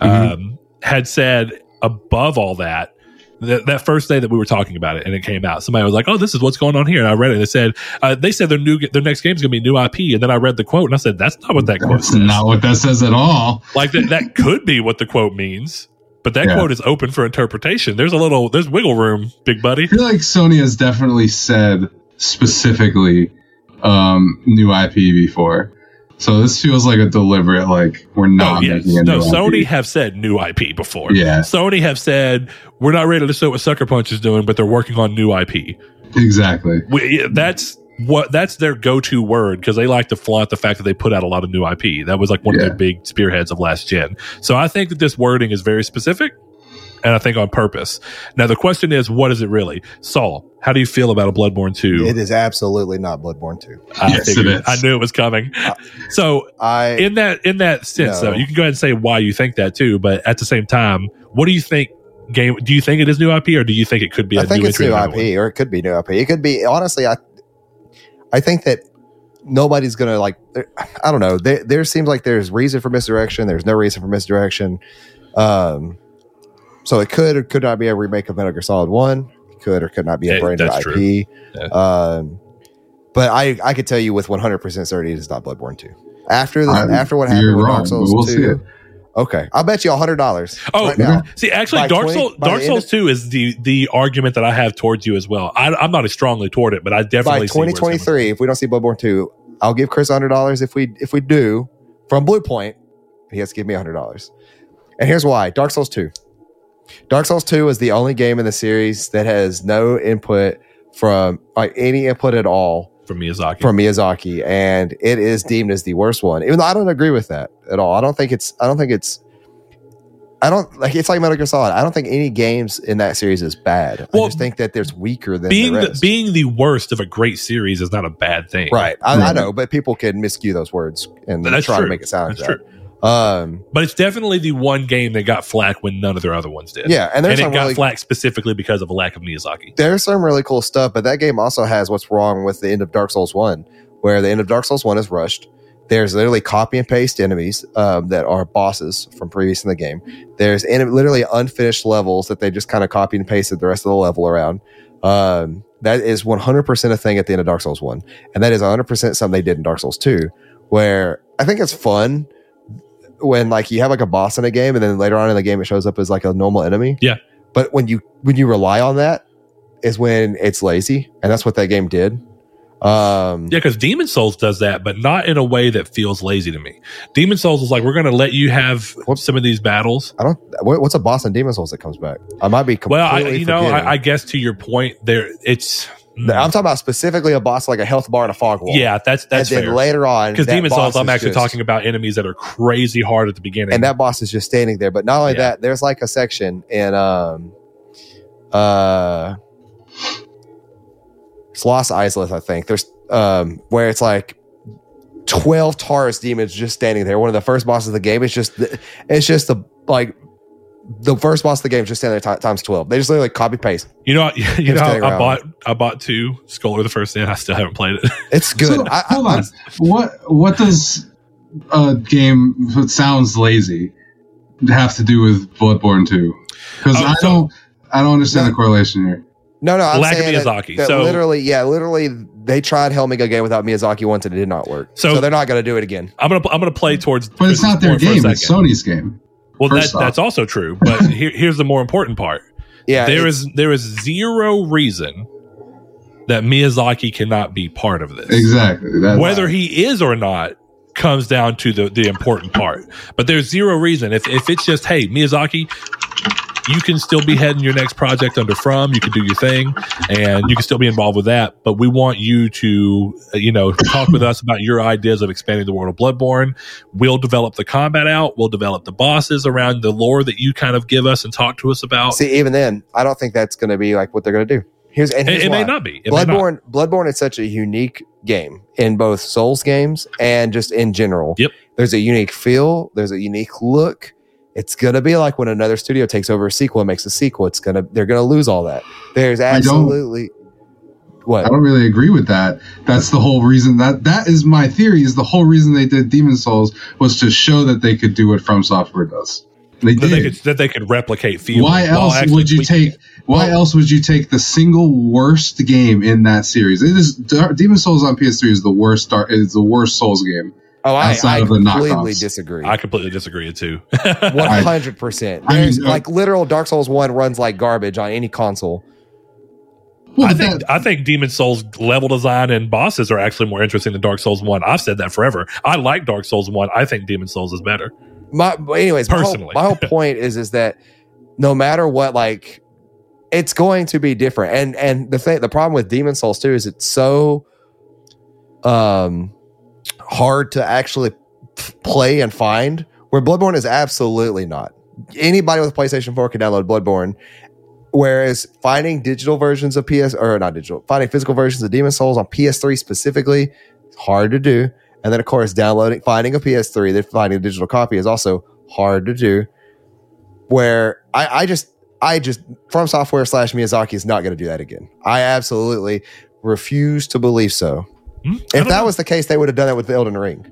Mhm. um, had said above all that. That, that first day that we were talking about it and it came out, somebody was like, "Oh, this is what's going on here." And I read it. and It said uh, they said their new their next game is going to be new IP, and then I read the quote and I said, "That's not what that quote That's says." not what that says at all. like that that could be what the quote means, but that Yeah. quote is open for interpretation. There's a little there's wiggle room, big buddy. I feel like Sony has definitely said specifically um, new IP before. So this feels like a deliberate, like we're Oh not yes, making a no. Sony IP. have said new IP before. Yeah. Sony have said we're not ready to show what Sucker Punch is doing, but they're working on new IP. Exactly. We, that's what that's their go-to word because they like to flaunt the fact that they put out a lot of new IP. That was like one of Yeah. their big spearheads of last gen. So I think that this wording is very specific, and I think on purpose. Now the question is, what is it really? Saul, how do you feel about a Bloodborne two? It is absolutely not Bloodborne 2. I Yes, figured. is. I knew it was coming. Uh, so I in that in that sense, No. though, you can go ahead and say why you think that too. But at the same time, what do you think? Game? Do you think it is new IP, or do you think it could be a I think new it's new in another IP, or it could be new IP. It could be honestly. I I think that nobody's gonna like. I don't know. There, there seems like there's reason for misdirection. There's no reason for misdirection. Um, so it could or could not be a remake of Metal Gear Solid One. It could or could not be a Yeah, brand new IP. Yeah. Um, but I I could tell you with 100 percent certainty it's not Bloodborne Two. After the, I- after what you're happened with wrong, Dark Souls we'll see 2, it. Okay, I'll bet you a hundred dollars. Oh, right now. See, actually, By Dark 20 Souls, Dark Souls of- Two is the the argument that I have towards you as well. I, I'm not as strongly toward it, but I by definitely see where it's coming 2023, if we don't see Bloodborne 2, I'll give Chris $100 if we if we do from Bluepoint. He has to give me $100. And here's why. Dark Souls 2. Dark Souls 2 is the only game in the series that has no input from like any input at all from Miyazaki. from Miyazaki and it is deemed as the worst one. Even though I don't agree with that at all. I don't think it's I don't think it's I don't like it's like Metal Gear Solid. I don't think any games in that series is bad. Well, I just think that there's weaker than being the the, being the worst of a great series is not a bad thing, Right. I, I mm-hmm. know, but people can miscue those words and That's try true. to make it sound That's true. Um, But it's definitely the one game that got flack when none of their other ones did. yeah, and and it got really flack specifically because of a lack of Miyazaki. there's some really cool stuff, but that game also has what's wrong with the end of Dark Souls One, where the end of Dark Souls One is rushed. There's literally copy and paste enemies um, that are bosses from previous in the game. There's en- literally unfinished levels that they just kind of copy and pasted the rest of the level around. Um, that is 100% a thing at the end of Dark Souls 1. And that is 100% something they did in Dark Souls 2, where I think it's fun when like you have like a boss in a game and then later on in the game it shows up as like a normal enemy. Yeah. But when you when you rely on that is when it's lazy. And that's what that game did. Um Yeah, because Demon Souls does that, but not in a way that feels lazy to me. Demon Souls is like we're going to let you have What- some of these battles. I don't what's a boss in Demon Souls that comes back? I might be completely Well, I, you know. I, I guess to your point, there it's I'm talking about specifically a boss like a health bar and a fog wall. yeah, that's that's and then fair. later on, Because Demon Souls, I'm actually just- talking about enemies that are crazy hard at the beginning. and that boss is just standing there. But not only Yeah. that, there's like a section in um uh it's Lost Isleth, I think. There's um where it's like 12 Taurus demons just standing there. One of the first bosses of the game. It's just it's just the like the first boss of the game is just standing there ti- times 12. They just literally copy paste. you know, what? (laughs) you know, Just I around. bought I bought two Skull the first day, and I still haven't played it. (laughs) It's good. So, I, I, hold on. What what does a game that sounds lazy have to do with Bloodborne 2? Because Oh, I so- don't I don't understand No. the correlation here. No, no, I'm Lack of saying that- Miyazaki. That, So- literally, yeah, literally, they tried helming a game without Miyazaki once and it did not work. So- So, they're not going to do it again. I'm gonna I'm gonna play towards, But it's not their point for a game, it's. Sony's game. Well, that, off. that's also true. But (laughs) here, here's the more important part. Yeah, there is there is zero reason that Miyazaki cannot be part of this. Exactly. That's Whether he is or not comes down to the the important part. But there's zero reason if if it's just hey Miyazaki, you can still be heading your next project under From. You can do your thing, and you can still be involved with that. But we want you to, uh, you know, talk with us about your ideas of expanding the world of Bloodborne. We'll develop the combat out. We'll develop the bosses around the lore that you kind of give us and talk to us about. See, even then, I don't think that's going to be like what they're going to do. Here's and it, here's it may not be. It may not. Bloodborne, Bloodborne is such a unique game in both Souls games and just in general. Yep. There's a unique feel. There's a unique look. It's gonna be like when another studio takes over a sequel and makes a sequel. It's gonna they're gonna lose all that. There's don't- absolutely what I don't really agree with that. That's the whole reason that that is my theory. Is the whole reason they did Demon Souls was to show that they could do what From Software does. They that they did. could that they could replicate feelings. Why else actually would you take? it. Why Well- else would you take the single worst game in that series? It is Demon Souls on PS3 is the worst. Dar- is the worst Souls game. Oh, I, outside I completely disagree. I completely disagree too. (laughs) One hundred percent. There's like literal Dark Souls One runs like garbage on any console. Well, I think that- I think Demon Souls level design and bosses are actually more interesting than Dark Souls One. I've said that forever. I like Dark Souls One. I think Demon Souls is better. my but anyways my whole, Personally. my whole (laughs) point is is that no matter what like it's going to be different and and the thing the problem with demon souls too is it's so um hard to actually play and find where bloodborne is absolutely not anybody with a playstation 4 can download bloodborne whereas finding digital versions of ps or not digital finding physical versions of demon souls on ps3 specifically is hard to do and then, of course, downloading, finding a PS3, then finding a digital copy is also hard to do. Where I, I just, I just, from software slash Miyazaki is not going to do that again. I absolutely refuse to believe so. Hmm? If that know. was the case, they would have done it with the Elden Ring.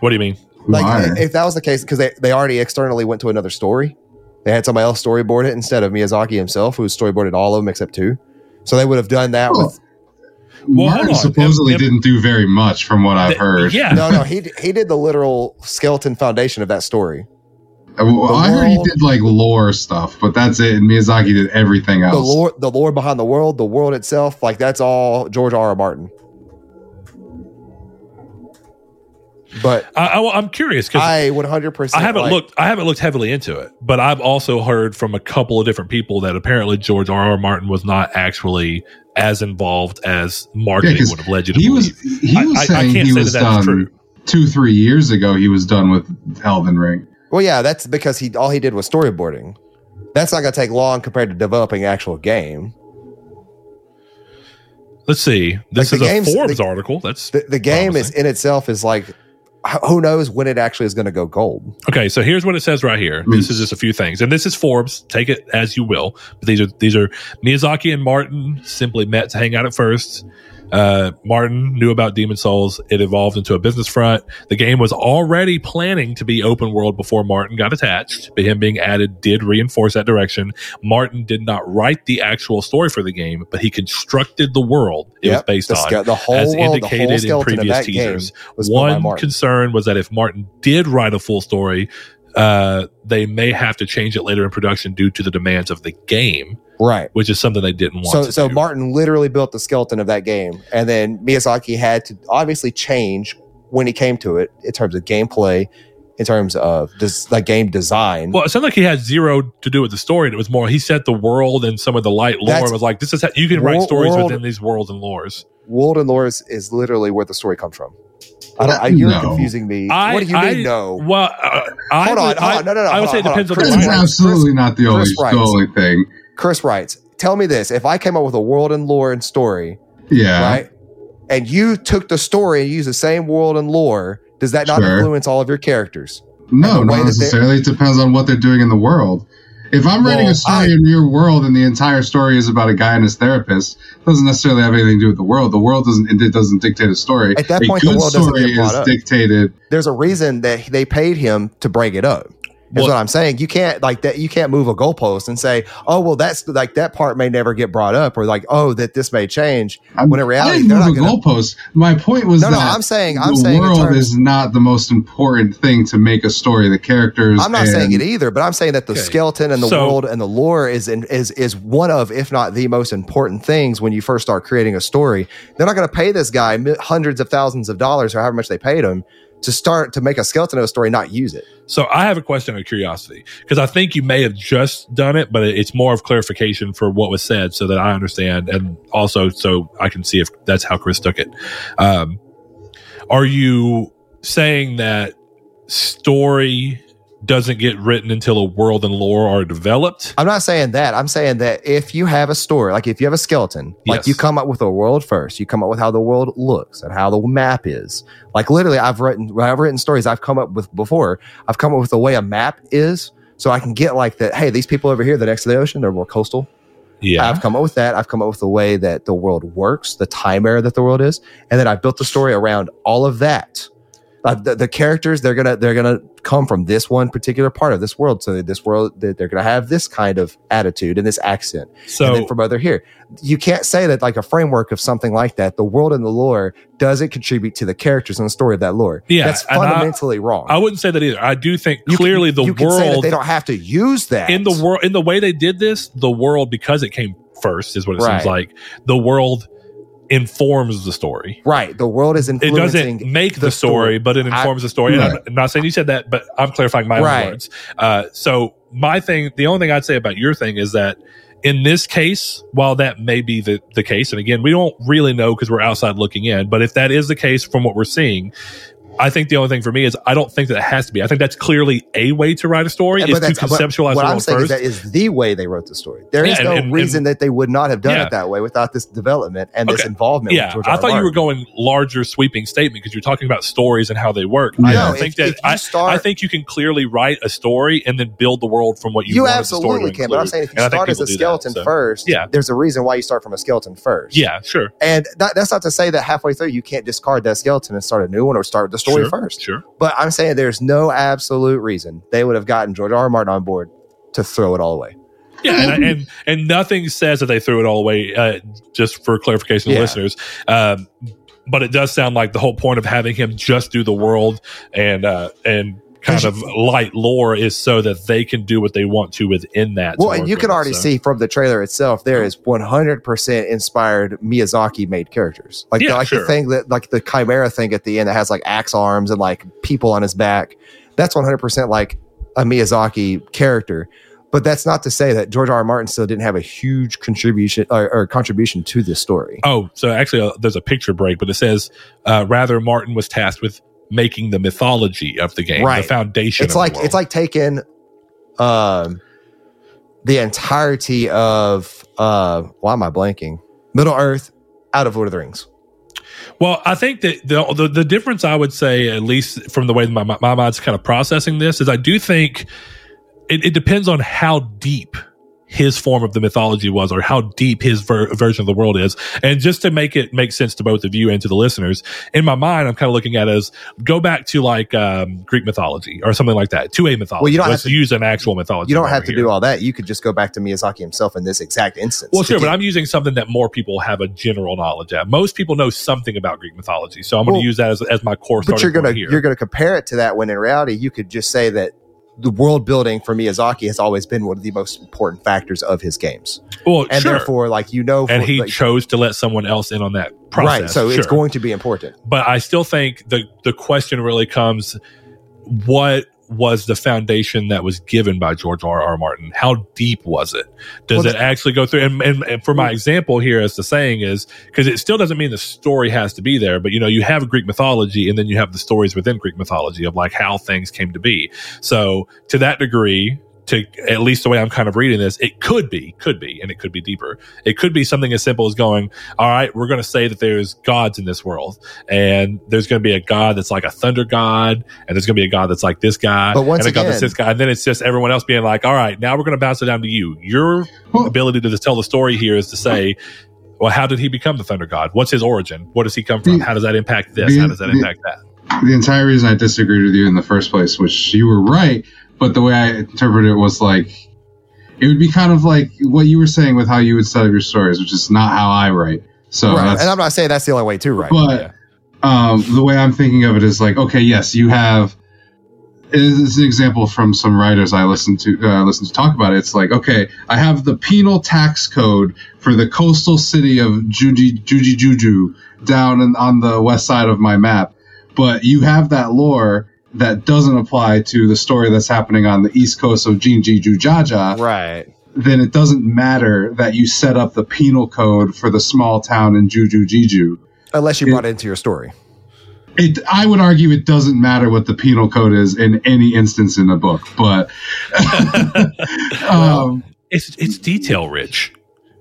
what do you mean? Like, why? if that was the case, because they, they already externally went to another story, they had somebody else storyboard it instead of Miyazaki himself, who storyboarded all of them except two. So they would have done that Oh. with. Well, Martin supposedly Em- em- didn't do very much from what I've heard. Yeah. No, no, he he did the literal skeleton foundation of that story. Uh, well, The I heard he did like lore stuff, but that's it. And Miyazaki did everything else. the lore the lore behind the world the world itself like that's all george r r martin but I, I, am curious because i 100% I haven't like- looked. I haven't looked heavily into it, but I've also heard from a couple of different people that apparently George R. R. Martin was not actually as involved as marketing 'cause would have led you to he believe. was he I- was I- I saying can't he say was that that's done true. two three years ago. He was done with Elden Ring. well yeah that's because he all he did was storyboarding that's not going to take long compared to developing an actual game Let's see. This Like is a Forbes the- article. That's the, the game is in itself is like h- who knows when it actually is going to go gold okay. So here's what it says right here. Hmm. This is just a few things, and this is Forbes. Take it as you will. But these are these are Miyazaki and Martin simply met to hang out at first. Uh, Martin knew about Demon Souls. It evolved into a business front. The game was already planning to be open world before Martin got attached, but him being added did reinforce that direction. Martin did not write the actual story for the game, but he constructed the world it was based the, on. the whole as world indicated in previous teasers. game was built by One concern was that if Martin did write a full story, uh, they may have to change it later in production due to the demands of the game, right which is something they didn't want so to so do. martin literally built the skeleton of that game and then miyazaki had to obviously change when he came to it in terms of gameplay in terms of just like game design well, it sounded like he had zero to do with the story. And it was more he set the world and some of the light lore. That's- was like this is how you can write World- stories world- within these worlds and lores. world and lore is, is literally where the story comes from I don't, I, you're No. confusing me I, what do you I, mean no Well, uh, I Hold on, would, hold I, on. No, no, no, I would hold say it depends on. on Chris the That's Wright- writer. absolutely not the only, the only thing. Chris writes tell me this if i came up with a world and lore and story Yeah. right and you took the story and used the same world and lore does that not Sure. influence all of your characters No, And the way not necessarily. It depends on what they're doing in the world. If I'm writing a story I- in your world and the entire story is about a guy and his therapist, it doesn't necessarily have anything to do with the world. The world doesn't it doesn't dictate a story. At that a point, the world doesn't story get brought is up. dictated. there's a reason that they paid him to bring it up. Is Well- what I'm saying. You can't like that. You can't move a goalpost and say, "Oh, well, that's like that part may never get brought up," or like, "Oh, that this may change." I'm, When in reality, I didn't they're move not a gonna- goalpost. My point was No, no, that I'm saying, I'm the saying in world terms- is not the most important thing to make a story. The characters. I'm not and- saying it either, but I'm saying that the Okay. skeleton and the So- world and the lore is in, is is one of, if not the most important things when you first start creating a story. They're not going to pay this guy hundreds of thousands of dollars or however much they paid him to start to make a skeleton of a story, not use it. So I have a question of curiosity because I think you may have just done it, but it's more of clarification for what was said so that I understand and also so I can see if that's how Chris took it. Um, are you saying that story doesn't get written until a world and lore are developed? I'm not saying that. I'm saying that if you have a story, like if you have a skeleton, like Yes. you come up with a world first, you come up with how the world looks and how the map is. Like literally, I've written, I've written stories I've come up with before. I've come up with the way a map is, so I can get like that. Hey, these people over here, they're next to the ocean, they're more coastal. Yeah. I've come up with that. I've come up with the way that the world works, the time era that the world is, and then I built the story around all of that. Uh, the, the characters they're gonna they're gonna come from this one particular part of this world, so this world that they're gonna have this kind of attitude and this accent, and so then from other here. You can't say that like a framework of something like that. The world and the lore doesn't contribute to the characters and the story of that lore. Yeah, that's and I- fundamentally wrong. I wouldn't say that either. I do think You clearly the you can say that world they don't have to use that in the world in the way they did this, the world because it came first is what it Right. seems like. The world informs the story. Right, the world is influencing. It doesn't make the, the story, story. but it I- informs the story. And I'm not saying you said that, but I'm clarifying my Right. words. Uh, so my thing, the only thing I'd say about your thing is that in this case, while that may be the, the case, and again, we don't really know because we're outside looking in, but if that is the case from what we're seeing, I think the only thing for me is I don't think that it has to be. I think that's clearly a way to write a story But is to conceptualize What the I'm saying first. is that is the way they wrote the story. There is Yeah, no and- and- reason that they would not have done Yeah. it that way without this development and this involvement. yeah, I thought R. you were going larger sweeping statement because you're talking about stories and how they work. I No, don't if- think that you I, start- I think you can clearly write a story and then build the world from what you, You wanted the story absolutely can, but I'm saying if you And start as a do that, skeleton so- first, Yeah. there's a reason why you start from a skeleton first. Yeah, sure, And that, that's not to say that halfway through you can't discard that skeleton and start a new one or start the story sure, first. Sure. But I'm saying there's no absolute reason they would have gotten George R. R. Martin on board to throw it all away. Yeah, and, and and nothing says that they threw it all away. Uh, just for clarification, to Yeah. listeners. Um, but it does sound like the whole point of having him just do the world and uh, and kind of light lore is so that they can do what they want to within that. Well, and you can already so. see from the trailer itself, there is 100% inspired Miyazaki made characters. Like, Yeah, the, like sure. the thing that, like the Chimera thing at the end that has like axe arms and like people on his back. That's 100% like a Miyazaki character. But that's not to say that George R. R. Martin still didn't have a huge contribution or, or contribution to this story. Oh, so actually, uh, there's a picture break, but it says uh, rather Martin was tasked with making the mythology of the game, Right. the foundation. it's of the like it's like taking um the entirety of uh why am I blanking? Middle Earth out of Lord of the Rings. Well, I think that the, the the difference I would say, at least from the way my my mind's kind of processing this, is I do think it, it depends on how deep his form of the mythology was, or how deep his ver- version of the world is. And just to make it make sense to both of you and to the listeners, in my mind, I'm kind of looking at it as go back to like um, Greek mythology or something like that, to a mythology. Well, you don't Let's have to- use an actual mythology. You don't have to here. do all that. You could just go back to Miyazaki himself in this exact instance. Well, to sure, but I'm using something that more people have a general knowledge of. Most people know something about Greek mythology, so I'm going to use that as, as my core. but you're gonna you're gonna compare it to that when in reality you could just say that the world building for Miyazaki has always been one of the most important factors of his games, well, and sure. therefore, like you know, and he like- chose to let someone else in on that process. right. So it's going to be important. but I still think the the question really comes: What was the foundation that was given by George R. R. Martin? How deep was it? Does Well, it actually go through? And, and, and for my mm. example here, as the saying is, because it still doesn't mean the story has to be there, but you know, you have Greek mythology, and then you have the stories within Greek mythology of like how things came to be. So to that degree. To at least the way I'm kind of reading this, it could be, could be, and it could be deeper. It could be something as simple as going, all right, we're going to say that there's gods in this world, and there's going to be a god that's like a thunder god, and there's going to be a god that's like this guy, But once and a god that's this guy, and then it's just everyone else being like, all right, now we're going to bounce it down to you. Your Well- ability to tell the story here is to say, well, how did he become the thunder god? What's his origin? What does he come from? The- How does that impact this? the- How does that the- impact that? the entire reason I disagreed with you in the first place, which you were right, but the way I interpreted it was like it would be kind of like what you were saying with how you would set up your stories, which is not how I write. So right. And I'm not saying that's the only way to write. but um, the way I'm thinking of it is like, okay, yes, you have. This is an example from some writers I listened to uh, listened to talk about it. It's like, okay, I have the penal tax code for the coastal city of Juji Juji Juju down in, on the west side of my map, but you have that lore that doesn't apply to the story that's happening on the east coast of Jinji Jujaja, Right. then it doesn't matter that you set up the penal code for the small town in Juju Jiju. Unless you It- brought it into your story. It, I would argue it doesn't matter what the penal code is in any instance in the book, but (laughs) um, It's it's detail rich.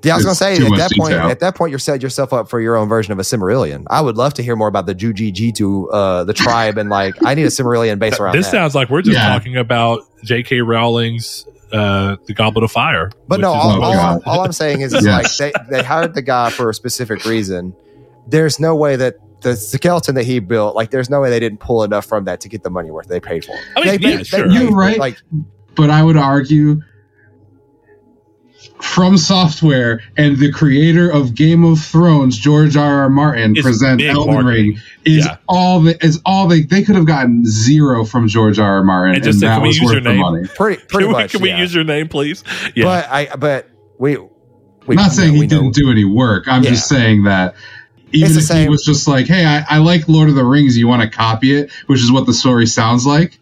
Yeah, I was gonna say at that point, detail. at that point, you're setting yourself up for your own version of a Silmarillion. I would love to hear more about the Juji Jitu, uh, the tribe, and like I need a Silmarillion based around This that. sounds like we're just Yeah. talking about J.K. Rowling's uh, The Goblet of Fire. But no, which all, all, all I'm saying is, (laughs) is Yes. like they, they hired the guy for a specific reason. There's no way that the skeleton that he built, like, there's no way they didn't pull enough from that to get the money worth they paid for it. I mean, they, yeah, sure. You're right. Like, but I would argue from software and the creator of Game of Thrones, George R. R. Martin, It's present Elden marketing. Ring is Yeah. all the is all they they could have gotten zero from George R. R. Martin, And and, just said, that "Can we was use worth your the name?" money. pretty, (laughs) pretty can we, much. can we use your name, please? Yeah. But I, but we, we I'm not saying we he didn't do any work. I'm Yeah. just saying that even It's if he was just like, "Hey, I, I like Lord of the Rings. You want to copy it?" Which is what the story sounds like.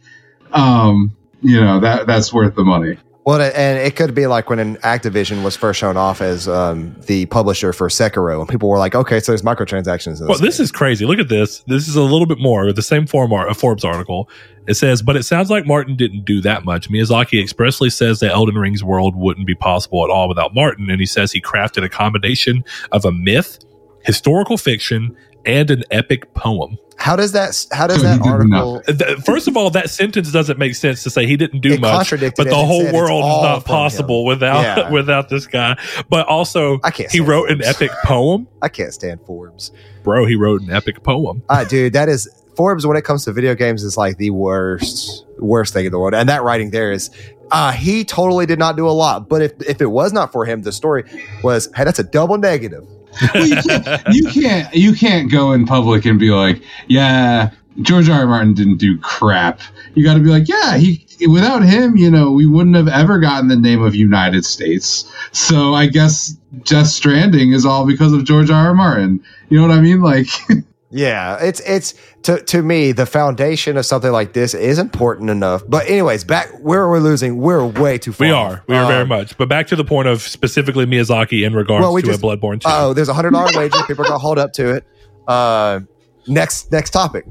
Um, you know that that's worth the money. Well, and it could be like when an Activision was first shown off as um, the publisher for Sekiro, and people were like, "Okay, so there's microtransactions." In Well, this is crazy. Look at this. This is a little bit more the same form a Forbes article. It says, but it sounds like Martin didn't do that much. Miyazaki expressly says that Elden Ring's world wouldn't be possible at all without Martin, and he says he crafted a combination of a myth, historical fiction, and an epic poem. How does that? How does that article? First of all, that sentence doesn't make sense to say he didn't do It much, but the whole world is not possible him. without Yeah. (laughs) without this guy. But also, I can't. he stand wrote an epic poem, (laughs) I can't stand Forbes. bro. He wrote an epic poem. Uh, dude, that is Forbes. When it comes to video games, is like the worst, worst thing in the world. And that writing there is, uh, he totally did not do a lot. But if if it was not for him, the story was, hey, that's a double negative. You, can't, you can't you can't go in public and be like, yeah, George R. R. Martin didn't do crap. You got to be like, yeah, he without him, you know, we wouldn't have ever gotten the name of United States. So I guess Death Stranding is all because of George R. R. Martin. You know what I mean? Like, (laughs) Yeah, it's it's to to me the foundation of something like this is important enough. But anyways, back where we're losing, we're way too far. We are. We are very Um, much. But back to the point of specifically Miyazaki in regards Well, we to just- a Bloodborne 2. Oh, there's a hundred dollar wager. People are gonna hold up to it. Uh, next next topic.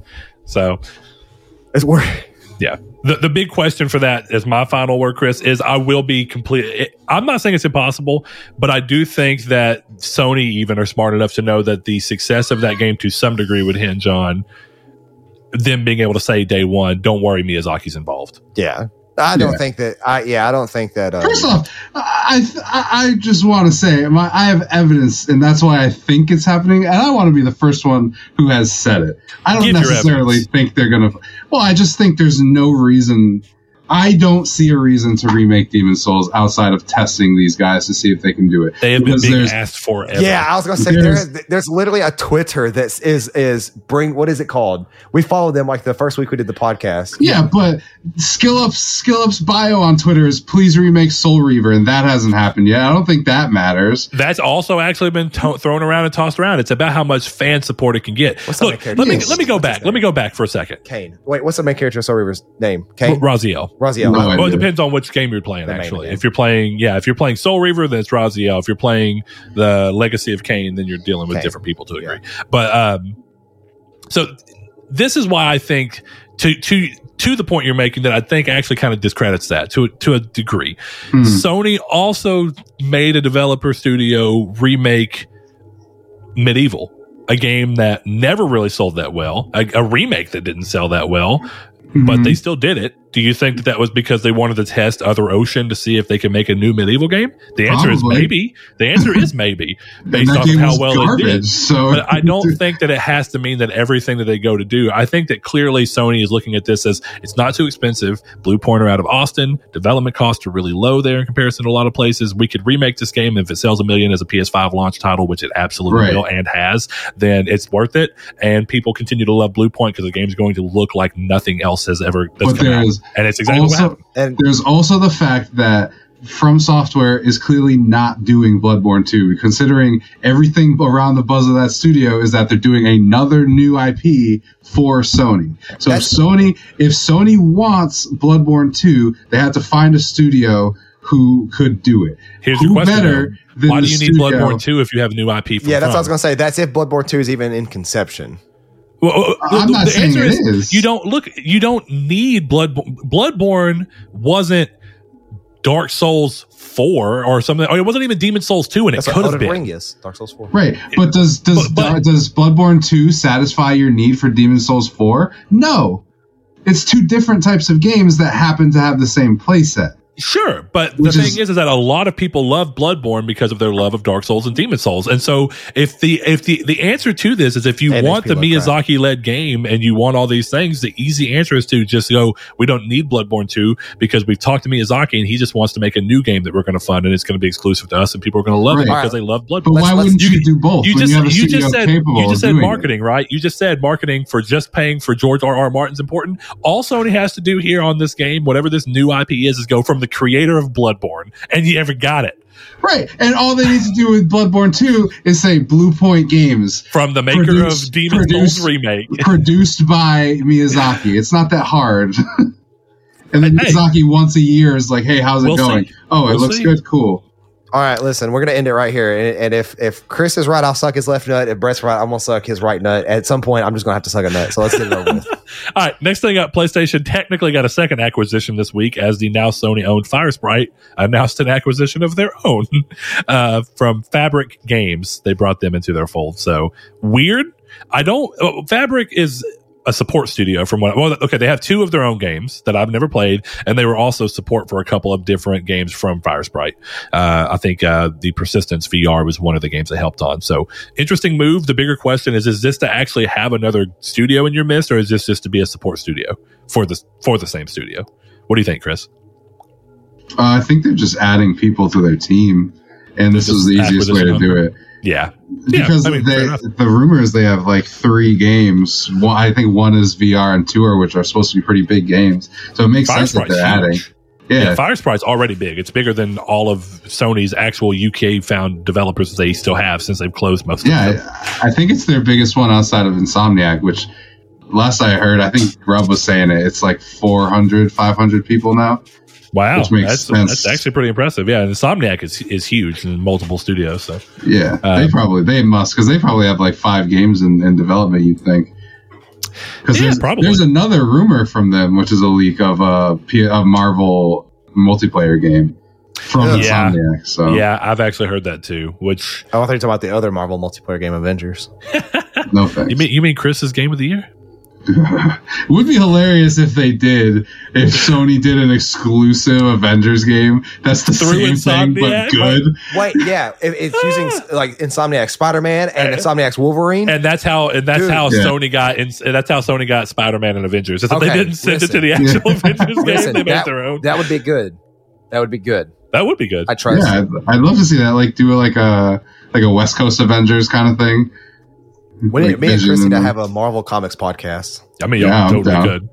so, It's we're yeah. The, the big question for that is my final word, Chris, is I will be complete. I'm not saying it's impossible, but I do think that Sony even are smart enough to know that the success of that game to some degree would hinge on them being able to say day one, don't worry, Miyazaki's involved. yeah. I don't Yeah. think that. I yeah. I don't think that. Um, first off, I I, I just want to say my, I have evidence, and that's why I think it's happening. And I want to be the first one who has said it. I don't necessarily think they're gonna. Well, I just think there's no reason. I don't see a reason to remake Demon Souls outside of testing these guys to see if they can do it. They have been being asked for ever. Yeah, I was gonna say There's- there's there's literally a Twitter that is is bring what is it called? We followed them like the first week we did the podcast. Yeah, but Skill Up's Skill Up's bio on Twitter is please remake Soul Reaver, and that hasn't happened yet. I don't think that matters. That's also actually been to- thrown around and tossed around. It's about how much fan support it can get. What's Look, let me Yes. let me go What's back. Let me go back for a second. Kain. Wait, what's the main character of Soul Reaver's name? Kain. Raziel. Raziel. No. Well, it depends on which game you're playing. The Actually, if you're playing, yeah, if you're playing Soul Reaver, then it's Raziel. If you're playing the Legacy of Kain, then you're dealing with Kain. different people to a degree. But um, so this is why I think to to to the point you're making that I think actually kind of discredits that to to a degree. Hmm. Sony also made a developer studio remake MediEvil, a game that never really sold that well, a, a remake that didn't sell that well, but Mhm. they still did it. Do you think that that was because they wanted to test Other Ocean to see if they could make a new MediEvil game? The answer is maybe. The answer is (laughs) maybe based off of how well it did. So, But I (laughs) don't think that it has to mean that everything that they go to do. I think that clearly Sony is looking at this as it's not too expensive. Blue Pointer out of Austin, development costs are really low there in comparison to a lot of places. We could remake this game if it sells a million as a PS5 launch title, which it absolutely Right. will and has. Then it's worth it, and people continue to love Bluepoint because the game's going to look like nothing else has ever. That's But come out. There's and it's exactly what also happened. And there's also the fact that From Software is clearly not doing Bloodborne 2, considering everything around the buzz of that studio is that they're doing another new IP for Sony. So if Sony, if Sony wants Bloodborne 2, they have to find a studio who could do it. Here's Who your question. better though. than Why do the you need? Bloodborne 2 if you have a new IP from Yeah, that's what I was gonna say. That's if Bloodborne Two is even in conception. Well, uh, I'm the- not the saying answer it is, is. You don't look. You don't need Bloodborne. Bloodborne wasn't Dark Souls four or something. Or it wasn't even Demon Souls two, and it That's what could have Elden been. Ring is. Dark Souls Four. Right, but does does But- but- does Bloodborne 2 satisfy your need for Demon Souls 4? No. It's two different types of games that happen to have the same playset. Sure, but the thing is- is, is that a lot of people love Bloodborne because of their love of Dark Souls and Demon Souls, and so if the if the the answer to this is if you want the Miyazaki led game and you want all these things, the easy answer is to just go. We don't need Bloodborne two because we've talked to Miyazaki and he just wants to make a new game that we're going to fund and it's going to be exclusive to us and people are going to love it Right. because they love But Bloodborne. Let's- why let's- wouldn't you you, do both You just you you just said you just said marketing, right? You just said marketing for just paying for George R. R. Martin's important. All Sony has to do here on this game, whatever this new IP is, is go from the creator of Bloodborne, and you ever got it? Right, and all they need to do with Bloodborne 2 is say Bluepoint Games, from the maker Produce- of Demon produce- Souls remake. (laughs) produced by Miyazaki. It's not that hard. (laughs) and then Hey. Miyazaki once a year is like, "Hey, how's it We'll going? see. Oh, it We'll looks see. good. Cool." All right, listen, we're gonna end it right here. And, and if if Chris is right, I'll suck his left nut. If Brett's right, I'm gonna suck his right nut. At some point, I'm just gonna have to suck a nut. So let's get it over with. (laughs) All right, next thing up, PlayStation technically got a second acquisition this week as the now Sony owned Firesprite announced an acquisition of their own (laughs) uh, from Fabric Games. They brought them into their fold. So weird. I don't. oh, Fabric is a support studio from what. Well, okay, they have two of their own games that I've never played, and they were also support for a couple of different games from Firesprite. Uh, I think uh, the Persistence VR was one of the games they helped on. So interesting move. The bigger question is: Is this to actually have another studio in your midst, or is this just to be a support studio for the for the same studio? What do you think, Chris? Uh, I think they're just adding people to their team, and this is the easiest way to do it. Yeah, Yeah, because I mean, they, the rumors they have like three games. One, I think one is VR and two are which are supposed to be pretty big games. So it makes sense that Firesprite's they're adding. huge. Yeah, Yeah, Firesprite's already big. It's bigger than all of Sony's actual UK found developers they still have since they've closed most of them. yeah. I, think it's their biggest one outside of Insomniac, which last I heard, I think Grubb was saying it. It's like 400, 500 people now. Wow, Which makes that's sense. that's actually pretty impressive. Yeah, and Insomniac is is huge in multiple studios. So Yeah, Uh, they probably they must because they probably have like five games in, in development. You'd think. Because Yeah, there's, probably. there's another rumor from them, which is a leak of a, P- a Marvel multiplayer game from Yeah. Insomniac. So yeah, I've actually heard that too. Which Oh, I want to talk about the other Marvel multiplayer game, Avengers. (laughs) no thanks. you mean you mean Chris's game of the year? It would be hilarious if they did. If Sony did an exclusive Avengers game that's the Through same thing but Insomniac? good. Wait, yeah, it, it's using (laughs) like Insomniac Spider Man and Insomniac's Wolverine. And that's how and that's Dude. how Yeah. Sony got in, and that's how Sony got Spider Man and Avengers. Is that they didn't send it to the actual Avengers game. Listen, They made that, their own. that would be good. That would be good. That would be good. I trust. Yeah, I'd, I'd love to see that. Like do like a like a West Coast Avengers kind of thing. We need, Like me and Vision Chris need to have a Marvel Comics podcast. I mean, Yeah, yeah, I'm totally down. good.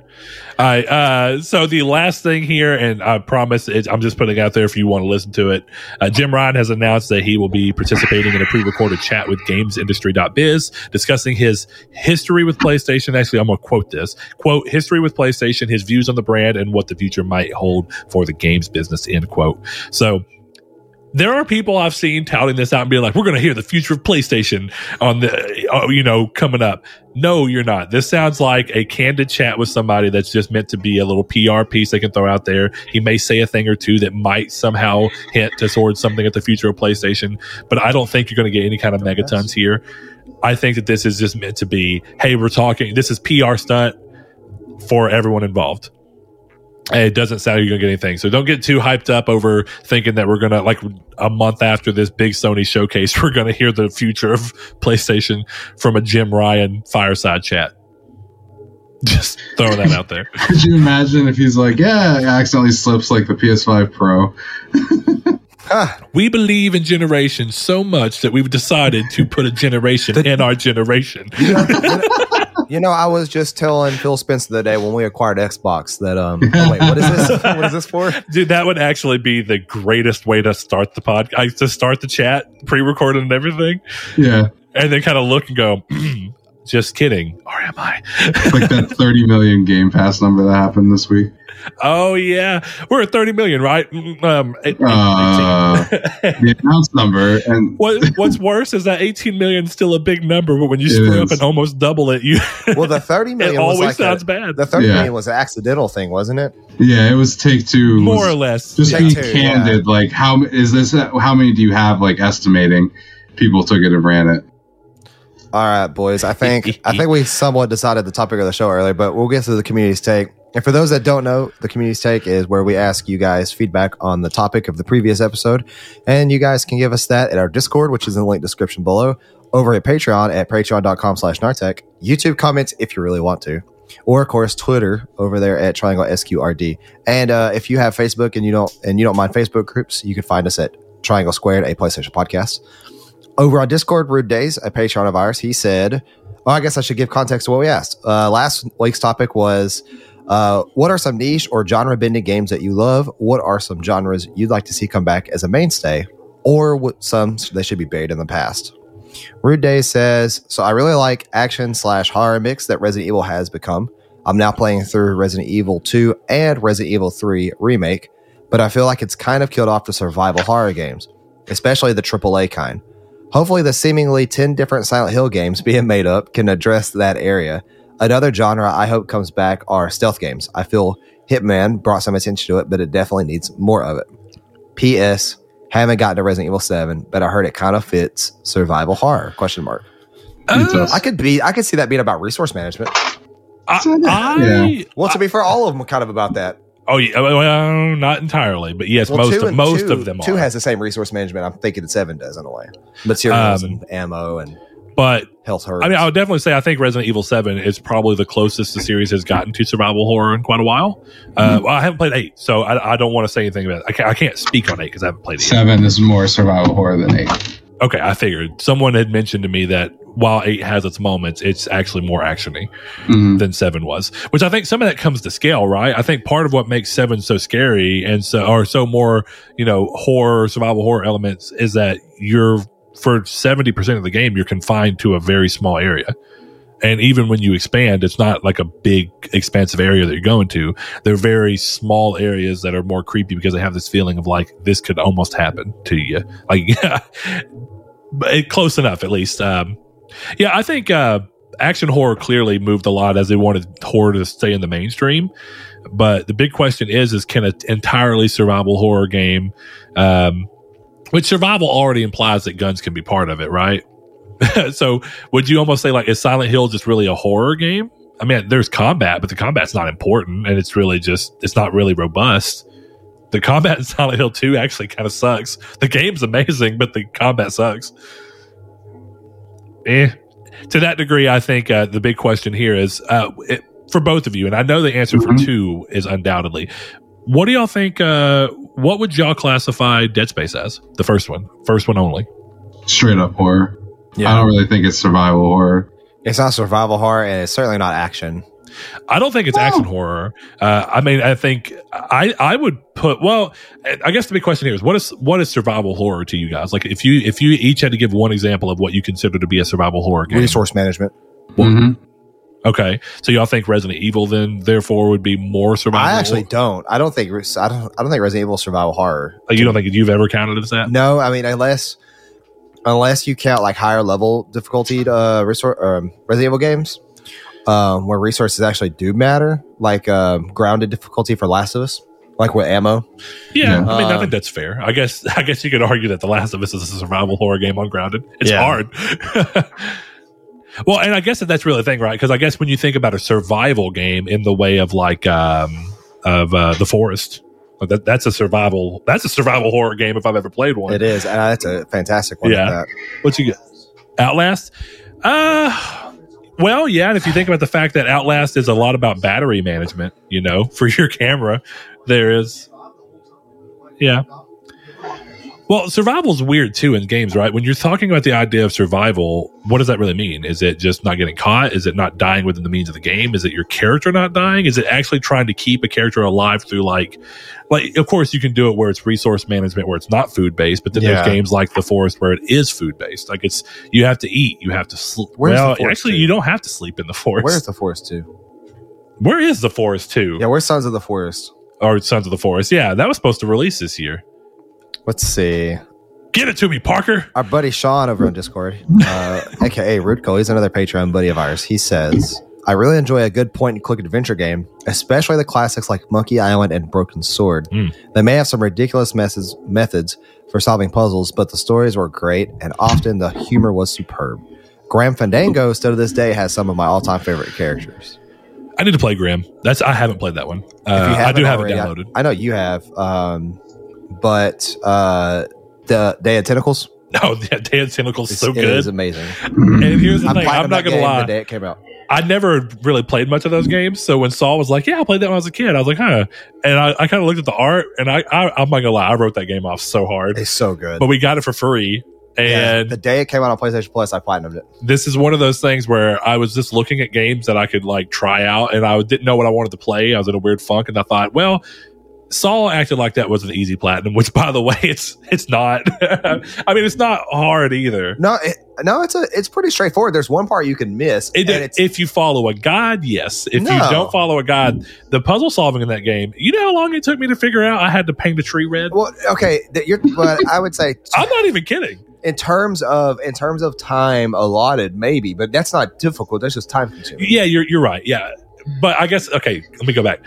All right. Uh, so the last thing here, and I promise it, I'm just putting it out there if you want to listen to it. Uh, Jim Ryan has announced that he will be participating in a pre-recorded chat with GamesIndustry.biz, discussing his history with PlayStation. Actually, I'm going to quote this quote: "History with PlayStation, his views on the brand, and what the future might hold for the games business." End quote. So there are people I've seen touting this out and being like, "We're going to hear the future of PlayStation on the, uh, you know, coming up." No, you're not. This sounds like a candid chat with somebody that's just meant to be a little PR piece they can throw out there. He may say a thing or two that might somehow hint towards something at the future of PlayStation, but I don't think you're going to get any kind of megatons here. I think that this is just meant to be, "Hey, we're talking. This is PR stunt for everyone involved." And it doesn't sound like you're gonna get anything. So don't get too hyped up over thinking that we're gonna like a month after this big Sony showcase, (laughs) we're gonna hear the future of PlayStation from a Jim Ryan fireside chat. Just throwing that out there. (laughs) Could you imagine if he's like, yeah, it accidentally slips like the PS5 Pro? (laughs) Huh. We believe in generations so much that we've decided to put a generation in our generation. You know, I was just telling Phil Spencer the day when we acquired Xbox that um oh, wait, what is this? (laughs) what is this for? Dude, that would actually be the greatest way to start the podcast, to start the chat, pre-recorded and everything, Yeah, and then kind of look and go, (clears throat) just kidding, or am I? like that (laughs) 30 million Game Pass number that happened this week. Oh yeah, we're at 30 million, right? Mm, Um, eight- Uh, (laughs) the announced number, and what, what's worse is that 18 million is still a big number, but when you It screw up and almost double it, you (laughs) Well, the thirty million (laughs) it million was always like sounds a, bad. the thirty Yeah. million was an accidental thing, wasn't it? yeah, it was Take Two. was- More or less. just Take be Two, candid. Like, how is this? How many do you have? Like estimating, people took it and ran it. All right, boys. I think I think we somewhat decided the topic of the show earlier, but we'll get to the community's take. And for those that don't know, the community's take is where we ask you guys feedback on the topic of the previous episode, and you guys can give us that at our Discord, which is in the link description below, over at Patreon at patreon.com/nartech, YouTube comments if you really want to, or of course Twitter over there at Triangle SQRD. And uh, if you have Facebook and you don't and you don't mind Facebook groups, you can find us at Triangle Squared, a PlayStation podcast. Over on Discord, Rude Days, a patron of ours, he said, well, I guess I should give context to what we asked. Uh, last week's topic was uh, what are some niche or genre bending games that you love? What are some genres you'd like to see come back as a mainstay? Or what some they should be buried in the past? Rude Day says, So I really like action slash horror mix that Resident Evil has become. I'm now playing through Resident Evil 2 and Resident Evil 3 Remake, but I feel like it's kind of killed off the survival horror games, especially the AAA kind. Hopefully, the seemingly 10 different Silent Hill games being made up can address that area. Another genre I hope comes back are stealth games. I feel Hitman brought some attention to it, but it definitely needs more of it. P.S. Haven't gotten to Resident Evil 7, but I heard it kind of fits survival horror. Question mark. Uh, I could be I could see that being about resource management. I, I- Yeah. Well, to be fair, all of them are kind of about that. oh yeah, well, not entirely, but yes, Well, most of, and- most two- of them Two are. has the same resource management. I'm thinking that seven does in a way. Materials Um, and ammo and but health herbs. I mean, I would definitely say I think Resident Evil Seven is probably the closest the series has gotten to survival horror in quite a while. Uh, Mm-hmm. well, I haven't played eight, so I, I don't want to say anything about it. I can't, I can't speak on eight because I haven't played it. Yet. Seven is more survival horror than eight. Okay, I figured someone had mentioned to me that while eight has its moments, it's actually more actiony. Mhm. than seven was, which I think some of that comes to scale, right? I think part of what makes seven so scary and so, or so more, you know, horror, survival horror elements is that you're, for 70% of the game, you're confined to a very small area. And even when you expand, it's not like a big, expansive area that you're going to. They're very small areas that are more creepy because they have this feeling of like, this could almost happen to you. Like, (laughs) yeah, close enough at least. Um, yeah, I think, uh, action horror clearly moved a lot as they wanted horror to stay in the mainstream. But the big question is, is can an entirely survival horror game, um, which survival already implies that guns can be part of it, right? (laughs) so would you almost say like, is Silent Hill just really a horror game? I mean, there's combat, but the combat's not important and it's really just, it's not really robust. The combat in (laughs) Silent Hill 2 actually kind of sucks. The game's amazing, but the combat sucks. Eh, to that degree, I think uh, the big question here is uh, it, for both of you, and I know the answer for Mhm. two is undoubtedly. What do y'all think? Uh, what would y'all classify Dead Space as? The first one, first one only. Straight up horror. Yeah. I don't really think it's survival horror. it's not survival horror, and it's certainly not action. I don't think it's Well- action horror. Uh, I mean, I think I I would put. Well, I guess the big question here is what is what is survival horror to you guys? Like, if you if you each had to give one example of what you consider to be a survival horror game, Resource management. Well, Mhm. Okay, so y'all think Resident Evil then therefore would be more survival? I actually horror? don't. I don't think. I don't. I don't think Resident Evil is survival horror. Like, you don't think you've ever counted it as that? No, I mean unless unless you count like higher level difficulty uh resource um, Resident Evil games, um, where resources actually do matter, like um, grounded difficulty for Last of Us, like with ammo. Yeah, Yeah. I mean, I Uh, think that's fair. I guess (laughs) I guess you could argue that The Last of Us is a survival horror game on Grounded. It's Yeah. hard. (laughs) well, and I guess that that's really the thing, right? Because I guess when you think about a survival game in the way of like um of uh, the forest, like that, that's a survival that's a survival horror game if I've ever played one. It is, and that's a fantastic one. Yeah. What you get? Outlast? Uh well, yeah, and if you think about the fact that Outlast is a lot about battery management, you know, (laughs) for your camera, there is Yeah. Well, survival is weird too in games, right? When you're talking about the idea of survival, what does that really mean? Is it just not getting caught? Is it not dying within the means of the game? Is it your character not dying? Is it actually trying to keep a character alive through like, like of course you can do it where it's resource management, where it's not food based, but then Yeah. there's games like The Forest where it is food based. Like it's you have to eat, you have to sleep. Where's well, The Forest actually, you don't have to sleep in the forest. Where's the forest too? Where is the forest too? Yeah, where's Sons of the Forest? Or Sons of the Forest? Yeah, that was supposed to release this year. Let's see. Get it to me, Parker. Our buddy Sean over on Discord, uh, aka Rudko, he's another Patreon buddy of ours. He says, I really enjoy a good point and click adventure game, especially the classics like Monkey Island and Broken Sword. Mm. They may have some ridiculous methods, methods for solving puzzles, but the stories were great and often the humor was superb. Grim Fandango still to this day has some of my all time favorite characters. I need to play Grim. That's I haven't played that one. Uh, I do have it I- downloaded. I, know you have, um, but uh, the Day of Tentacles No, (laughs) yeah, Day of Tentacles is so it good. is amazing. and here's the I thing: I'm not gonna lie. The day it came out. I never really played much of those games. So when Saul was like, "Yeah, I played that when I was a kid," I was like, "Huh," and I, I kind of looked at the art, and I, I I'm not gonna lie, I wrote that game off so hard. It's so good. But we got it for free, Yeah, and the day it came out on PlayStation Plus, I platinumed it. this is one of those things where I was just looking at games that I could like try out, and I didn't know what I wanted to play. I was in a weird funk, and I thought, well. Saul acted like that was an easy platinum, which, by the way, (laughs) it's it's not. (laughs) I mean, it's not hard either. No, it, no, it's a it's pretty straightforward. There's one part you can miss, It, and it's if you follow a guide, yes. If you don't follow a guide, the puzzle solving in that game, you know how long it took me to figure out I had to paint a tree red? well, okay. You're, but I would say (laughs) I'm not even kidding. in terms of in terms of time allotted, maybe, but that's not difficult. That's just time consuming. Yeah, you're you're right. Yeah, but I guess okay. Let me go back.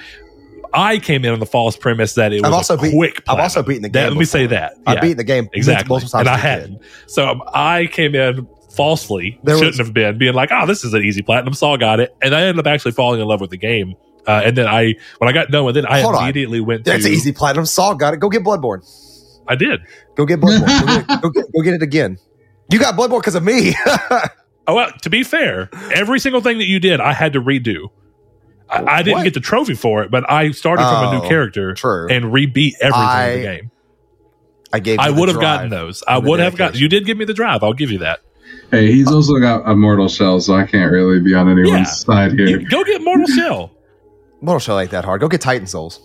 I came in on the false premise that it was I've also a beat- quick. I've also beaten the That- game let me say before. that. I've Yeah, beaten the game exactly, multiple times. and I as kid. hadn't. So um, I came in falsely. There shouldn't was- have been being like, "Oh, this is an easy platinum." Saul got it, and I ended up actually falling in love with the game. Uh, and then I, when I got done with it, I Hold on. immediately went That's to. easy platinum. Saul got it. Go get Bloodborne. I did. Go get Bloodborne. (laughs) go, get it, go, get, go get it again. You got Bloodborne because of me. (laughs) Oh, well, to be fair, every single thing that you did, I had to redo. I, I didn't What? get the trophy for it, but I started from a Oh, new character True. and rebeat everything I in the game. I gave. I you the would have drive gotten those. I would have gotten. dedication. You did give me the drive. I'll give you that. Hey, he's uh, also got a mortal shell, so I can't really be on anyone's Yeah. side here. You, go get Mortal Shell. (laughs) Mortal Shell ain't that hard. Go get Titan Souls.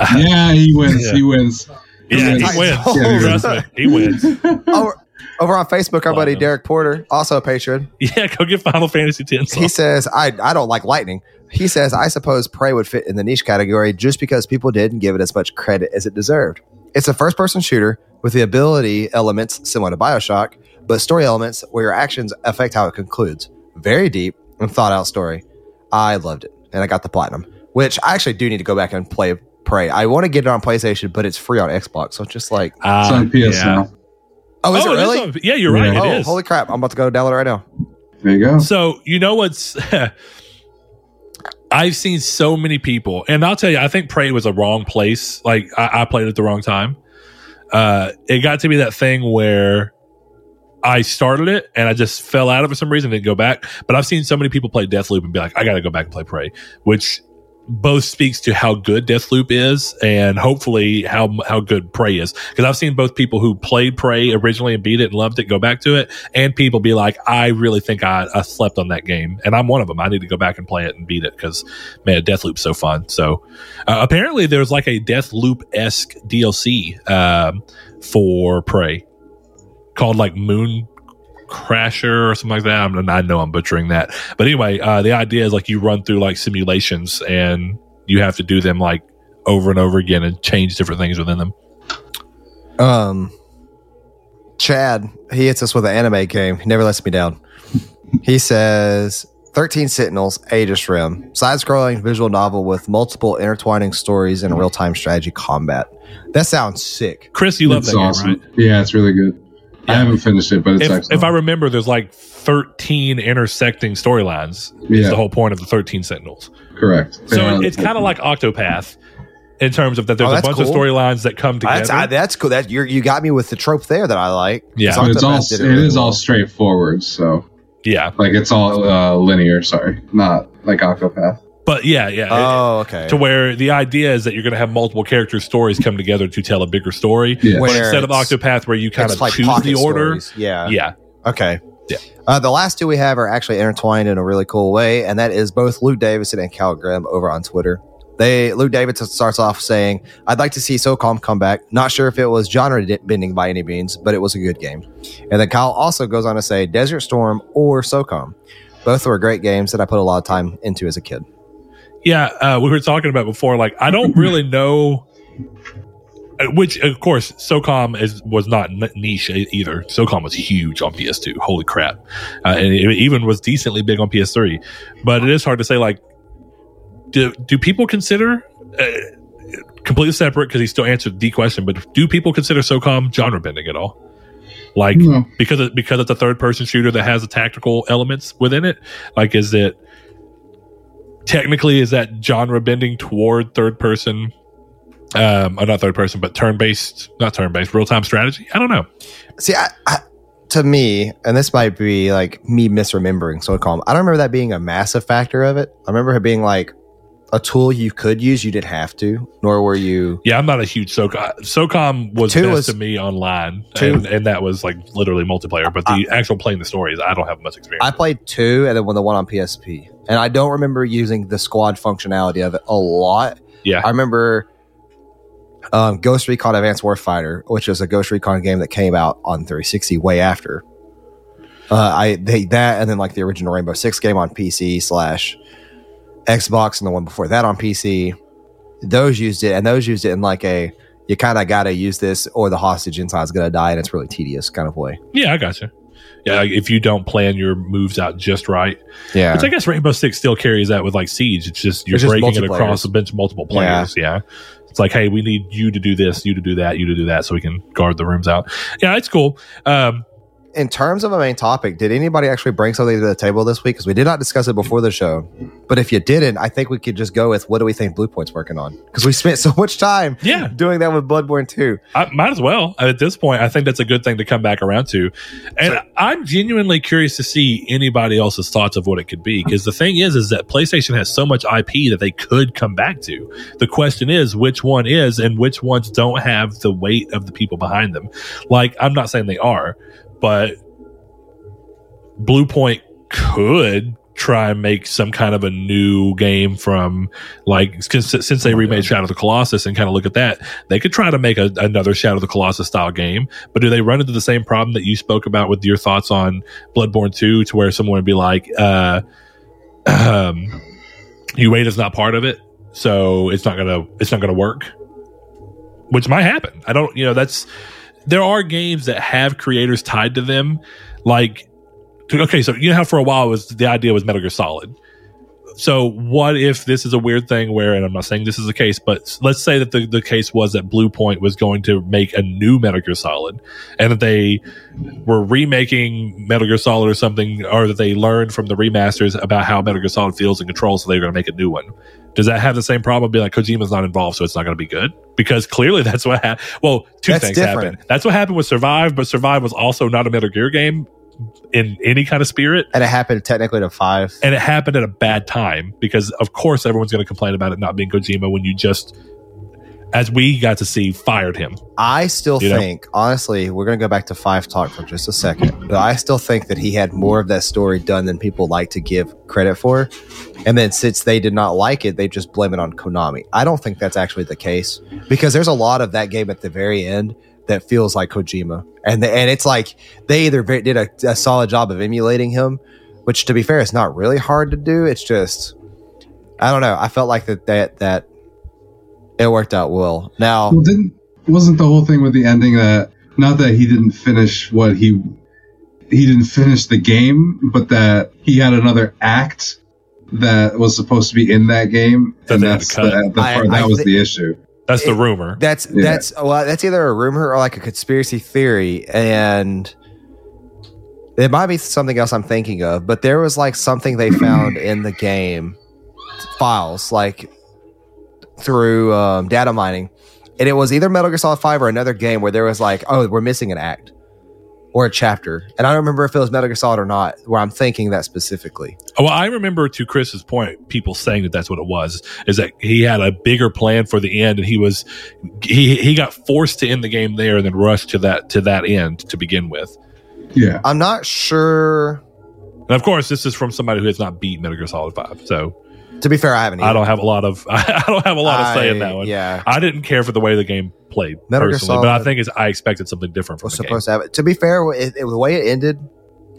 (laughs) yeah, he wins. Yeah. He wins. Yeah, he wins. Yeah, he Trust me, he wins. (laughs) over, over on Facebook, our buddy Derek Porter, also a patron, Yeah, go get Final Fantasy X. he says, I, I don't like lightning. He says, I suppose Prey would fit in the niche category just because people didn't give it as much credit as it deserved. It's a first person shooter with the ability elements similar to Bioshock, but story elements where your actions affect how it concludes. Very deep and thought out story. I loved it. And I got the platinum, which I actually do need to go back and play Prey. I want to get it on PlayStation, but it's free on Xbox. So it's just like, Uh, It's on PS now. oh, is oh, it really? on- yeah, you're right. Yeah. It oh, is. holy crap. I'm about to go download it right now. There you go. So you know what's (laughs) I've seen so many people, and I'll tell you, I think Prey was a wrong place. Like I, I played it at the wrong time. Uh, it got to be that thing where I started it and I just fell out of it for some reason, didn't go back. But I've seen so many people play Deathloop and be like, I got to go back and play Prey, which both speaks to how good Deathloop is and hopefully how how good Prey is. Because I've seen both people who played Prey originally and beat it and loved it go back to it, and people be like, I really think I, I slept on that game, and I'm one of them. I need to go back and play it and beat it because man, Deathloop's so fun. So uh, apparently, there's like a Deathloop esque DLC um, for Prey called like Moon Crasher or something like that. I'm, I know I'm butchering that, but anyway, uh, the idea is like you run through like simulations and you have to do them like over and over again and change different things within them. Um, Chad, he hits us with an anime game. He never lets me down. He says 13 Sentinels, Aegis Rim, side scrolling visual novel with multiple intertwining stories and real time strategy combat. That sounds sick. Chris, you love it's that awesome. game, right? Yeah, it's really good. I haven't finished it, but it's If, excellent. if I remember, there's like 13 intersecting storylines. Is Yeah. the whole point of the 13 Sentinels. Correct. So Yeah. it's kind of like Octopath in terms of that there's Oh, a that's bunch of storylines that come together. That's, I, that's cool. That you you got me with the trope there that I like. Yeah, But it's all it really is all straightforward. So yeah. like it's all uh, linear. Sorry, not like Octopath. But yeah, yeah. Oh, okay. to where the idea is that you're going to have multiple character stories come together to tell a bigger story. Yeah. But Where instead of Octopath, where you kind of like choose the order. stories. Yeah. Yeah. Okay. Yeah. Uh, the last two we have are actually intertwined in a really cool way, and that is both Luke Davidson and Cal Graham over on Twitter. They Luke Davidson starts off saying, "I'd like to see SOCOM come back. Not sure if it was genre bending by any means, but it was a good game." And then Kyle also goes on to say, "Desert Storm or SOCOM, both were great games that I put a lot of time into as a kid." Yeah, uh, we were talking about before. Like, I don't really (clears throat) know. uh, Which, of course, SOCOM is was not niche either. SOCOM was huge on PS2. Holy crap! Uh, and it even was decently big on PS3. But it is hard to say. Like, do do people consider uh, completely separate? Because he still answered the question. But do people consider SOCOM genre bending at all? Like, No. because it, because it's a third person shooter that has the tactical elements within it. Like, is it technically is that genre bending toward third person? Um, or not third person, but turn based, not turn based, real time strategy. I don't know. See, I, I, to me, and this might be like me misremembering SOCOM. I don't remember that being a massive factor of it. I remember it being like a tool you could use, you didn't have to, nor were you. Yeah, I'm not a huge SOCOM. SOCOM was Two best was- to me online, Two- and, and that was like literally multiplayer. But the actual playing the stories, I don't have much experience. I played two and then one the one on PSP, and I don't remember using the squad functionality of it a lot. yeah, I remember um, Ghost Recon Advanced Warfighter, which was a Ghost Recon game that came out on 360 way after. Uh, I they that and then like the original Rainbow Six game on PC slash Xbox and the one before that on PC. Those used it, and those used it in like a you kind of got to use this, or the hostage inside is going to die, and it's really tedious kind of way. yeah, I gotcha. Yeah, like if you don't plan your moves out just right, Yeah, which I guess Rainbow Six still carries that with like Siege. It's just you're It's just breaking it across a bunch of multiple players. Yeah. It's like, hey, we need you to do this, you to do that, you to do that, so we can guard the rooms out. Yeah, it's cool. Um, in terms of a main topic, did anybody actually bring something to the table this week? Because we did not discuss it before the show. But if you didn't, I think we could just go with what do we think Bluepoint's working on? Because we spent (laughs) so much time Yeah. doing that with Bloodborne 2. I might as well. At this point, I think that's a good thing to come back around to. And So- I'm genuinely curious to see anybody else's thoughts of what it could be. Because the thing is, is that PlayStation has so much IP that they could come back to. The question is, which one is, and which ones don't have the weight of the people behind them. Like, I'm not saying they are, but Bluepoint could try and make some kind of a new game from like since, since they remade Shadow of the Colossus and kind of look at that they could try to make a, another Shadow of the Colossus style game but do they run into the same problem that you spoke about with your thoughts on Bloodborne 2 to where someone would be like uh um UA is not part of it so it's not gonna it's not gonna work? Which might happen. I don't you know that's there are games that have creators tied to them like okay, so you know how for a while was the idea was Metal Gear Solid. So what if this is a weird thing where, and I'm not saying this is the case, but let's say that the, the case was that Bluepoint was going to make a new Metal Gear Solid and that they were remaking Metal Gear Solid or something, or that they learned from the remasters about how Metal Gear Solid feels and controls, so they were going to make a new one. Does that have the same problem? Be like Kojima's not involved, so it's not going to be good because clearly that's what happened. Well, two That's things different. happened. That's what happened with Survive, but Survive was also not a Metal Gear game in any kind of spirit. And it happened technically to five. And it happened at a bad time because, of course, everyone's going to complain about it not being Kojima when you just, as we got to see, fired him. I still You know? think, honestly, we're going to go back to five talk for just a second, but I still think that he had more of that story done than people like to give credit for. And then since they did not like it, they just blame it on Konami. I don't think that's actually the case because there's a lot of that game at the very end that feels like Kojima. And the, and it's like they either did a, a solid job of emulating him, which to be fair is not really hard to do. It's just I don't know. I felt like that that that it worked out well. Now, Well, didn't wasn't the whole thing with the ending that not that he didn't finish what he he didn't finish the game, but that he had another act that was supposed to be in that game, That and that's the, the part, I that was thi- the issue. That's the It- rumor. That's Yeah. that's well, that's either a rumor or like a conspiracy theory, and it might be something else I'm thinking of. But there was like something they found in the game files, like through um, data mining, and it was either Metal Gear Solid Five or another game where there was like, oh, we're missing an act, or a chapter. And I don't remember if it was Metal Gear Solid or not, where I'm thinking that specifically. Oh, well, I remember to Chris's point, people saying that that's what it was. Is that he had a bigger plan for the end, and he was he he got forced to end the game there, and then rushed to that to that end to begin with. Yeah. I'm not sure. And of course, this is from somebody who has not beat Metal Gear Solid Five, so To be fair, I haven't. I don't have a lot of (laughs) I don't have a lot of say in that one. Yeah. I didn't care for the way the game played Metal personally, but I think it's I expected something different from was the game. supposed to have it. To be fair, it, it, the way it ended,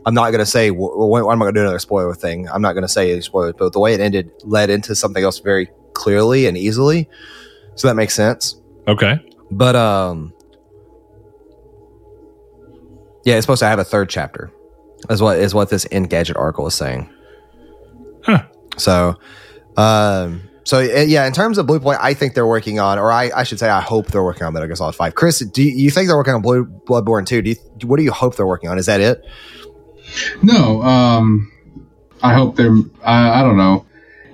I'm not going to say, wh- wh- when, when am I going to do another spoiler thing? I'm not going to say any spoilers, but the way it ended led into something else very clearly and easily. So that makes sense. Okay, But, um, yeah, it's supposed to have a third chapter, is what is what this Engadget article is saying. Huh. So, um, so uh, yeah, in terms of Bluepoint, I think they're working on, or I, I should say, I hope they're working on Metal Gear Solid Five. Chris, do you, you think they're working on Blue Bloodborne too? Do you, what do you hope they're working on? Is that it? No, um, I hope they're. I, I don't know.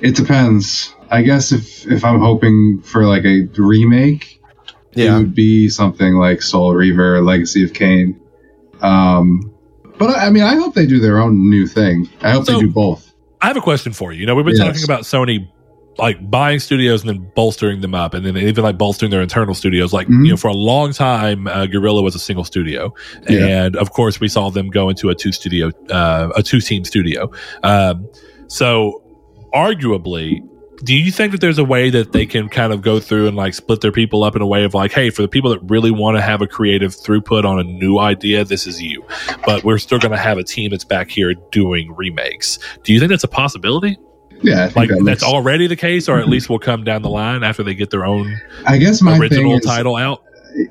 It depends. I guess if if I'm hoping for like a remake, yeah. it would be something like Soul Reaver, Legacy of Kain. Um, but I, I mean, I hope they do their own new thing. I hope So- they do both. I have a question for you. You know, we've been Yes. talking about Sony like buying studios and then bolstering them up, and then even like bolstering their internal studios. Like Mhm. you know, for a long time, uh, Guerrilla was a single studio, Yeah. and of course, we saw them go into a two studio, uh, a two team studio. Um, so, arguably. Do you think that there's a way that they can kind of go through and like split their people up in a way of like, hey, for the people that really want to have a creative throughput on a new idea, this is you. But we're still going to have a team that's back here doing remakes. Do you think that's a possibility? Yeah, I think like that that's already the case, or at Mhm. least will come down the line after they get their own I guess my original thing is, title out.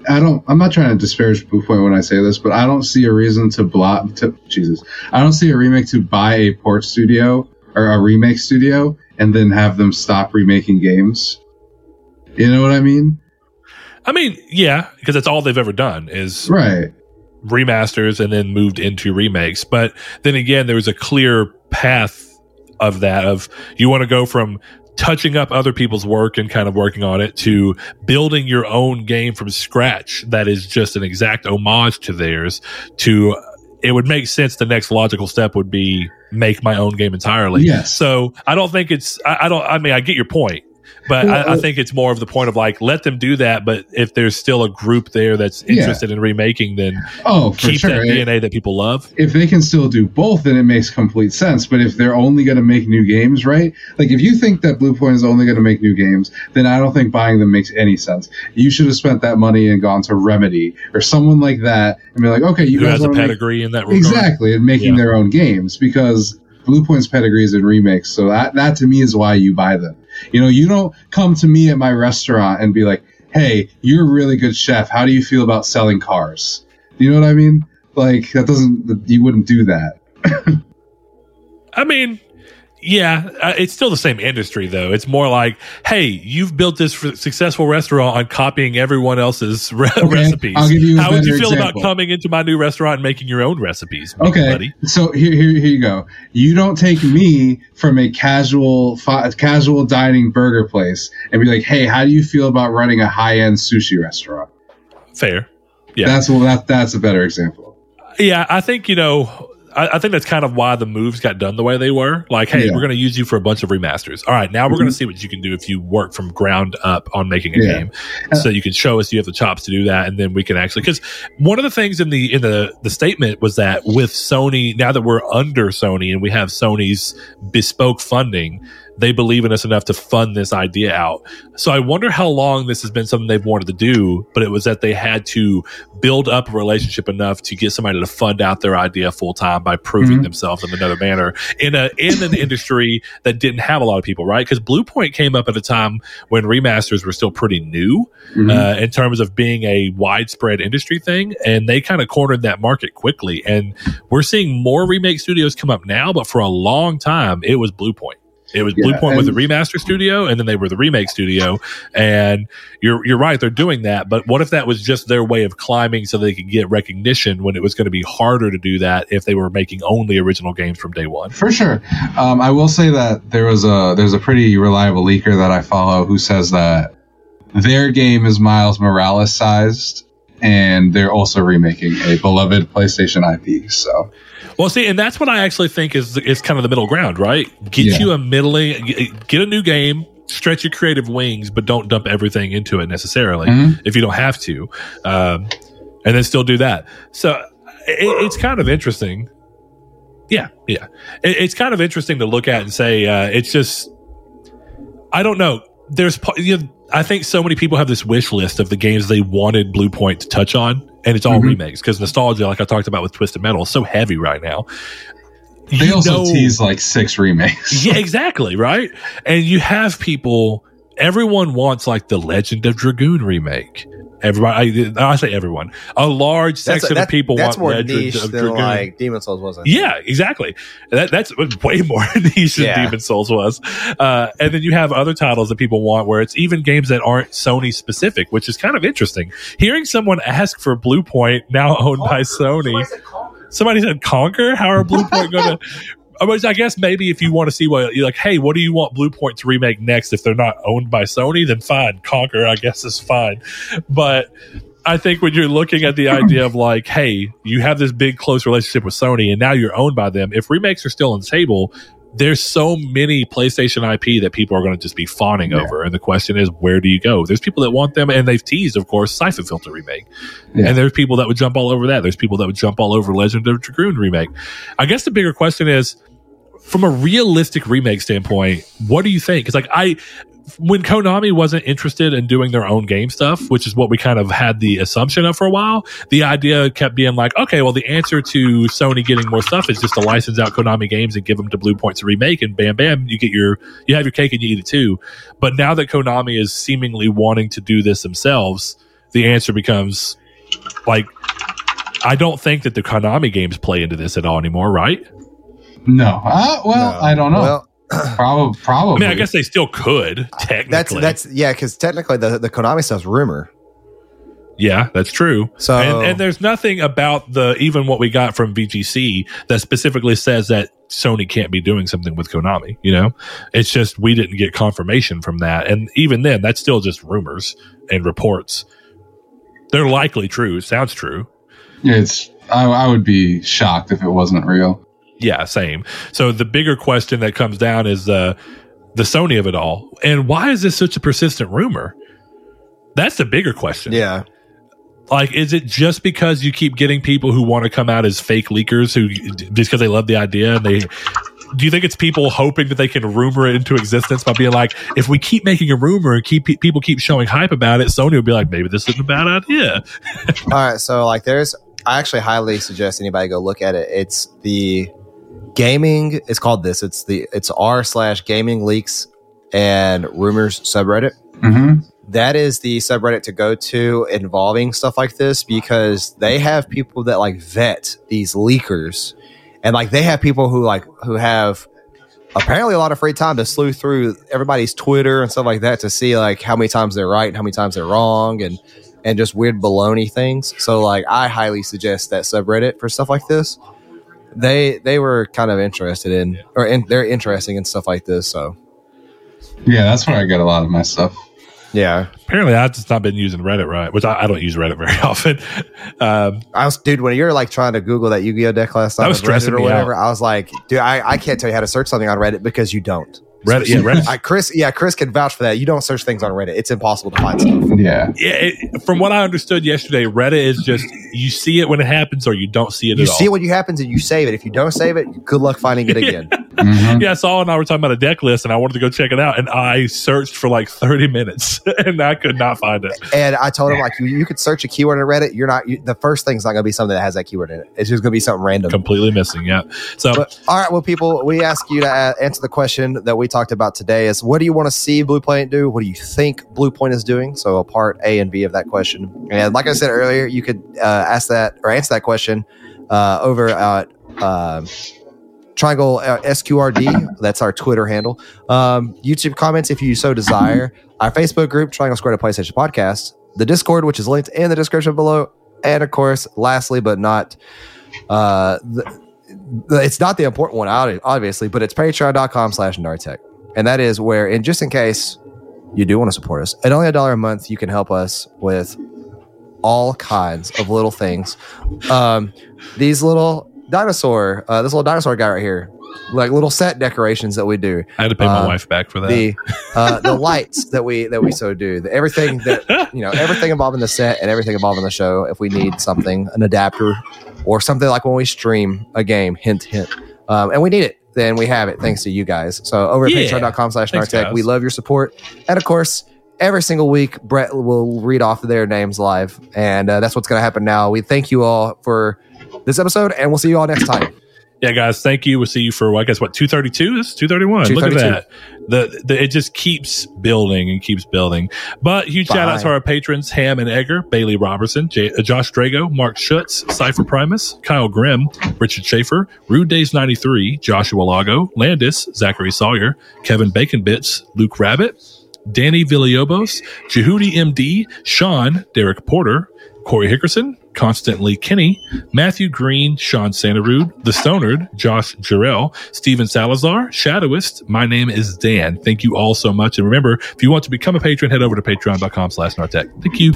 I don't. I'm not trying to disparage Bluepoint when I say this, but I don't see a reason to block. To Jesus, I don't see a remake to buy a port studio or a remake studio and then have them stop remaking games. You know what I mean? I mean, yeah, because that's all they've ever done is Right. remasters and then moved into remakes. But then again, there was a clear path of that of you want to go from touching up other people's work and kind of working on it to building your own game from scratch that is just an exact homage to theirs to it would make sense the next logical step would be make my own game entirely Yes. so i don't think it's i, I don't i mean i get your point but I, I uh, think it's more of the point of like let them do that but if there's still a group there that's Yeah. interested in remaking then Oh, keep sure. that dna that people love if they can still do both, then it makes complete sense. But if they're only going to make new games, right? Like if you think that Bluepoint is only going to make new games, then I don't think buying them makes any sense. You should have spent that money and gone to Remedy or someone like that and be like, okay, you who guys has a wanna make- pedigree in that regard exactly and making Yeah. their own games because Bluepoint's pedigree is in remakes. So that that to me is why you buy them. You know, you don't come to me at my restaurant and be like, "Hey, you're a really good chef. How do you feel about selling cars?" You know what I mean? Like that doesn't you wouldn't do that. (laughs) I mean, yeah, uh, it's still the same industry though. It's more like, hey, you've built this successful restaurant on copying everyone else's re- recipes. I'll give you a How would you feel example. about coming into my new restaurant and making your own recipes, Okay, buddy? so here, here, here you go. You don't take me from a casual, fi- casual dining burger place and be like, "Hey, how do you feel about running a high end sushi restaurant?" Fair. Yeah. That's well, that that's a better example. Yeah, I think you know. I, I think that's kind of why the moves got done the way they were. Like, hey, Yeah. we're going to use you for a bunch of remasters. All right, now we're going to Mhm. see what you can do if you work from ground up on making a Yeah. game. Uh, so you can show us you have the chops to do that, and then we can actually. Because one of the things in the in the the statement was that with Sony, now that we're under Sony and we have Sony's bespoke funding, they believe in us enough to fund this idea out. So I wonder how long this has been something they've wanted to do, but it was that they had to build up a relationship enough to get somebody to fund out their idea full time by proving Mhm. themselves in another manner in a in an (laughs) industry that didn't have a lot of people, right? Because Bluepoint came up at a time when remasters were still pretty new Mhm. uh, in terms of being a widespread industry thing, and they kind of cornered that market quickly. And we're seeing more remake studios come up now, but for a long time, it was Bluepoint. It was Yeah, Bluepoint was the remaster studio, and then they were the remake studio. And you're you're right, they're doing that. But what if that was just their way of climbing so they could get recognition when it was going to be harder to do that if they were making only original games from day one? For sure. Um, I will say that there was a there's a pretty reliable leaker that I follow who says that their game is Miles Morales sized and they're also remaking a beloved PlayStation IP. So Well, see, and that's what I actually think is is kind of the middle ground, right? Get Yeah. you a middling, get a new game, stretch your creative wings, but don't dump everything into it necessarily Mhm. if you don't have to, um, and then still do that. So it, it's kind of interesting. Yeah, yeah, it, it's kind of interesting to look at and say uh, it's just. I don't know. There's, you know, I think so many people have this wish list of the games they wanted Bluepoint to touch on, and it's all Mhm. remakes because nostalgia, like I talked about with Twisted Metal, is so heavy right now. they You also know- tease like six remakes. (laughs) yeah, exactly, right? And you have people. Everyone wants like the Legend of Dragoon remake. Everybody, I, I say everyone. A large That's, section that- of people that's want more Legend niche of than Dragoon. like Demon's Souls wasn't. Yeah, exactly. That, that's way (laughs) more niche than Yeah. Demon's Souls was. Uh, and then you have other titles that people want where it's even games that aren't Sony specific, which is kind of interesting. Hearing someone ask for Bluepoint, now owned by Sony. Somebody said Conker. How are Bluepoint going (laughs) to? I guess maybe if you want to see what you're like, hey, what do you want Bluepoint to remake next? If they're not owned by Sony, then fine, Conker. I guess is fine. But I think when you're looking at the (clears throat) idea of like, hey, you have this big close relationship with Sony, and now you're owned by them. If remakes are still on the table, there's so many PlayStation IP that people are going to just be fawning Yeah. over, and the question is, where do you go? There's people that want them, and they've teased, of course, Syphon Filter remake, Yeah. and there's people that would jump all over that. There's people that would jump all over Legend of Dragoon remake. I guess the bigger question is, from a realistic remake standpoint, what do you think? Because like I, when Konami wasn't interested in doing their own game stuff, which is what we kind of had the assumption of for a while, the idea kept being like, okay, well, the answer to Sony getting more stuff is just to license out Konami games and give them to Bluepoint to remake, and bam, bam, you get your, you have your cake and you eat it too. But now that Konami is seemingly wanting to do this themselves, the answer becomes like, I don't think that the Konami games play into this at all anymore, right? No, uh, well, No. I don't know. Well, (coughs) probably, probably. I mean, I guess they still could technically. that's that's yeah, because technically the the Konami stuff's rumor. yeah, that's true. So and, and there's nothing about the even what we got from VGC that specifically says that Sony can't be doing something with Konami. You know, it's just we didn't get confirmation from that, and even then, that's still just rumors and reports. They're likely true. Sounds true. it's. I, I would be shocked if it wasn't real. Yeah, same. So the bigger question that comes down is uh, the Sony of it all, and why is this such a persistent rumor? That's the bigger question. yeah, like is it just because you keep getting people who want to come out as fake leakers who just because they love the idea and they do you think it's people hoping that they can rumor it into existence by being like if we keep making a rumor and keep people keep showing hype about it sony will be like maybe this isn't a bad idea (laughs) All right, so like there's I actually highly suggest anybody go look at it. It's the gaming it's called this. It's the it's r slash gaming leaks and rumors subreddit. hmm That is the subreddit to go to involving stuff like this because they have people that like vet these leakers and like they have people who like who have apparently a lot of free time to sleuth through everybody's Twitter and stuff like that to see like how many times they're right and how many times they're wrong and and just weird baloney things. So like I highly suggest that subreddit for stuff like this. They they were kind of interested in or in, they're interesting in stuff like this. So Yeah, that's where I get a lot of my stuff. yeah, apparently i've just not been using reddit right which i, I don't use reddit (laughs) very often um, I was dude when you're like trying to Google that Yu-Gi-Oh deck last That I was on Reddit stressing or me whatever. I was like, dude, I, I can't tell you how to search something on Reddit because you don't. Reddit yeah reddit I, Chris, yeah, Chris can vouch for that. You don't search things on Reddit. It's impossible to find stuff. Yeah. yeah, it, from what I understood yesterday, Reddit is just you see it when it happens, or you don't see it You at see all. what you happens and you save it. If you don't save it, good luck finding it (laughs) again. Mhm. Yeah, Saul and I were talking about a deck list, and I wanted to go check it out, and I searched for like thirty minutes, (laughs) and I could not find it. and I told him like you, you could search a keyword on Reddit. You're not you, the first thing's not going to be something that has that keyword in it. It's just going to be something random. Completely missing. Yeah. So But all right, well, people, we ask you to uh, answer the question that we talked about today: is what do you want to see Bluepoint do? What do you think Bluepoint is doing? So, a part A and B of that question. And like I said earlier, you could uh, ask that or answer that question uh, over at uh, Triangle SQRD. That's our Twitter handle. Um, YouTube comments if you so desire. Our Facebook group, Triangle Square to PlayStation Podcast. The Discord, which is linked in the description below. And of course, lastly but not uh, the- it's not the important one, obviously, but it's patreon.com slash Nartech. And that is where, and just in case you do want to support us, at only a dollar a month, you can help us with all kinds of little things. Um, these little dinosaur, uh, this little dinosaur guy right here, like little set decorations that we do. I had to pay my Uh, wife back for that. The uh, the lights that we that we so do. The, everything that you know, everything involving the set and everything involving the show. If we need something, an adapter or something like when we stream a game, hint hint, um, and we need it, then we have it thanks to you guys. So over at Yeah. patreon.com slash nartech, we love your support. And of course, every single week, Brett will read off their names live. And uh, that's what's going to happen now. We thank you all for this episode, and we'll see you all next time. Yeah, guys, thank you. We'll see you for well, I guess what two thirty two. This two thirty one. Look at that. The, the it just keeps building and keeps building. But huge shout out to our patrons: Ham and Egger, Bailey Robertson, J- uh, Josh Drago, Mark Schutz, Cipher Primus, Kyle Grimm, Richard Schaefer, Rude Days ninety three, Joshua Lago, Landis, Zachary Sawyer, Kevin Bacon Bits, Luke Rabbit, Danny Villalobos, Jehudi MD, Sean, Derek Porter, Corey Hickerson, Constantly Kinney, Matthew Green, Sean Santarude, The Stonard, Josh Jarrell, Steven Salazar, Shadowist. My name is Dan. Thank you all so much. And remember, if you want to become a patron, head over to patreon.com slash Nartech. Thank you.